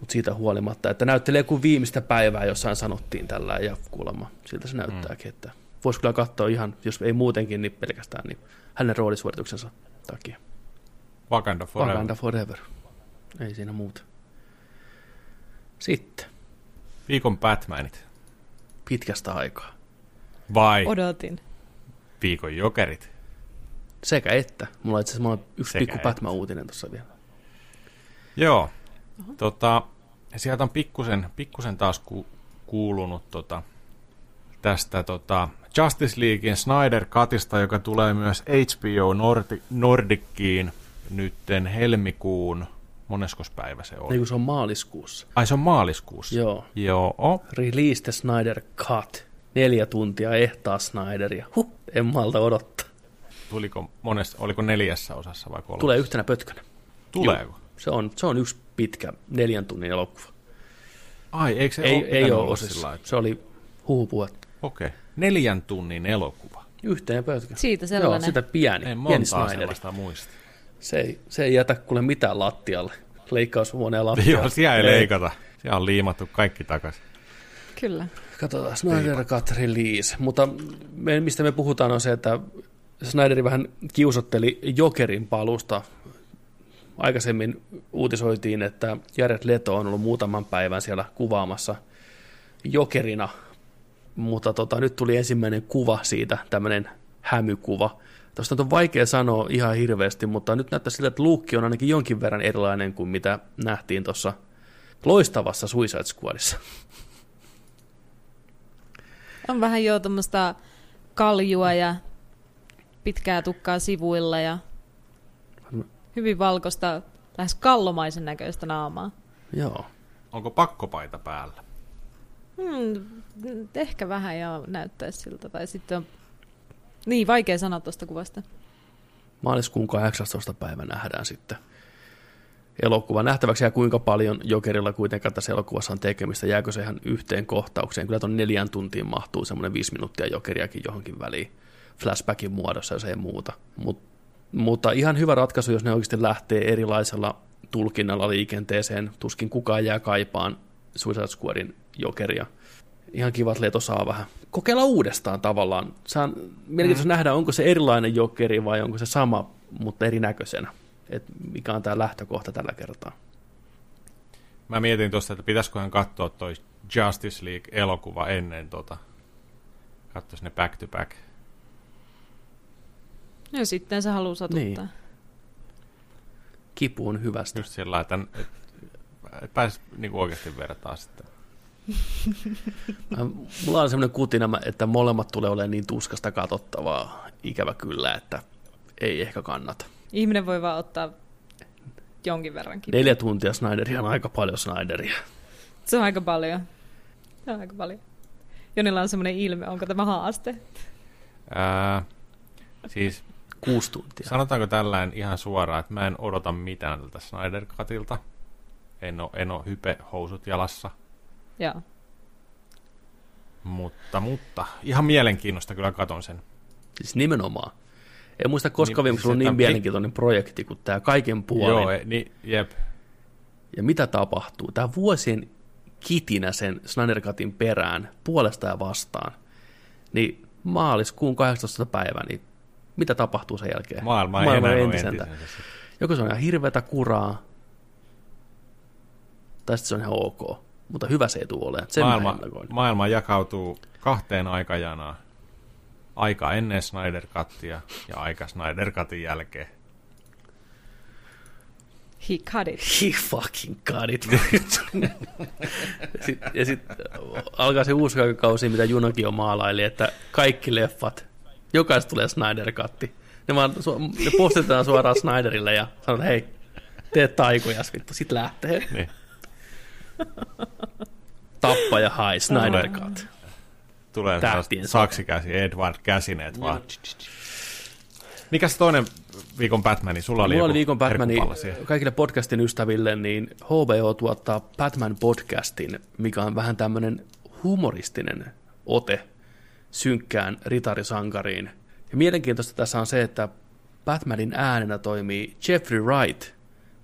Mutta siitä huolimatta, että näyttelee kuin viimeistä päivää, jossain sanottiin tällä ja kuulemma siltä se näyttääkin, että voisi kyllä katsoa ihan, jos ei muutenkin, niin pelkästään niin hänen roolisuorituksensa takia. Wakanda Forever. Wakanda Forever. Ei siinä muuta. Sitten, Viikon Batmanit. pitkästä aikaa. Vai Odotin. viikon Jokerit. Sekä että. Mulla on itse asiassa mulla on yksi Sekä pikku. Batman-uutinen tuossa vielä. Joo. Tota, sieltä on pikkusen, pikkusen taas ku, kuulunut tota, tästä tota, Justice Leaguein Snyder Cutista, joka tulee myös HBO Nordi, Nordickiin nytten helmikuun, moneskos päivä se on? Kuin se on maaliskuussa. Ai se on maaliskuussa? Joo. Joo. Release the Snyder Cut. Neljä tuntia ehtaa Snyderia. Huh, en malta odottaa. Tuliko monesta, oliko neljässä osassa vai kolmessa? Tulee yhtenä pötkönä. Tuleeko? Se on, se on yksi pitkä neljän tunnin elokuva. Ai, eikö se ei ole ei ole osissa. sillä että- Se oli huhupuhetta. Okei. Okay. Neljän tunnin elokuva. Yhteen pöytäkään. Siitä Joo, sellainen. sitä pieni, Ei pieni montaa Snyderi. sellaista muista. Se ei, se ei jätä kuule mitään lattialle. Leikkaushuoneen lattialle. Joo, siellä ei leikata. Siellä on liimattu kaikki takaisin. Kyllä. Katsotaan, Snyder Cut Release. Mutta me, mistä me puhutaan on se, että Snyderi vähän kiusotteli Jokerin palusta. Aikaisemmin uutisoitiin, että Jared Leto on ollut muutaman päivän siellä kuvaamassa Jokerina, mutta tota, nyt tuli ensimmäinen kuva siitä, tämmöinen hämykuva. Tuosta on vaikea sanoa ihan hirveästi, mutta nyt näyttää siltä, että luukki on ainakin jonkin verran erilainen kuin mitä nähtiin tuossa loistavassa Suicide Squadissa. On vähän jo tuommoista kaljua ja pitkää tukkaa sivuilla ja hyvin valkoista, lähes kallomaisen näköistä naamaa. Joo. Onko pakkopaita päällä? Hmm, ehkä vähän ja näyttäisi siltä. Tai sitten on... Niin, vaikea sanoa tuosta kuvasta. maaliskuun 18. päivä nähdään sitten elokuva. Nähtäväksi jää kuinka paljon Jokerilla kuitenkaan tässä elokuvassa on tekemistä. Jääkö se ihan yhteen kohtaukseen? Kyllä tuon neljän tuntiin mahtuu semmoinen viisi minuuttia Jokeriakin johonkin väliin flashbackin muodossa, jos ei muuta. Mut, mutta ihan hyvä ratkaisu, jos ne oikeasti lähtee erilaisella tulkinnalla liikenteeseen. Tuskin kukaan jää kaipaan Suicide Squadin Jokeria. Ihan kiva, että Leto saa vähän kokeilla uudestaan tavallaan. Saan mielenkiintoista mm. nähdä, onko se erilainen Jokeri vai onko se sama, mutta erinäköisenä. Et mikä on tämä lähtökohta tällä kertaa. Mä mietin tuosta, että pitäisiköhän katsoa toi Justice League-elokuva ennen tota. Katsois ne back to back. Ja sitten se haluaa satuttaa. Niin. Kipuun hyvästä. Just sillä lailla, että et, et pääs niinku oikeasti vertaa sitten. Mulla on semmoinen kutina, että molemmat tulee olemaan niin tuskasta katsottavaa, ikävä kyllä, että ei ehkä kannata. Ihminen voi vaan ottaa jonkin verrankin. Neljä tuntia Snyderia on aika paljon Snyderia. Se on aika paljon. Se on aika paljon. Jonilla on semmoinen ilme, onko tämä haaste? Ää, siis Kuusi tuntia. sanotaanko tällainen ihan suoraan, että mä en odota mitään tältä Snyder Cutilta. En oo, en oo hype housut jalassa. Joo. Mutta, mutta ihan mielenkiinnosta kyllä katon sen. Siis nimenomaan. En muista koska Niin, viimeksi ollut niin mielenkiintoinen projekti kuin tämä kaiken puolin. Joo, e, niin, jep. Ja mitä tapahtuu? Tämä vuosien kitinä sen Snyder Cutin perään, puolesta ja vastaan, niin maaliskuun 18. päivä, niin mitä tapahtuu sen jälkeen? Maailma ei Maailma enää entisentä. entisensä. Joko se on ihan hirveätä kuraa, tai sitten se on ihan ok. Mutta hyvä se ei tule olemaan. Sen Maailma, maailma jakautuu kahteen aikajanaan. Aika ennen Snyder Cuttia ja aika Snyder Cutin jälkeen. He cut it. He fucking got it. sit, ja sitten alkaa se uusi kausi, mitä Junokin on maalaili, että kaikki leffat, jokaista tulee Snyder Cutti. Ne, vaan, ne postitaan suoraan Snyderille ja sanotaan, hei, tee taikojas vittu, sit lähtee. Niin. Tappaja hai, Snyder Cut. Tulee Tähtien sellaiset saksikäsi, Edward Käsineet vaan. Mikäs toinen viikon Batmani? Sulla oli Mulla oli viikon Batmani kaikille podcastin ystäville, niin HBO tuottaa Batman podcastin, mikä on vähän tämmöinen humoristinen ote synkkään ritarisankariin. Ja mielenkiintoista tässä on se, että Batmanin äänenä toimii Jeffrey Wright,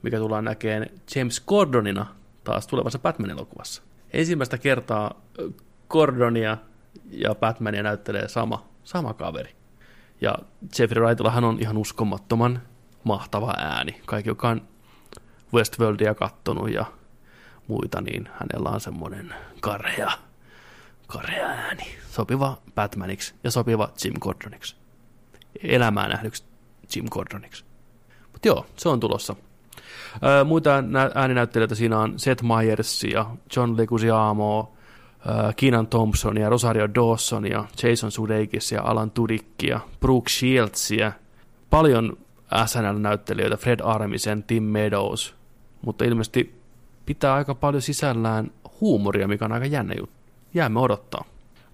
mikä tullaan näkemään James Gordonina taas tulevassa Batman-elokuvassa. Ensimmäistä kertaa Gordonia ja Batmania näyttelee sama, sama kaveri. Ja Jeffrey Wrightillahan on ihan uskomattoman mahtava ääni. Kaikki, joka on Westworldia kattonut ja muita, niin hänellä on semmoinen karhea, karhea ääni. Sopiva Batmaniksi ja sopiva Jim Gordoniksi. Elämää nähdyksi Jim Gordoniksi. Mutta joo, se on tulossa. Muita nä- ääninäyttelijöitä siinä on Seth Meyers ja John Leguizamo, Keenan Thompson ja Rosario Dawson ja Jason Sudeikis ja Alan Tudyk ja Brooke Shields ja paljon SNL-näyttelijöitä, Fred Armisen, Tim Meadows, mutta ilmeisesti pitää aika paljon sisällään huumoria, mikä on aika jännä juttu. Jäämme odottaa.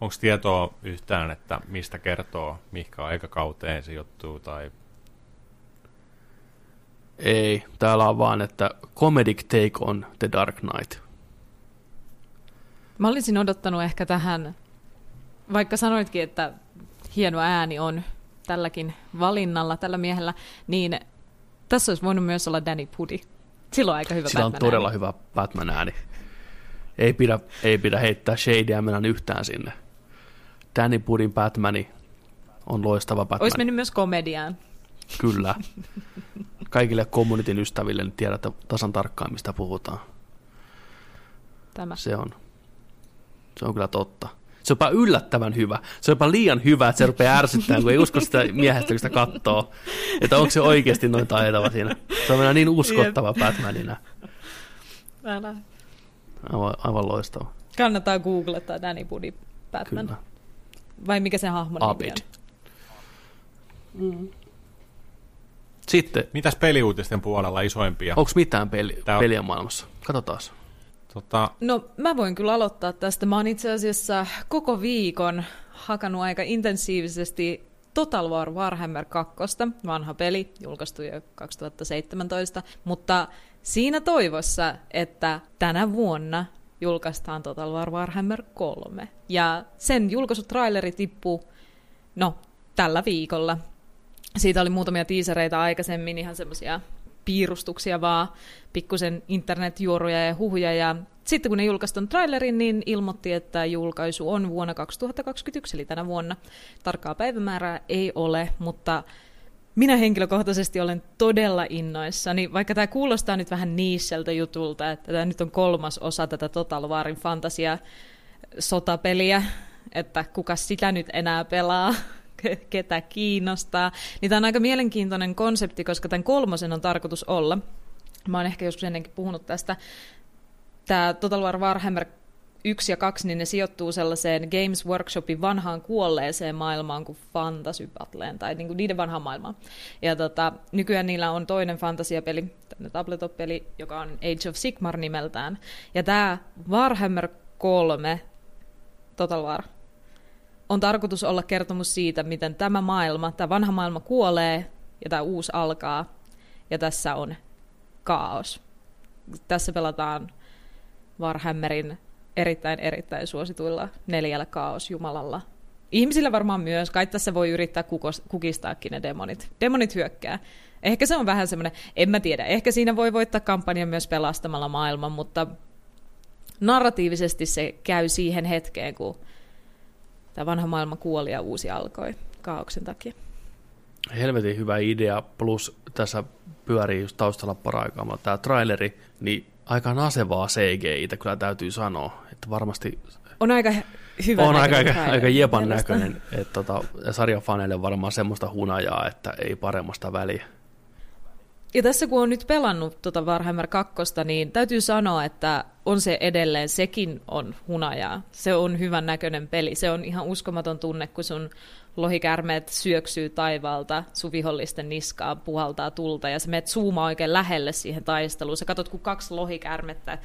Onko tietoa yhtään, että mistä kertoo, mihinkä aikakauteen se juttuu, tai Ei, täällä on vaan, että comedic take on The Dark Knight. Mä olisin odottanut ehkä tähän vaikka sanoitkin, että hieno ääni on tälläkin valinnalla, tällä miehellä, niin tässä olisi voinut myös olla Danny Pudi. Sillä on aika hyvä Sillä on Batman todella ääni. hyvä Batman-ääni. Ei pidä, ei pidä heittää shadeä mennä yhtään sinne. Danny Pudin Batmani on loistava Batman. Olisi mennyt myös komediaan. Kyllä. Kaikille communityn ystäville niin tiedätte tasan tarkkaan, mistä puhutaan. Tämä. Se on, se on kyllä totta. Se on jopa yllättävän hyvä. Se on jopa liian hyvä, että se rupeaa ärsyttämään, kun ei usko sitä miehestä, kun sitä katsoo. Että onko se oikeasti noin taitava siinä. Se on niin uskottava Batmanina. Älä. Aivan, aivan loistava. Kannattaa googlettaa Danny Pudi Batman. Kyllä. Vai mikä se hahmon nimi Abid. on? Sitten, Mitäs peliuutisten puolella isoimpia? onko mitään peli, Tää on- peliä maailmassa? Katsotaan. Tota, No mä voin kyllä aloittaa tästä. Mä oon itse asiassa koko viikon hakannut aika intensiivisesti Total War Warhammer 2, vanha peli, julkaistu jo 2017, mutta siinä toivossa, että tänä vuonna julkaistaan Total War Warhammer 3. Ja sen julkaisutraileri tippuu, no, tällä viikolla. Siitä oli muutamia tiisereitä aikaisemmin, ihan semmoisia piirustuksia vaan, pikkusen internetjuoruja ja huhuja. Ja sitten kun ne julkaisi ton trailerin, niin ilmoitti, että julkaisu on vuonna 2021, eli tänä vuonna. Tarkkaa päivämäärää ei ole, mutta minä henkilökohtaisesti olen todella innoissani, vaikka tämä kuulostaa nyt vähän niisseltä jutulta, että tämä nyt on kolmas osa tätä Total Warin fantasia sotapeliä, että kuka sitä nyt enää pelaa, ketä kiinnostaa. Niin tämä on aika mielenkiintoinen konsepti, koska tämän kolmosen on tarkoitus olla. Mä oon ehkä joskus ennenkin puhunut tästä. Tämä Total War Warhammer 1 ja 2, niin ne sijoittuu sellaiseen Games Workshopin vanhaan kuolleeseen maailmaan kuin Fantasy Battleen, tai niin kuin niiden vanhaan maailmaan. Ja tota, nykyään niillä on toinen fantasiapeli, tämmöinen tabletop-peli, joka on Age of Sigmar nimeltään. Ja tämä Warhammer 3 Total War on tarkoitus olla kertomus siitä, miten tämä maailma, tämä vanha maailma kuolee ja tämä uusi alkaa. Ja tässä on kaos. Tässä pelataan Warhammerin erittäin erittäin suosituilla neljällä kaosjumalalla. Ihmisillä varmaan myös, kai tässä voi yrittää kukos, kukistaakin ne demonit. Demonit hyökkää. Ehkä se on vähän semmoinen, en mä tiedä, ehkä siinä voi voittaa kampanjan myös pelastamalla maailman, mutta narratiivisesti se käy siihen hetkeen, kun tämä vanha maailma kuoli ja uusi alkoi kaauksen takia. Helvetin hyvä idea, plus tässä pyörii just taustalla paraikaa tämä traileri, niin aika nasevaa CGI, kyllä täytyy sanoa, että varmasti On aika hyvä on aika, aika, aika jepan näköinen, että tota, sarjafaneille varmaan semmoista hunajaa, että ei paremmasta väliä. Ja tässä kun on nyt pelannut tuota Warhammer 2, niin täytyy sanoa, että on se edelleen, sekin on hunajaa. Se on hyvän näköinen peli. Se on ihan uskomaton tunne, kun sun lohikärmeet syöksyy taivaalta, sun vihollisten niskaa puhaltaa tulta ja sä menet zoomaa oikein lähelle siihen taisteluun. Sä katsot, kun kaksi lohikärmettä,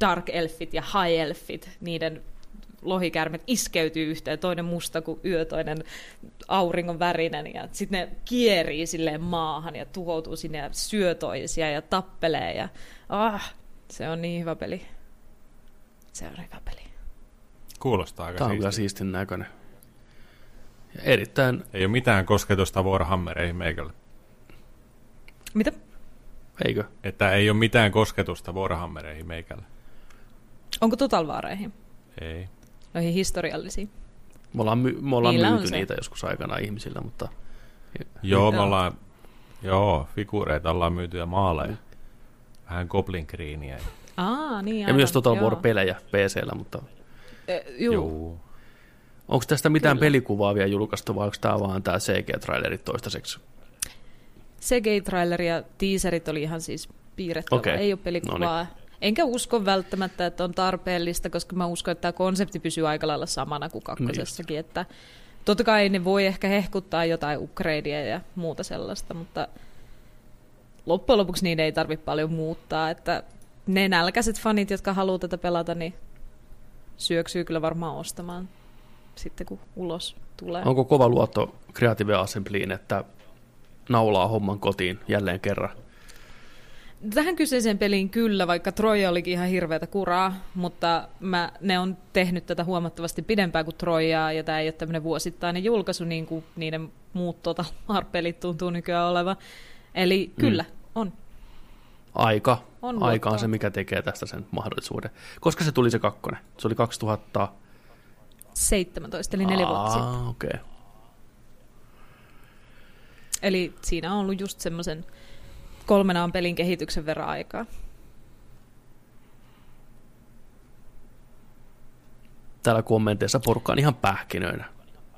Dark Elfit ja High Elfit, niiden lohikärmet iskeytyy yhteen, toinen musta kuin yö, toinen auringon värinen, ja sitten ne kierii silleen maahan ja tuhoutuu sinne ja syö toisia ja tappelee, ja ah, se on niin hyvä peli. Se on hyvä peli. kuulostaa aika Tämä on kyllä siistiä. siistin näköinen. Ja erittäin, Ei ole mitään kosketusta Warhammereihin meikälle. Mitä? eikö? Että ei ole mitään kosketusta Warhammereihin meikälle. Onko Total Wareihin? Ei. Noihin historiallisiin. Me ollaan, my, me ollaan Niillä myyty niitä joskus aikana ihmisillä, mutta Joo, me Joo. ollaan, joo, figureita ollaan myyty ja maaleja. Vähän Goblin Greenia. Aa, niin ja aivan, myös Total. War-pelejä PCllä, mutta Eh, juu. Joo. onko tästä mitään Kyllä. pelikuvaa vielä julkaistu vai onko tämä vaan tämä CG-trailerit toistaiseksi? CGI-traileri ja teaserit oli ihan siis piirrettävä, Okei. ei ole pelikuvaa. Enkä usko välttämättä, että on tarpeellista, koska mä uskon, että tämä konsepti pysyy aika lailla samana kuin kakkosessakin. Että totta kai ne voi ehkä hehkuttaa jotain upgradea ja muuta sellaista, mutta loppujen lopuksi niiden ei tarvitse paljon muuttaa. Että ne nälkäiset fanit, jotka haluaa tätä pelata, niin syöksyy kyllä varmaan ostamaan sitten, kun ulos tulee. Onko kova luotto Creative Assemblyin, että naulaa homman kotiin jälleen kerran? Tähän kyseiseen peliin kyllä, vaikka Troja olikin ihan hirveätä kuraa, mutta mä, ne on tehnyt tätä huomattavasti pidempään kuin Trojaa, ja tämä ei ole tämmöinen vuosittainen julkaisu, niin kuin niiden muut tota, pelit tuntuu nykyään oleva. Eli kyllä, mm. on. Aika. On Aika on se, mikä tekee tästä sen mahdollisuuden. Koska se tuli se kakkonen? Se oli 2000... 17, eli neljä vuotta sitten. okei. Okay. Eli siinä on ollut just semmoisen kolmenaan pelin kehityksen verran aikaa. Täällä kommenteissa porukka on ihan pähkinöinä.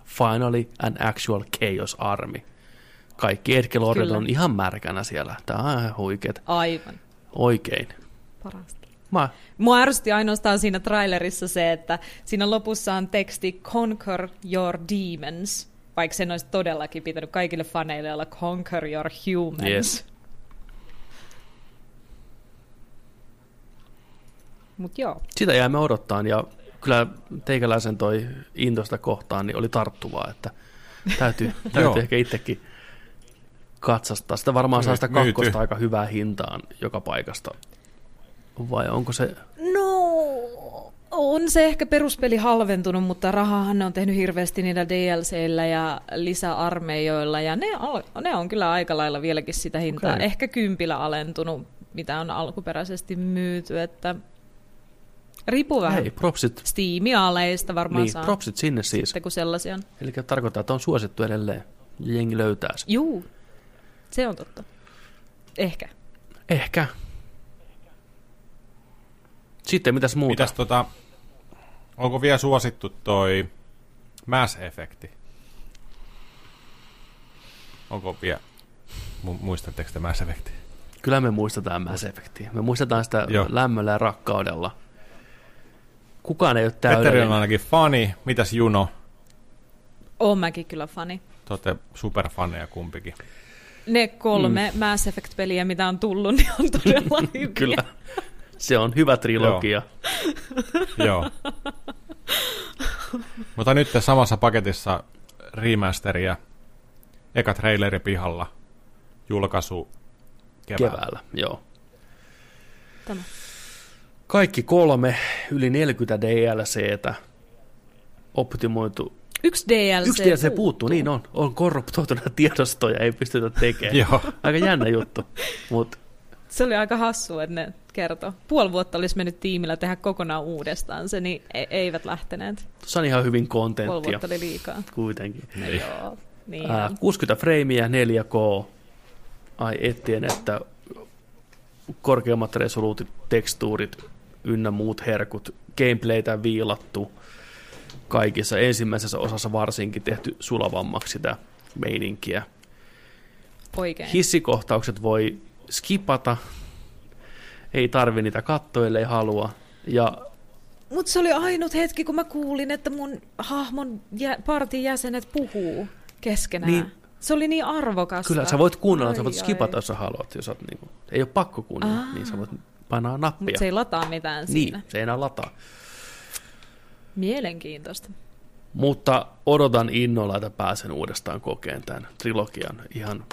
Finally an actual Chaos Army. Kaikki Edgelordit on ihan märkänä siellä. Tämä on ihan huikeet. Aivan. Oikein. Parasta. Mä... Mua ärsytti ainoastaan siinä trailerissa se, että siinä lopussa on teksti Conquer your demons, vaikka sen olisi todellakin pitänyt kaikille faneille olla Conquer your humans. Yes. Mut joo. Sitä jäämme odottaa ja kyllä teikäläisen toi intosta kohtaan niin oli tarttuvaa, että täytyy, täytyy ehkä itsekin katsastaa. Sitä varmaan saa sitä kakkosta aika hyvää hintaan joka paikasta. Vai onko se... No, on se ehkä peruspeli halventunut, mutta rahahan ne on tehnyt hirveästi niillä DLCillä ja lisäarmeijoilla, ja ne, ne on kyllä aika lailla vieläkin sitä hintaa. Okay. Ehkä kympillä alentunut, mitä on alkuperäisesti myyty, että Riippuu vähän. Hei, propsit. Steam-aleista varmaan niin, saa. propsit sinne siis. Sitten kun sellaisia on. Eli tarkoittaa, että on suosittu edelleen. Ja jengi löytää sen. Juu, se on totta. Ehkä. Ehkä. Sitten mitäs muuta? Mitäs tota, onko vielä suosittu toi Mass Effecti? Onko vielä, muistatteko te Mass Effecti? Kyllä me muistetaan Mass Effectia. Me muistetaan sitä Joo. lämmöllä ja rakkaudella. Kukaan ei ole täydellinen. Petteri on ainakin fani. Mitäs Juno? Oon mäkin kyllä fani. Te olette superfaneja kumpikin. Ne kolme mm. Mass Effect-peliä, mitä on tullut, niin on todella hyviä. kyllä. Se on hyvä trilogia. Joo. Joo. Mutta nyt samassa paketissa remasteria, eka traileri pihalla, julkaisu keväällä. keväällä joo. Tämä. Kaikki kolme yli 40 DLCtä optimoitu. Yksi DLC, Yksi DLC puuttuu. puuttuu, niin on. On korruptoituneita tiedostoja, ei pystytä tekemään. Joo. Aika jännä juttu. Mut. Se oli aika hassu, että ne kertoi. Puoli vuotta olisi mennyt tiimillä tehdä kokonaan uudestaan se, niin e- eivät lähteneet. Se on ihan hyvin kontenttia. Puoli vuotta oli liikaa. Kuitenkin. No joo. Niin. Ää, 60 freimiä, 4K. Ai ettien, että korkeammat resoluutit, tekstuurit, ynnä muut herkut, gameplaytä viilattu, kaikissa ensimmäisessä osassa varsinkin tehty sulavammaksi sitä meininkiä. Oikein. Hissikohtaukset voi skipata, ei tarvi niitä katsoa, ellei halua. Ja mutta se oli ainut hetki, kun mä kuulin, että mun hahmon jä, partin jäsenet puhuu keskenään. Niin, se oli niin arvokasta. Kyllä, sä voit kuunnella, ai, sä voit skipata, jos sä haluat. Jos oot, niin kuin, ei ole pakko kuunnella, Aa. niin sä voit painaa nappia. Mutta se ei lataa mitään niin, siinä. se ei enää lataa. Mielenkiintoista. Mutta odotan innolla, että pääsen uudestaan kokeen tämän trilogian ihan,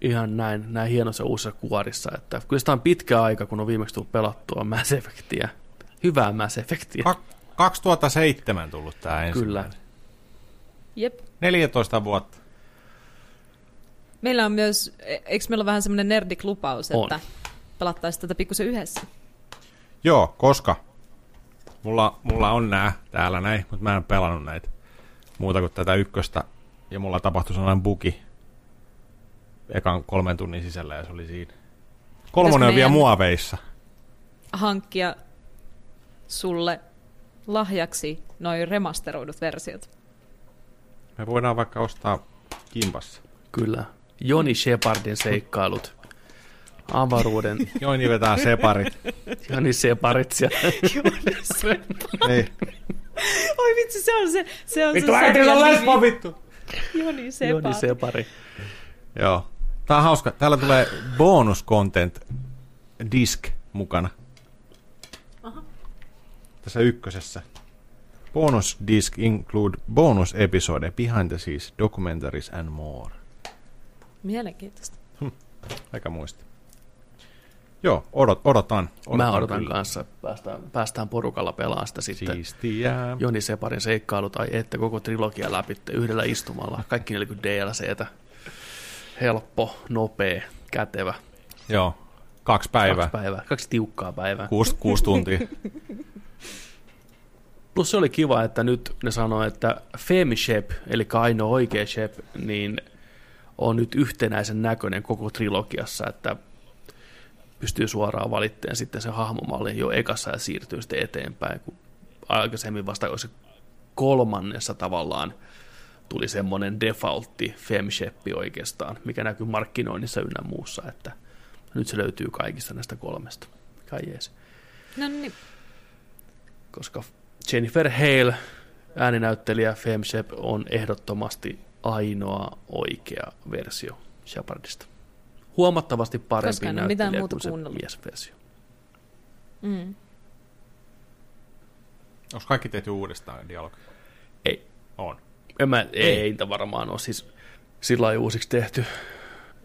ihan näin, näin hienossa uusissa kuorissa. Että kyllä sitä on pitkä aika, kun on viimeksi tullut pelattua Mass Effectia. Hyvää Mass Effectia. Ka- 2007 tullut tämä ensimmäinen. Kyllä. Jep. 14 vuotta. Meillä on myös, eikö meillä ole vähän semmoinen nerdik-lupaus, on. Pelattaisiin tätä pikkusen yhdessä. Joo, koska mulla, mulla on nää täällä näin, mutta mä en pelannut näitä muuta kuin tätä ykköstä. Ja mulla tapahtui sellainen bugi ekan kolmen tunnin sisällä ja se oli siinä. Kolmonen on vielä muoveissa. Hankkia sulle lahjaksi noin remasteroidut versiot. Me voidaan vaikka ostaa kimpassa. Kyllä. Joni Shepardin seikkailut avaruuden. Joni vetää separit. Joni separit siellä. Separit. Niin. Oi vitsi, se on se, se on vittu, se äiti on lesbo, vittu. Joni separi. Joni separi. Joo. Tää on hauska. Täällä tulee bonus content disk mukana. Aha. Tässä ykkösessä. Bonus disk include bonus episode, behind the scenes, documentaries and more. Mielenkiintoista. Hm. Aika muista. Joo, odot, odotan. odotan Mä odotan kyllä. kanssa, päästään, päästään porukalla pelaamaan sitä sitten. Siistiä. Joni Separin seikkailu tai että koko trilogia läpi yhdellä istumalla. Kaikki 40 DLCtä. Helppo, nopea, kätevä. Joo, kaksi päivää. Kaksi päivää. Kaksi tiukkaa päivää. Kuusi, kuusi tuntia. Plus se oli kiva, että nyt ne sanoo, että Femshep, eli ainoa oikea Shep, niin on nyt yhtenäisen näköinen koko trilogiassa, että pystyy suoraan valitteen sitten se hahmomalli jo ekassa ja siirtyy sitten eteenpäin, kun aikaisemmin vasta olisi kolmannessa tavallaan tuli semmoinen defaultti Femsheppi oikeastaan, mikä näkyy markkinoinnissa ynnä muussa, että nyt se löytyy kaikista näistä kolmesta. Kai jees. No niin, Koska Jennifer Hale, ääninäyttelijä Femshep, on ehdottomasti ainoa oikea versio Shepardista. Huomattavasti parempi Koska näyttelijä muuta kuin se kuunnellut. miesversio. mm. Onko kaikki tehty uudestaan dialogi? Ei. On. En mä, ei, ei varmaan ole siis sillä lailla uusiksi tehty.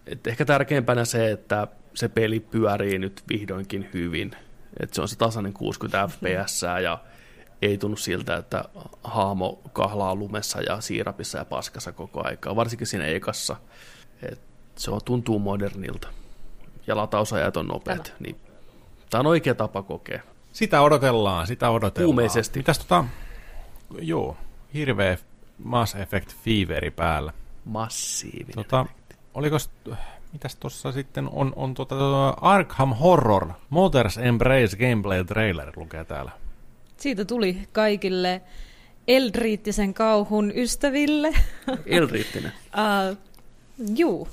Et ehkä tärkeimpänä se, että se peli pyörii nyt vihdoinkin hyvin. Että se on se tasainen 60 fps ja ei tunnu siltä, että haamo kahlaa lumessa ja siirapissa ja paskassa koko aikaa, varsinkin siinä ekassa. Et se on, tuntuu modernilta ja latausajat on nopeat. Tämä. Niin, tämä on oikea tapa kokea. Sitä odotellaan, sitä odotellaan. Kuumeisesti. Mitäs tota, joo, hirveä Mass Effect Feveri päällä. Massiivinen. Tota, oliko, mitäs tuossa sitten on, on tota, tota, Arkham Horror, Mother's Embrace Gameplay Trailer lukee täällä. Siitä tuli kaikille Eldriittisen kauhun ystäville. Elriittinen. Uh, juu.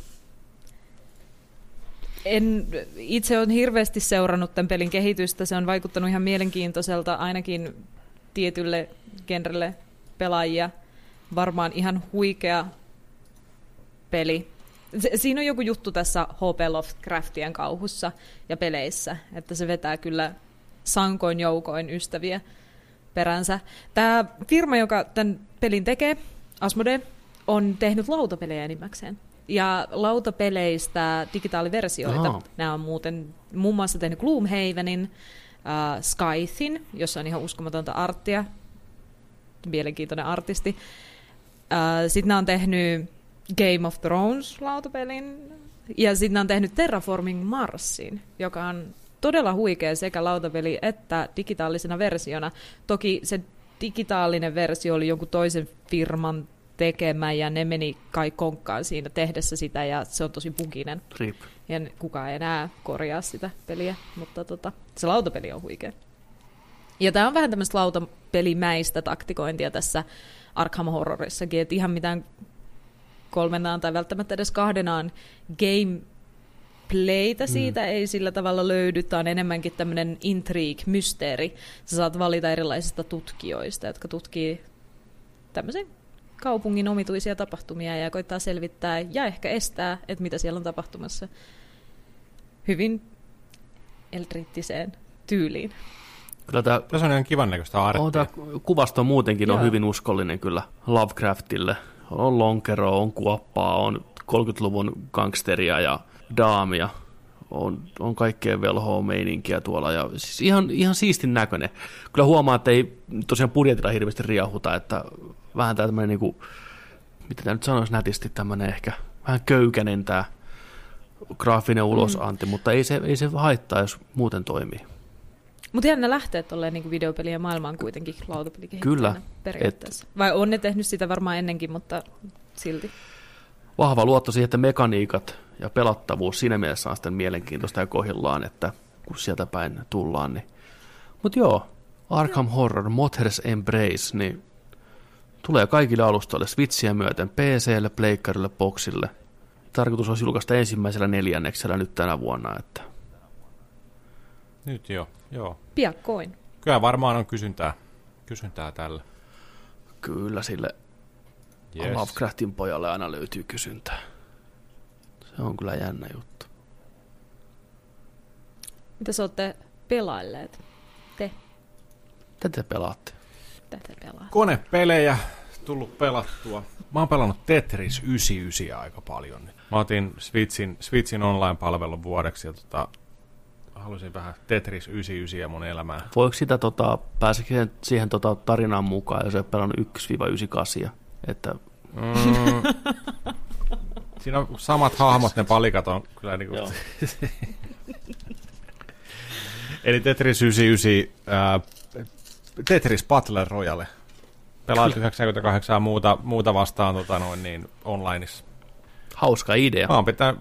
En, itse olen hirveästi seurannut tämän pelin kehitystä. Se on vaikuttanut ihan mielenkiintoiselta ainakin tietylle genrelle pelaajia. Varmaan ihan huikea peli. Se, siinä on joku juttu tässä HP Lovecraftien kauhussa ja peleissä, että se vetää kyllä sankoin joukoin ystäviä peränsä. Tämä firma, joka tämän pelin tekee, Asmodee, on tehnyt lautapelejä enimmäkseen. Ja lautapeleistä digitaaliversioita. Aa. Nämä on muuten muun muassa tehnyt Gloomhavenin, äh, Skythin, jossa on ihan uskomatonta arttia. Mielenkiintoinen artisti. Äh, sitten nämä on tehnyt Game of Thrones lautapelin. Ja sitten nämä on tehnyt Terraforming Marsin, joka on todella huikea sekä lautapeli että digitaalisena versiona. Toki se digitaalinen versio oli jonkun toisen firman tekemä ja ne meni kai konkkaan siinä tehdessä sitä ja se on tosi buginen. Rip. Ja kukaan ei enää korjaa sitä peliä, mutta tota, se lautapeli on huikea. Ja tämä on vähän tämmöistä lautapelimäistä taktikointia tässä Arkham Horrorissakin, että ihan mitään kolmenaan tai välttämättä edes kahdenaan gameplaytä siitä mm. ei sillä tavalla löydy. Tämä on enemmänkin tämmöinen intrigue, mysteeri. Sä saat valita erilaisista tutkijoista, jotka tutkii tämmöisen kaupungin omituisia tapahtumia ja koittaa selvittää ja ehkä estää, että mitä siellä on tapahtumassa hyvin eldrittiseen tyyliin. Kyllä tämä Tässä on ihan kivan näköistä On arttia. tämä kuvasto muutenkin on Joo. hyvin uskollinen kyllä Lovecraftille. On lonkero, on kuoppaa, on 30-luvun gangsteria ja daamia. On, on kaikkea velhoa meininkiä tuolla. Ja siis ihan, ihan siistin näköinen. Kyllä huomaa, että ei tosiaan budjetilla hirveästi riahuta, että vähän tämä tämmöinen niinku, mitä tämä nyt sanoisi nätisti, tämmöinen ehkä vähän köykäinen tämä graafinen ulosanti, mm. mutta ei se, ei se haittaa, jos muuten toimii. Mutta jännä lähteä tolleen niin videopelien maailmaan kuitenkin lautapelikehittäjänä Kyllä, periaatteessa. Vai on ne tehnyt sitä varmaan ennenkin, mutta silti. vahva luotto siihen, että mekaniikat ja pelattavuus siinä mielessä on sitten mielenkiintoista ja kohillaan, että kun sieltä päin tullaan. Niin. Mutta joo, Arkham Horror, Mother's Embrace, niin tulee kaikille alustoille Switchiä myöten, PClle, Pleikkarille, Boxille. Tarkoitus olisi julkaista ensimmäisellä neljänneksellä nyt tänä vuonna, että Nyt jo, joo. Piakkoin. Kyllä varmaan on kysyntää, kysyntää tällä. kyllä sille yes. Lovecraftin pojalle aina löytyy kysyntää. Se on kyllä jännä juttu. Mitä sä olette pelailleet? Te Tätä te pelaatte. Tätä pelaa. Konepelejä tullut pelattua. Mä oon pelannut Tetris 99 aika paljon nyt. Mä otin Switchin, Switchin online-palvelun vuodeksi ja tota, halusin vähän Tetris 99 mun elämään. Voiko sitä, tota, pääsekö siihen, siihen tota, tarinaan mukaan, jos ei pelannut 1-98? Että Mm. Siinä on samat hahmot, ne palikat on kyllä niin kuin... Eli Tetris 99, ää, Tetris Battle Royale. Pelaat 98 ja muuta, muuta vastaan tota noin, niin onlineissa. hauska idea. Mä oon pitää,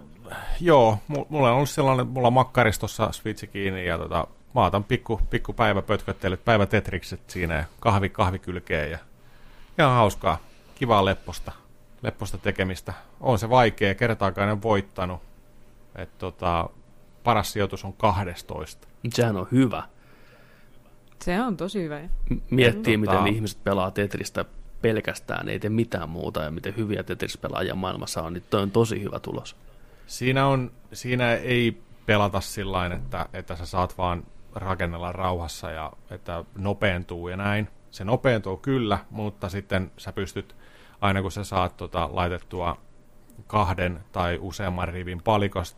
joo, mu- mulla on ollut sellainen, mulla on makkaristossa switchi kiinni ja tota, mä otan pikku, pikku päivä pötköttelyt, päivä Tetrikset siinä ja kahvi, kahvi kylkeen ja ihan hauskaa, kivaa lepposta, lepposta tekemistä. On se vaikea, kertaakaan en voittanut. Et tota, paras sijoitus on 12. Sehän on hyvä. Se on tosi hyvä. Miettii, Tota- miten ihmiset pelaa Tetristä pelkästään, ei tee mitään muuta, ja miten hyviä Tetris-pelaajia maailmassa on, niin toi on tosi hyvä tulos. Siinä, on, siinä ei pelata sillä että, että sä saat vaan rakennella rauhassa ja että nopeentuu ja näin. Se nopeentuu kyllä, mutta sitten sä pystyt, aina kun sä saat tota, laitettua kahden tai useamman rivin palikas,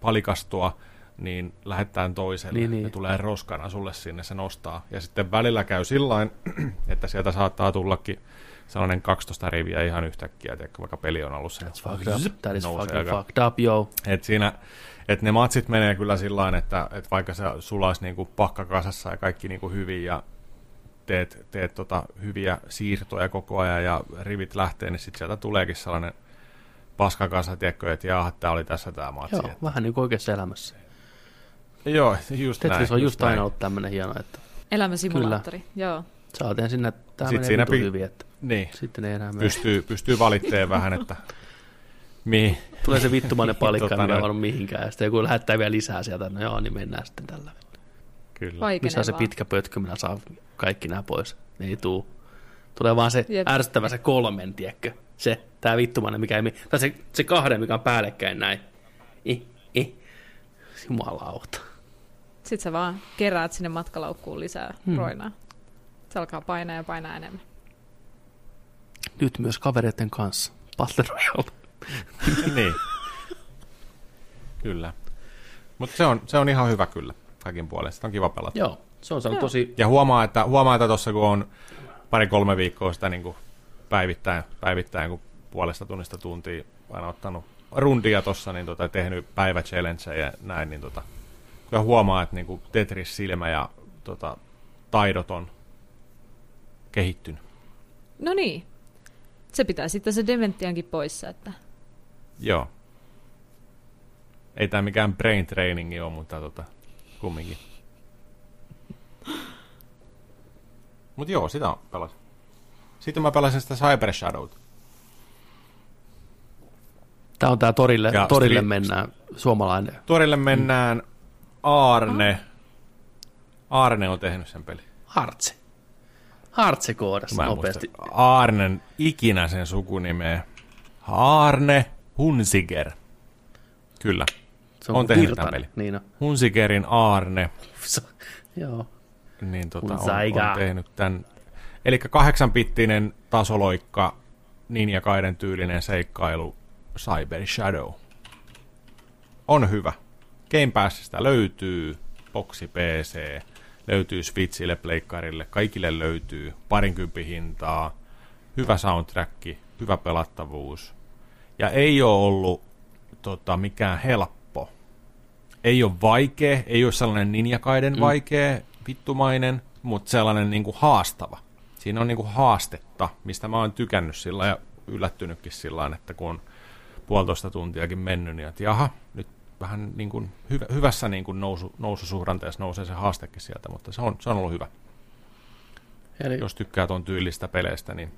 palikastua, niin lähettään toiselle. Niin, niin. Ne tulee roskana sulle sinne, se nostaa. Ja sitten välillä käy sillä että sieltä saattaa tullakin sellainen 12 riviä ihan yhtäkkiä, tiedätkö, vaikka peli on ollut se. Fucked up. That is fucking aika- fucked up, yo. et siinä, et ne matsit menee kyllä sillä että, että vaikka se sulla olisi niinku pakka kasassa ja kaikki niinku hyvin ja teet, teet tota hyviä siirtoja koko ajan ja rivit lähtee, niin sitten sieltä tuleekin sellainen paskakasa, tiedätkö, että jaha, tämä oli tässä tämä matsi. Joo, vähän niin kuin oikeassa elämässä. Joo, just Tetris näin, on just näin. aina ollut tämmöinen hieno, että Elämäsimulaattori, joo. saatiin sinne, että tämä menee siinä pi- hyvin, että Niin, sitten ei enää mene. pystyy, pystyy valitteen vähän, että mihin. Tulee se vittumainen palikka, Tota mikä ei noin. varmaan mihinkään, ja sitten joku lähettää vielä lisää sieltä, no joo, niin mennään sitten tällä. Kyllä. Vaikenevaa. Missä on se pitkä pötkö, millä saa kaikki nämä pois? Ne ei tuu. Tulee vaan se Jep. ärsyttävä se kolmen, tiedätkö? Se, tää vittumainen, mikä ei, mi- tai se, se kahden, mikä on päällekkäin näin. I, i. Jumalauta. Sitten sä vaan keräät sinne matkalaukkuun lisää Hmm. roinaa. Se alkaa painaa ja painaa enemmän. Nyt myös kavereiden kanssa. Battle Royale. niin. Kyllä. Mutta se on, se on ihan hyvä kyllä kaikin puolin. Sitä on kiva pelata. Joo, se on saanut Joo. tosi... Ja huomaa, että, huomaa, että tuossa kun on pari-kolme viikkoa sitä niin kuin päivittäin, päivittäin, kun puolesta tunnista tuntia aina ottanut rundia tuossa, niin tota, tehnyt päivä ja näin, niin tota, kyllä huomaa, että niin Tetris-silmä ja tota, taidot on kehittynyt. No niin. Se pitää sitten se dementiankin poissa, että Joo. Ei tämä mikään brain trainingi ole, mutta tota, kumminkin. Mutta joo, sitä on pelasin. Sitten mä pelasin sitä Cyber Shadowta. Tää on tää torille, Ja torille Street- mennään suomalainen. Torille mennään Aarne. Aarne on tehnyt sen peli. Hartse. Hartse koodassa nopeasti. Aarnen ikinä sen sukunimeä. Aarne Hunsiger. Kyllä. Se on kuin tehnyt Virtanen. tämän pelin. Niin on. Hunsigerin Aarne Joo. niin tota, on, on tehnyt tämän. Eli kahdeksanpittinen tasoloikka, Ninja Kaiden tyylinen seikkailu Cyber Shadow. On hyvä. Game Passista löytyy, boksi PC, löytyy Switchille, Pleikkarille, kaikille löytyy, parinkymppi hintaa, hyvä soundtrack, hyvä pelattavuus. Ja ei ole ollut tota, mikään helppo ei ole vaikea, ei ole sellainen ninjakaiden mm. vaikea, vittumainen, mutta sellainen niinku haastava. Siinä on niinku haastetta, mistä mä oon tykännyt sillä ja yllättynytkin sillä että kun on puolitoista tuntiakin mennyt, niin että jaha, nyt vähän niin kuin hyvä, hyvässä niin kuin nousu, noususuhdanteessa nousee se haastekin sieltä, mutta se on, se on ollut hyvä. Eli Jos tykkää tuon tyylistä peleistä, niin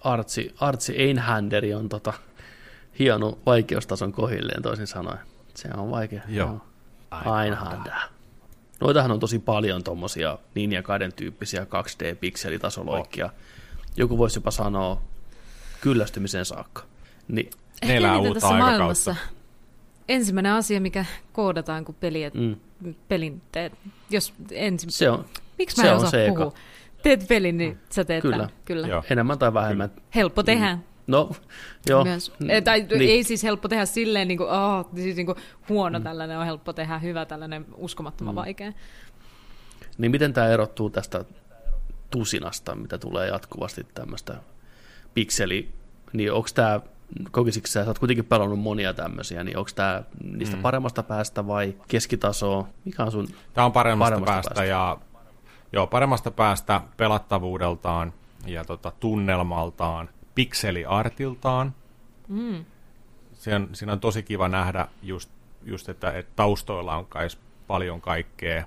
Artsi, Artsi Einhanderi on tota, hieno vaikeustason kohilleen toisin sanoen. Se on vaikea. Joo. Einhander. Noitahan on tosi paljon tommosia Ninja Gaiden tyyppisiä 2D-pikselitasoloikkia. Joku voisi jopa sanoa kyllästymiseen saakka. Niin, ne elää eniten uutta tässä aikakautta. maailmassa ensimmäinen asia, mikä koodataan, kun peli, mm, pelin teet. Jos ensin... se on Miksi se mä en on osaa se eka. puhua? Teet pelin, niin sä teet Kyllä. tämän. Kyllä. Joo. enemmän tai vähemmän. Helppo tehdä. No, joo. Myös. Mm, Eh, tai niin. ei siis helppo tehdä silleen, niin kuin, oh, siis niin kuin huono mm. tällainen on helppo tehdä, hyvä tällainen uskomattoman mm. vaikea. Niin miten tämä erottuu tästä tusinasta, mitä tulee jatkuvasti tämmöistä pikseli, niin onko tämä, kokisitko sä, sä oot kuitenkin pelannut monia tämmöisiä, niin onko tämä niistä mm. paremmasta päästä vai keskitasoa? Mikä on sun Tämä on paremmasta, Paremmasta päästä, päästä. ja joo, paremmasta päästä pelattavuudeltaan ja tota, tunnelmaltaan, pikseliartiltaan. Mm. Siinä on, siinä on tosi kiva nähdä just, just että, että taustoilla on kais paljon kaikkea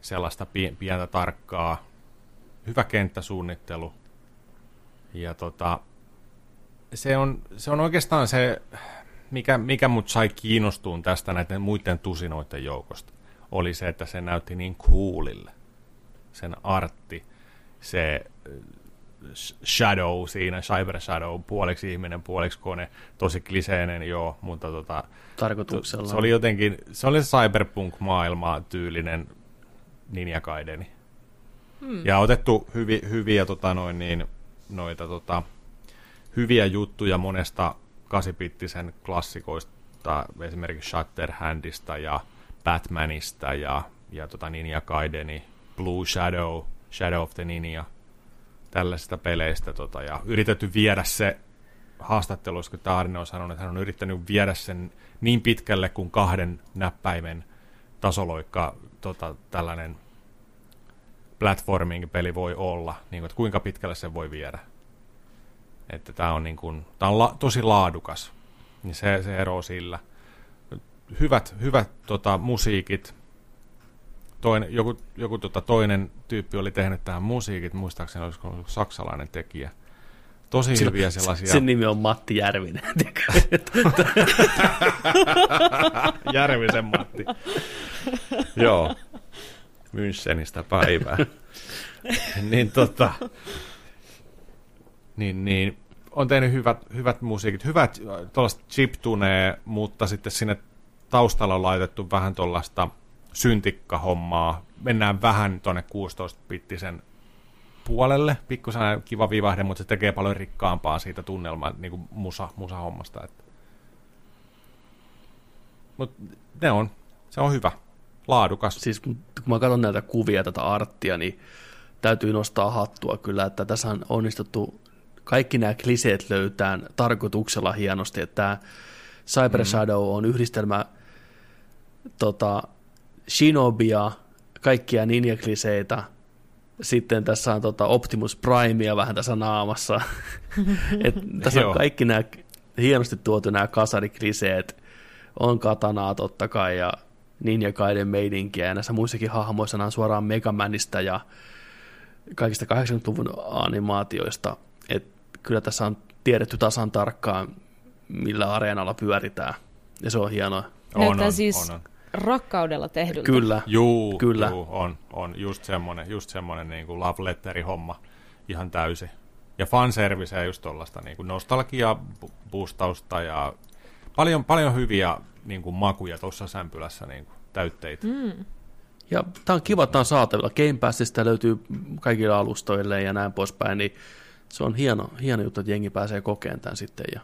sellaista pie- pientä tarkkaa, hyvä kenttäsuunnittelu. Ja tota, se on, se on oikeastaan se, mikä, mikä mut sai kiinnostuun tästä näiden muiden tusinoiden joukosta, oli se, että se näytti niin coolille. Sen artti, se äh, Shadow siinä, Cyber Shadow, puoliksi ihminen, puoliksi kone, tosi kliseinen, joo, mutta tota, tarkoituksella? se oli jotenkin, se oli se cyberpunk-maailma tyylinen Ninja Gaideni. Hmm. Ja otettu hyvi, hyviä tota noin niin, noita tota, hyviä juttuja monesta kasipittisen klassikoista, esimerkiksi Shatterhandista ja Batmanista ja, ja tota Ninja Gaideni, Blue Shadow, Shadow of the Ninja, tällaisista peleistä. Tota, ja yritetty viedä se haastatteluissa, kun Taarinen on sanonut, että hän on yrittänyt viedä sen niin pitkälle kuin kahden näppäimen tasoloikka tota, tällainen platforming-peli voi olla, niin kuin, että kuinka pitkälle se voi viedä. Että tämä on, niin kuin, tää on la, tosi laadukas, niin se, se ero sillä. Hyvät, hyvät tota, musiikit. Toinen, joku joku tota, toinen tyyppi oli tehnyt tähän musiikit, muistaakseni olisiko ollut saksalainen tekijä. Tosi Sillä- hyviä sellaisia. Sen nimi on Matti Järvinen. Järvisen Matti. Joo. Münchenistä päivää. niin tota, niin, niin, on tehnyt hyvät, hyvät musiikit, hyvät äh, tuollaista chiptunee, mutta sitten sinne taustalla on laitettu vähän tuollaista syntikkahommaa. Mennään vähän tuonne 16-bittisen puolelle, pikkusen kiva vivahde, mutta se tekee paljon rikkaampaa siitä tunnelmaa, niin kuin musa, musahommasta. Että. Mutta ne on, se on hyvä, laadukas. siis kun mä katson näitä kuvia, tätä arttia, niin täytyy nostaa hattua kyllä, että tässä on onnistuttu kaikki nämä kliseet löytää tarkoituksella hienosti, että tämä Cyber Shadow on yhdistelmä tota, Shinobia, kaikkia ninja-kliseitä, sitten tässä on tota Optimus Primea vähän tässä naamassa. Et tässä on kaikki nämä hienosti tuotu nämä kasarikliseet, on katanaa totta kai ja Ninja Gaiden meidinkiä ja näissä muissakin hahmoissa. On suoraan Megamanista ja kaikista 80-luvun animaatioista. Kyllä tässä on tiedetty tasan tarkkaan, millä areenalla pyöritään. Ja se on hienoa. Näyttää siis rakkaudella tehdyltä. Kyllä. Juu, Kyllä. Juu, on, on just semmonen, just semmonen niin kuin love letteri homma ihan täysi. Ja fanservice ja just tollaista niin kuin nostalgia, bu- boostausta ja paljon, paljon hyviä niin kuin makuja tuossa sämpylässä niin kuin täytteitä. Mm. Ja tämä on kiva, että tämä on saatavilla. Game Passista löytyy kaikille alustoille ja näin poispäin, niin se on hieno, hieno juttu, että jengi pääsee kokeen tämän sitten. Ja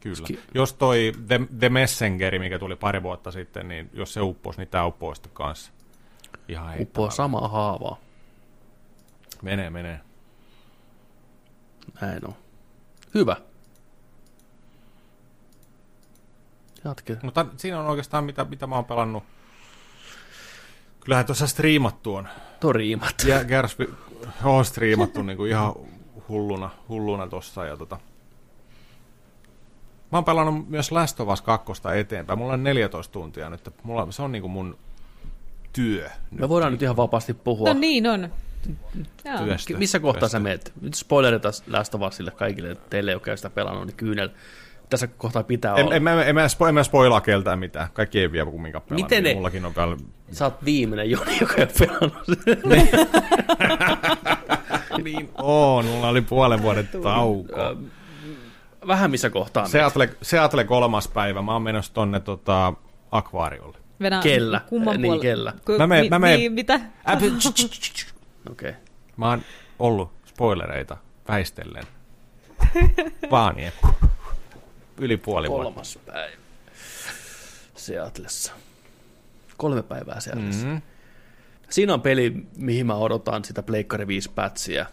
Kyllä. Ski- Jos toi The, The Messengeri, mikä tuli pari vuotta sitten, niin jos se upposi, niin tämä uppoaa sitten kanssa. Ihan samaa haavaa. Menee, menee. Näin on. Hyvä. Jatke. Mutta siinä on oikeastaan mitä, mitä mä oon pelannut. Kyllähän tuossa striimattu on. Toriimat. Ja Gersby on striimattu niinku ihan hulluna, hulluna tossa. Ja tota. Mä oon pelannut myös Last of Us 2 eteenpäin. Mulla on 14 tuntia nyt. Mulla, se on niinku mun työ. Me voidaan nyt ihan vapaasti puhua. No niin on. Työstä. Missä kohtaa Työstä. sä meet? Nyt spoilerita Last of Usille kaikille, teille, jotka ei sitä pelannut, niin kyynel. Tässä kohtaa pitää En, olla. en, mä, en, mä, spo, en mä spoilaa keltään mitään. Kaikki ei vielä kumminkaan pelannut. Miten niin ne- Mullakin on vielä... Sä oot viimeinen Joni, joka ei ole pelannut sitä. niin on, mulla oli puolen vuoden tauko. Vähän missä kohtaa. Seattle, Seattle kolmas päivä. Mä oon menossa tonne tota, akvaariolle. Venä, Kellä? Kumman Niin, puolella? kellä. Ku, Mä meen- mi, mä meen- Niin, mitä? Okei. Okay. Mä oon ollut spoilereita väistellen. vaan niin. Yli puoli vuotta. Kolmas päivä. Seatlessa. Kolme päivää Seatlessa. Mm-hmm. Siinä on peli, mihin mä odotan sitä Pleikkari 5 pätsiä,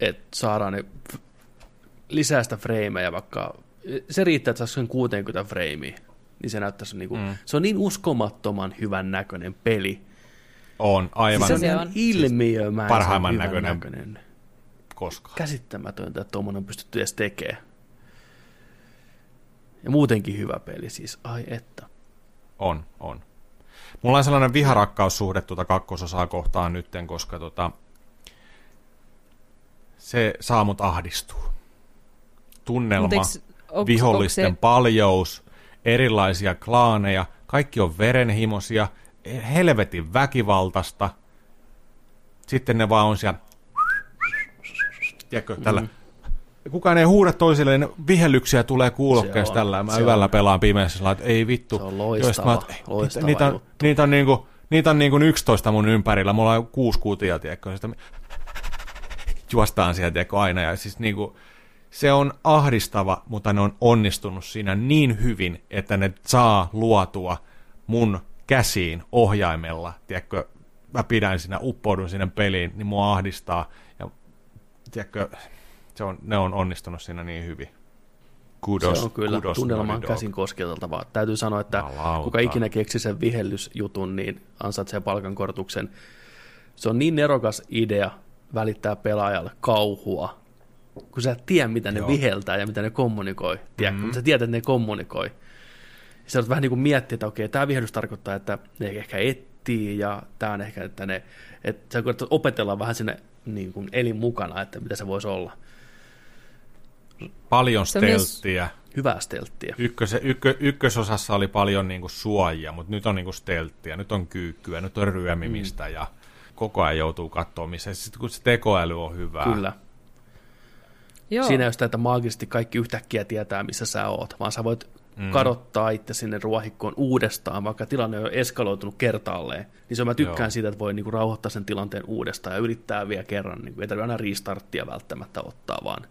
että saadaan ne f- lisää sitä frameja, vaikka se riittää, että saisi sen 60 freimiä, niin se näyttäisi niinku, mm. se on niin uskomattoman hyvän näköinen peli. On, aivan Se se on ilmiömäisen parhaimman hyvän näköinen. näköinen. koskaan. Käsittämätöntä, että tuommoinen on pystytty edes tekemään. Ja muutenkin hyvä peli siis, ai että. On, on. Mulla on sellainen viharakkaussuhde tuota kakkososaa kohtaan nytten, koska tota, se saa mut ahdistua. Tunnelma, Mut eiks- onks- vihollisten onks se- paljous, erilaisia klaaneja, kaikki on verenhimoisia, helvetin väkivaltaista. Sitten ne vaan on siellä, tiedätkö, tällä, kukaan ei huuda toisilleen, vihellyksiä tulee on, tällä. Mä on. pelaan pimeässä, että ei vittu. Se on loistava, mä oon, että, loistava niitä, on, juttu. niitä on niinku, niitä on niinku 11 mun ympärillä, mulla on kuusi kutia, tiedätkö, sitä juostaan sieltä tiedätkö, aina, ja siis niinku, se on ahdistava, mutta ne on onnistunut siinä niin hyvin, että ne saa luotua mun käsiin ohjaimella, tiedätkö, mä pidän siinä, uppoudun sinne peliin, niin mua ahdistaa, ja tiedätkö, se on, ne on onnistunut siinä niin hyvin. Kudos, se on kyllä kudos Naughty Dog. käsin kosketeltavaa. Täytyy sanoa, että Jumalauta. kuka ikinä keksi sen vihellysjutun, niin ansaitsee palkankorotuksen. Se on niin nerokas idea välittää pelaajalle kauhua, kun sä et tiedä, mitä ne Joo. viheltää ja mitä ne kommunikoi. Tiedätkö? Mm. Sä tiedät, että ne kommunikoi. Sä oot vähän niin kuin miettiä, että okei, tämä vihellys tarkoittaa, että ne ehkä etsii ja tämä on ehkä, että ne, että sä opetella vähän sinne niin kuin elin mukana, että mitä se voisi olla. Paljon stelttiä. Hyvää stelttiä. Ykkös, ykkö, ykkösosassa oli paljon niinku suojia, mutta nyt on niinku stelttiä, nyt on kyykkyä, nyt on ryömimistä mm. ja koko ajan joutuu katsoa, missä. Sitten kun se tekoäly on hyvää. Kyllä. Joo. Siinä ei ole sitä, että maagisesti kaikki yhtäkkiä tietää, missä sä oot, vaan sä voit mm. kadottaa itse sinne ruohikkoon uudestaan, vaikka tilanne on jo eskaloitunut kertaalleen. Niin se on, mä tykkään Joo. siitä, että voi niinku rauhoittaa sen tilanteen uudestaan ja yrittää vielä kerran. Niinku, ei tarvitse aina restarttia välttämättä ottaa, vaan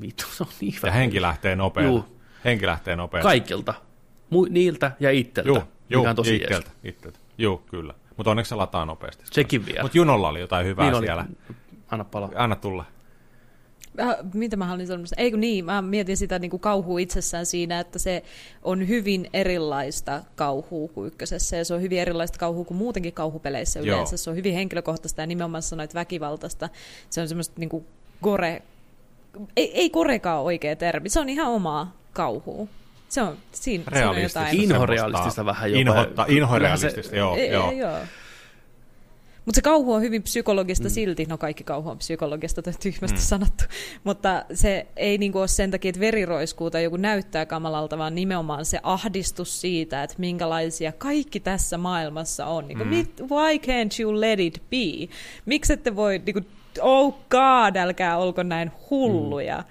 vittu, se on niin Ja hyvä. henki lähtee nopeasti. Juu. Henki lähtee nopeasti. Kaikilta. Mu- niiltä ja itseltä, Juu, juu, mikä on tosi itseltä, itseltä. Juu, kyllä. Mutta onneksi se lataa nopeasti. Sekin vielä. Mutta Junolla oli jotain hyvää Niin oli. siellä. Anna palaa. Anna tulla. Äh, mitä mä haluan sanoa? Ei kun niin, mä mietin sitä niin kuin kauhua itsessään siinä, että se on hyvin erilaista kauhua kuin ykkösessä, ja se on hyvin erilaista kauhua kuin muutenkin kauhupeleissä Joo. yleensä. Se on hyvin henkilökohtaista ja nimenomaan sanoit väkivaltaista. Se on semmoista niin kuin gore... Ei, ei gorekaan ole oikea termi, se on ihan omaa kauhua. Se on, siinä, siinä on Realistista. jotain. Inhorealistista vähän jopa. Inhotta, inhorealistista, se- joo, Ei- joo. ei- joo. Mutta se kauhu on hyvin psykologista mm. silti, no kaikki kauhu on psykologista, tai tyhmästi mm. sanottu, mutta se ei niinku ole sen takia, että veri roiskuu tai joku näyttää kamalalta, vaan nimenomaan se ahdistus siitä, että minkälaisia kaikki tässä maailmassa on. Niinku, mm. mit, why can't you let it be? Miksi ette voi, niinku, oh god, älkää olko näin hulluja. Mm.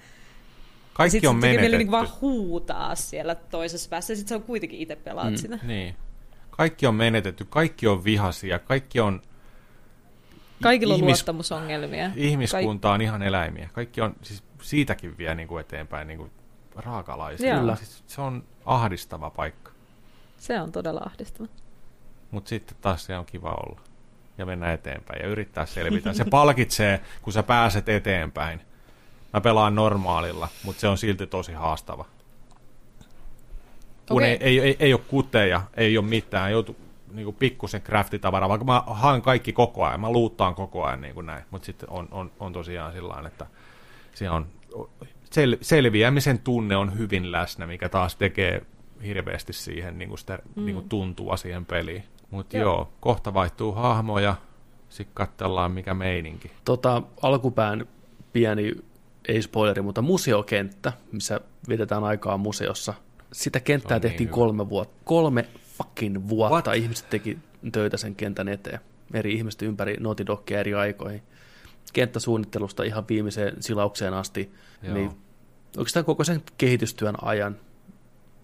Kaikki Sitten on mieli menetetty. niinku vaan huutaa siellä toisessa päässä, ja sitten se on kuitenkin itse pelaat mm. sitä. Niin. Kaikki on menetetty, kaikki on vihaisia, kaikki on Kaikilla on Ihmis- luottamusongelmia. ihmiskunta on ihan eläimiä. Kaikki on siis siitäkin vie niin kuin eteenpäin niin kuin raakalaisia. Joo. Siis se on ahdistava paikka. Se on todella ahdistava. Mutta sitten taas se on kiva olla ja mennä eteenpäin ja yrittää selvitä. Se palkitsee, kun sä pääset eteenpäin. Mä pelaan normaalilla, mutta se on silti tosi haastava. Kun Okei. ei, ei, ei, ei ole kuteja, ei ole mitään, joutu niin kuin pikkusen craftitavaraa, vaikka mä haen kaikki koko ajan, mä luuttaan koko ajan niin kuin näin, mutta sitten on, on, on tosiaan sillä että se on sel, selviämisen tunne on hyvin läsnä, mikä taas tekee hirveästi siihen niin kuin sitä mm. niin kuin tuntua siihen peliin. Mutta joo. Joo. kohta vaihtuu hahmoja, sitten katsellaan mikä meininki. tota, alkupään pieni, ei spoileri, mutta museokenttä, missä vietetään aikaa museossa. Sitä kenttää niin tehtiin hyvä. kolme vuotta. Kolme fucking vuotta What? ihmiset teki töitä sen kentän eteen. Eri ihmiset ympäri Naughty Dogia eri aikoihin. Kenttäsuunnittelusta ihan viimeiseen silaukseen asti. Joo. Niin oikeastaan koko sen kehitystyön ajan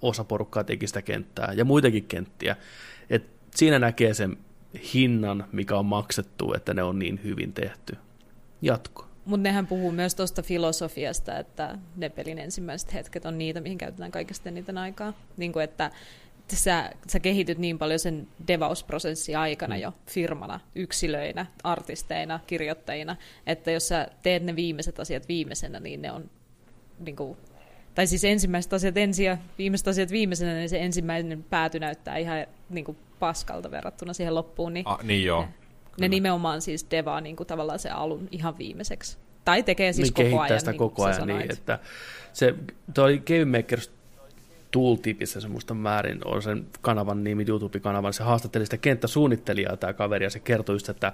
osa porukkaa teki sitä kenttää ja muitakin kenttiä. Siinä näkee sen hinnan, mikä on maksettu, että ne on niin hyvin tehty. Jatko. Mutta nehän puhuu myös tuosta filosofiasta, että ne pelin ensimmäiset hetket on niitä, mihin käytetään kaikista eniten aikaa. Niin kuin että sä, sä kehityt niin paljon sen devausprosessin aikana mm. jo firmana, yksilöinä, artisteina, kirjoittajina, että jos sä teet ne viimeiset asiat viimeisenä, niin ne on niin kuin, tai siis ensimmäiset asiat ensin ja viimeiset asiat viimeisenä, niin se ensimmäinen pääty näyttää ihan niin kuin paskalta verrattuna siihen loppuun. Niin, ah, niin joo. Ne, ne nimenomaan siis devaa niin kuin tavallaan se alun ihan viimeiseksi. Tai tekee siis niin koko ajan. sitä niin koko ajan niin, että se, toi Game Makers Tooltipissä se musta määrin on sen kanavan nimi, YouTube-kanavan, se haastatteli sitä kenttäsuunnittelijaa tämä kaveri, ja se kertoi just, että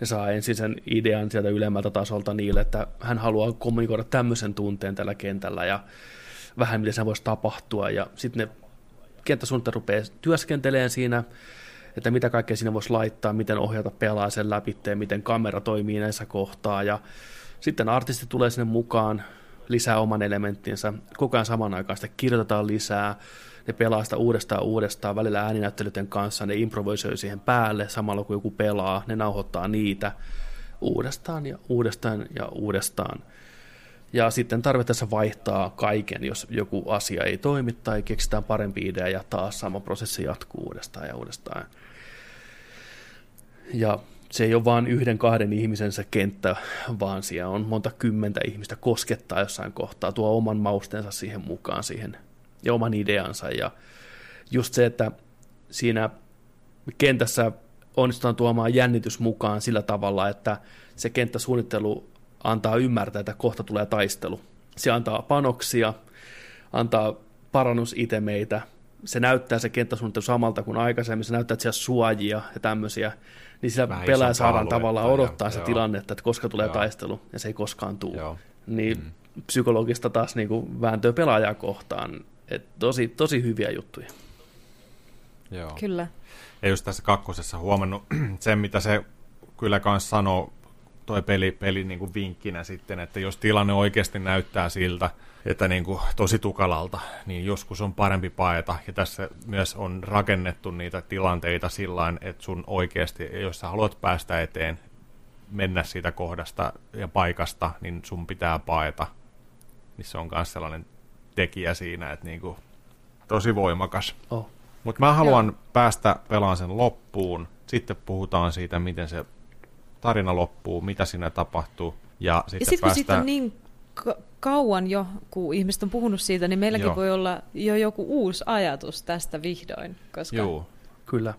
ne saa ensin sen idean sieltä ylemmältä tasolta niille, että hän haluaa kommunikoida tämmöisen tunteen tällä kentällä, ja vähän miten se voisi tapahtua, ja sitten ne kenttäsuunnittelijat rupeaa työskentelemään siinä, että mitä kaikkea siinä voisi laittaa, miten ohjata pelaa sen läpi, miten kamera toimii näissä kohtaa, ja sitten artisti tulee sinne mukaan, lisää oman elementtinsä, koko ajan saman aikaan sitä kirjoitetaan lisää, ne pelaa sitä uudestaan uudestaan, välillä ääninäyttelyiden kanssa, ne improvisoi siihen päälle samalla kun joku pelaa, ne nauhoittaa niitä uudestaan ja uudestaan ja uudestaan. Ja sitten tarvittaessa vaihtaa kaiken, jos joku asia ei toimi tai keksitään parempi idea ja taas sama prosessi jatkuu uudestaan ja uudestaan. Ja se ei ole vain yhden kahden ihmisen se kenttä, vaan siellä on monta kymmentä ihmistä koskettaa jossain kohtaa, tuo oman maustensa siihen mukaan siihen ja oman ideansa. Ja just se, että siinä kentässä onnistutaan tuomaan jännitys mukaan sillä tavalla, että se kenttäsuunnittelu antaa ymmärtää, että kohta tulee taistelu. Se antaa panoksia, antaa parannusitemeitä, se näyttää se kenttäsuunnittelu samalta kuin aikaisemmin, se näyttää, että siellä suojia ja tämmöisiä niin sillä Vähän pelaaja saadaan tavallaan odottaa ja, se joo. tilanne, että koska tulee joo. taistelu, ja se ei koskaan tule. Joo. Niin mm. psykologista taas niin kuin vääntöä pelaajaa kohtaan. Et tosi, tosi hyviä juttuja. Joo. Kyllä. Ja just tässä kakkosessa huomannut sen, mitä se kyllä kanssa sanoo toi peli, peli niin kuin vinkkinä sitten, että jos tilanne oikeasti näyttää siltä, että niin kuin tosi tukalalta, niin joskus on parempi paeta. Ja tässä myös on rakennettu niitä tilanteita sillä että sun oikeasti, jos sä haluat päästä eteen, mennä siitä kohdasta ja paikasta, niin sun pitää paeta. Niin se on myös sellainen tekijä siinä, että niin kuin, tosi voimakas. Oh. Mutta mä haluan Joo. päästä pelaan sen loppuun. Sitten puhutaan siitä, miten se tarina loppuu, mitä siinä tapahtuu. Ja sitten ja sit, päästään... on niin ka- kauan jo, kun ihmiset on puhunut siitä, niin meilläkin Joo. voi olla jo joku uusi ajatus tästä vihdoin. Koska Joo, kyllä.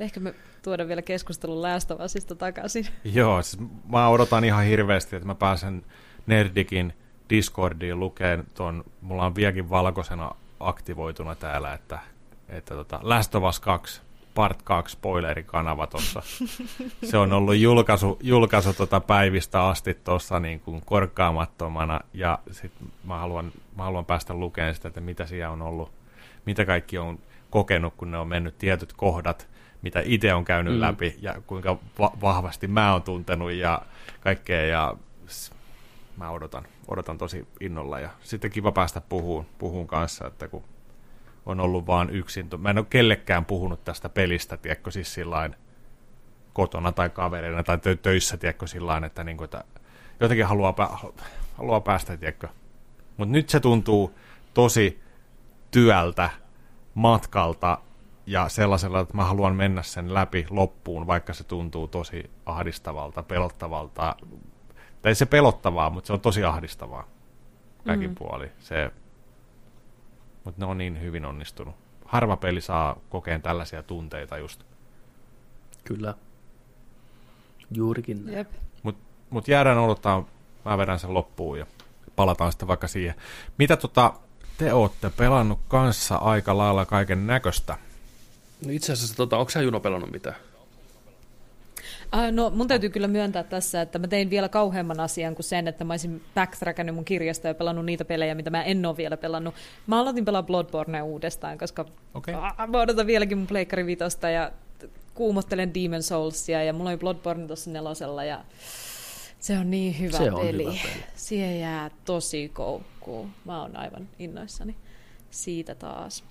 Ehkä me tuoda vielä keskustelun Last takaisin. Joo, siis mä odotan ihan hirveästi, että mä pääsen Nerdikin Discordiin lukeen tuon, mulla on vieläkin valkoisena aktivoituna täällä, että, että tota, Last of Us 2 Part 2 spoilerikanava tuossa. Se on ollut julkaisu, julkaisu tota päivistä asti tuossa niin kuin korkkaamattomana ja sit mä haluan, mä haluan päästä lukemaan sitä, että mitä siellä on ollut, mitä kaikki on kokenut, kun ne on mennyt tietyt kohdat, mitä itse on käynyt mm. läpi ja kuinka va- vahvasti mä oon tuntenut ja kaikkea ja mä odotan, odotan tosi innolla ja sitten kiva päästä puhuun, puhuun kanssa, että kun on ollut vaan yksin. Mä en ole kellekään puhunut tästä pelistä, tiedätkö, siis sillain kotona tai kavereina tai tö- töissä, tiedätkö, sillain, että, niin kuin, että jotenkin haluaa, pä- haluaa päästä, tiedätkö. Mutta nyt se tuntuu tosi työltä, matkalta ja sellaisella, että mä haluan mennä sen läpi loppuun, vaikka se tuntuu tosi ahdistavalta, pelottavalta. Tai se pelottavaa, mutta se on tosi ahdistavaa kaikin mm. puoli. Se mutta ne on niin hyvin onnistunut. Harva peli saa kokeen tällaisia tunteita just. Kyllä. Juurikin näin. Mutta mut jäädään odottaa, mä vedän sen loppuun ja palataan sitten vaikka siihen. Mitä tota, te ootte pelannut kanssa aika lailla kaiken näköistä? No itse asiassa, tota, onko sä Juno pelannut mitään? Äh, no mun täytyy kyllä myöntää tässä, että mä tein vielä kauheamman asian kuin sen, että mä olisin backtrackannut mun kirjasta ja pelannut niitä pelejä, mitä mä en ole vielä pelannut. Mä aloitin pelaa Bloodborne uudestaan, koska okay. mä odotan vieläkin mun Pleikkari Vitosta ja kuumottelen Demon Soulsia ja mulla oli Bloodborne tuossa nelosella ja se on niin hyvä se peli. On hyvä peli. Siihen jää tosi koukkuun. Mä oon aivan innoissani siitä taas.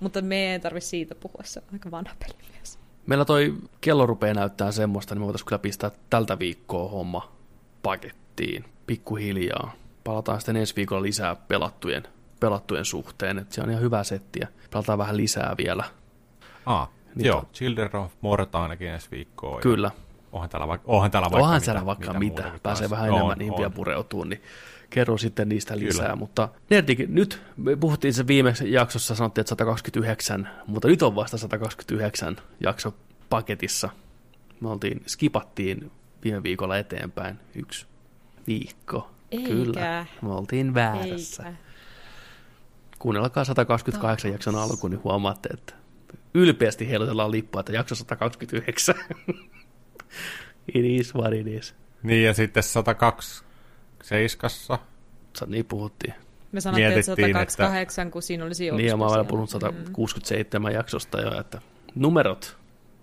Mutta me ei tarvi siitä puhua, se on aika vanha peli myös meillä toi kello rupeaa näyttää semmoista, niin me voitaisiin kyllä pistää tältä viikkoa homma paketti. skipattiin pikkuhiljaa. Palataan sitten ensi viikolla lisää pelattujen, pelattujen suhteen, että se on ihan hyvä settiä. Pelataan vähän lisää vielä. Ah, Niin joo, to- Children of Morta ainakin ensi viikkoa. Kyllä. Onhan täällä vaikka, onhan täällä vaikka Onhan mitä, vaikka mitä, mitä. pääsee vähän On, enemmän on. vielä pureutumaan, niin kerron sitten niistä Kyllä. lisää. Mutta Nerdik, nyt me puhuttiin se viime jaksossa, sanottiin, että 129, mutta nyt on vasta 129 jakso paketissa. Me oltiin, skipattiin viime viikolla eteenpäin yksi viikko. Eikä. Kyllä, me oltiin väärässä. Eikä. Kuunnelkaa 128 jakson alku, niin huomaatte, että ylpeästi heilutellaan lippua, että jakso 129. it is what it is. Niin, ja sitten 127. Sa- Niin puhuttiin. Me sanottiin, että Mietittiin, 128, kun siinä olisi joku Niin, ja mä olen puhunut 167 jaksosta jo, että numerot,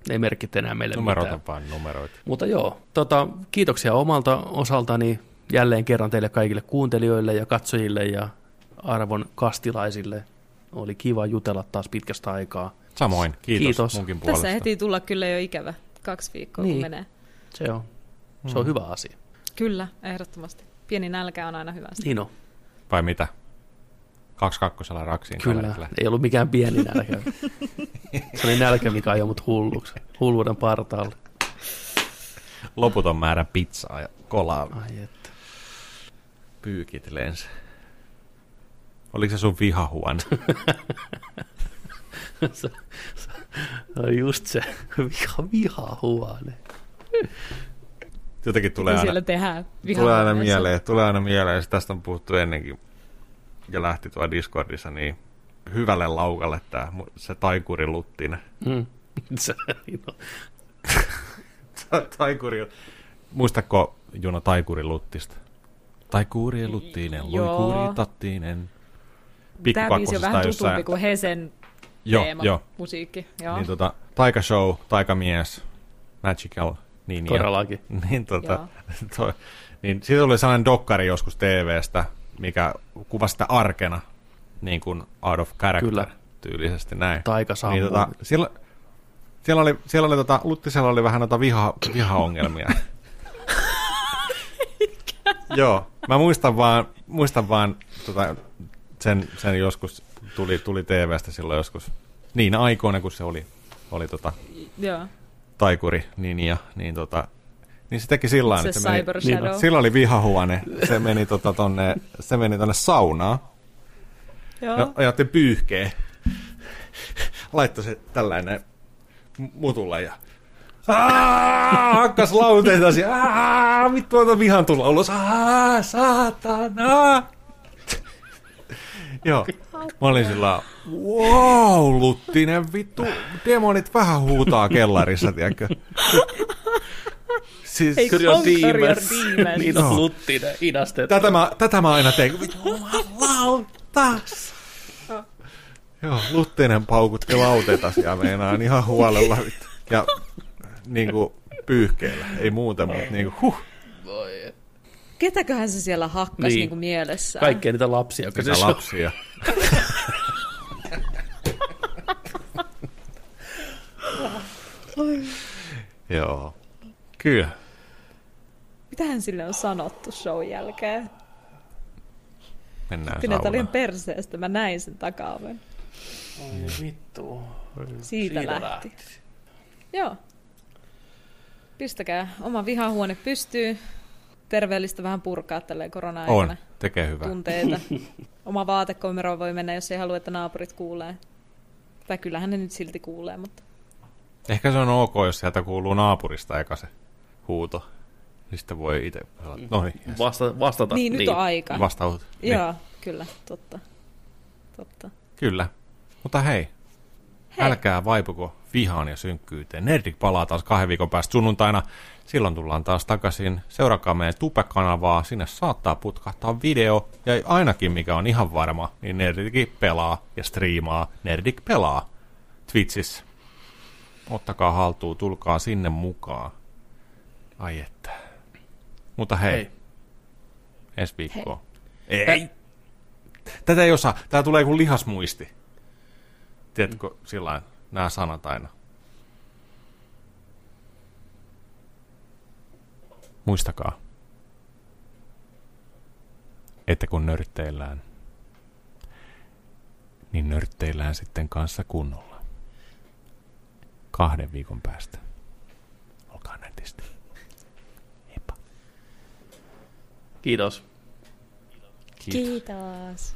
ne ei merkitse enää meille Numerot mitään. on vain numeroita. Mutta joo, tota, kiitoksia omalta osaltani jälleen kerran teille kaikille kuuntelijoille ja katsojille ja arvon kastilaisille. Oli kiva jutella taas pitkästä aikaa. Samoin, kiitos, Kiitos. munkin puolesta. Tässä heti tulla kyllä jo ikävä. Kaksi viikkoa, Niin. kun menee. Se on, se Mm. on hyvä asia. Kyllä, ehdottomasti. Pieni nälkä on aina hyvä. Niin on, Vai mitä? Kaksi kakkosella raksiin. kyllä. kaverille. Ei ollut mikään pieni nälkä. Se oli nälkä, mikä ajoi mut hulluksi. Hulluuden partaalle. Loputon määrä pizzaa ja kolaa. Ai että. Pyykit lensi. Oliko se sun vihahuone? se, se on just se viha, viha huone. Jotenkin tulee Mitä aina, siellä tehdään? tulee aina mieleen, tulee aina mieleen, ja tästä on puhuttu ennenkin, ja lähti tuolla Discordissa, niin hyvälle laukalle tämä, se taikuri Luttinen. Mm. Se, taikuri, muistatko Juno taikuri Luttista? Taikuri Luttinen, loikuri Tattinen. Tämä biisi on vähän tutumpi kuin Hesen Joo, teema, joo. musiikki. Joo. Niin tota, taikashow, taikamies, magical, niin ja, Todellakin. niin, tota, toi, niin siitä oli sellainen dokkari joskus TVstä, mikä kuvasi sitä arkena, niin kuin out of character Kyllä. tyylisesti näin. Taika sammuu. Niin, tota, siellä, siellä oli, siellä oli tota, Luttisella oli vähän noita viha, vihaongelmia. Joo, mä muistan vaan, muistan vaan tota, sen, sen joskus tuli, tuli TVstä silloin joskus, niin aikoina kun se oli, oli tota, Joo. Taikuri Ninja, niin tota, niin se teki sillä Se tavalla, että se meni, niin, sillä oli vihahuone, se meni, tota, tonne, se meni tonne saunaan, Joo. ja ajatte pyyhkeä. Laittoi se tällainen m- mutulle ja Aa, hakkas lauteita siihen. Aa, vittu ota vihan tulla ulos. Aa, saatana. Joo. Mä olin sillä wow, Luttinen, vittu, demonit vähän huutaa kellarissa, tiedätkö? Siis, Ei your demons. demons. niin on luttinen, idastet. tätä, mä, tätä mä aina teen. Vittu, jumalautas. Joo, Luttinen paukutti lauteita siellä meinaan ihan huolella. vittu. Ja niin kuin pyyhkeellä, ei muuta, mutta niin kuin, huh, Ketäköhän se siellä hakkas Niin. niin. niinku mielessään? Kaikkea niitä lapsia, mitä se lapsia. Joo, kyllä. Mitähän sille on sanottu show jälkeen? Mennään saunaan. liian perseestä, mä näin sen takaoven. Oi vittu. Siitä, Siitä lähti. Joo. Pistäkää oma vihahuone pystyy. Terveellistä vähän purkaa tälleen korona-aikana On, tekee hyvää. tunteita. Oma vaatekomero voi mennä, jos ei halua, että naapurit kuulee. Tai kyllähän ne nyt silti kuulee, mutta Ehkä se on ok, jos sieltä kuuluu naapurista eka se huuto. Niin sitten voi itse no niin. Vasta, vastata. niin, nyt on aika. vastaut. Niin, Joo, kyllä, totta. Totta. kyllä. Mutta hei, Hei. älkää vaipuko vihaan ja synkkyyteen. Nerdik palaa taas kahden viikon päästä sunnuntaina. Silloin tullaan taas takaisin. Seurakaa meidän Tupe-kanavaa. Sinne saattaa putkahtaa video. Ja ainakin, mikä on ihan varma, niin Nerdik pelaa ja striimaa. Nerdik pelaa Twitchissä. Ottakaa haltuun, tulkaa sinne mukaan. Ai että. Mutta hei, Hei. hei. ensi viikkoa. Ei. ei. Tätä ei osaa. Tää tulee kuin lihasmuisti. Tiedätkö, sillä nämä sanat aina. Muistakaa. että kun nörtteillään, niin nörtteillään sitten kanssa kunnolla. Kahden viikon päästä. Olkaa nätisti. Heippa. Kiitos. Kiitos. Kiitos.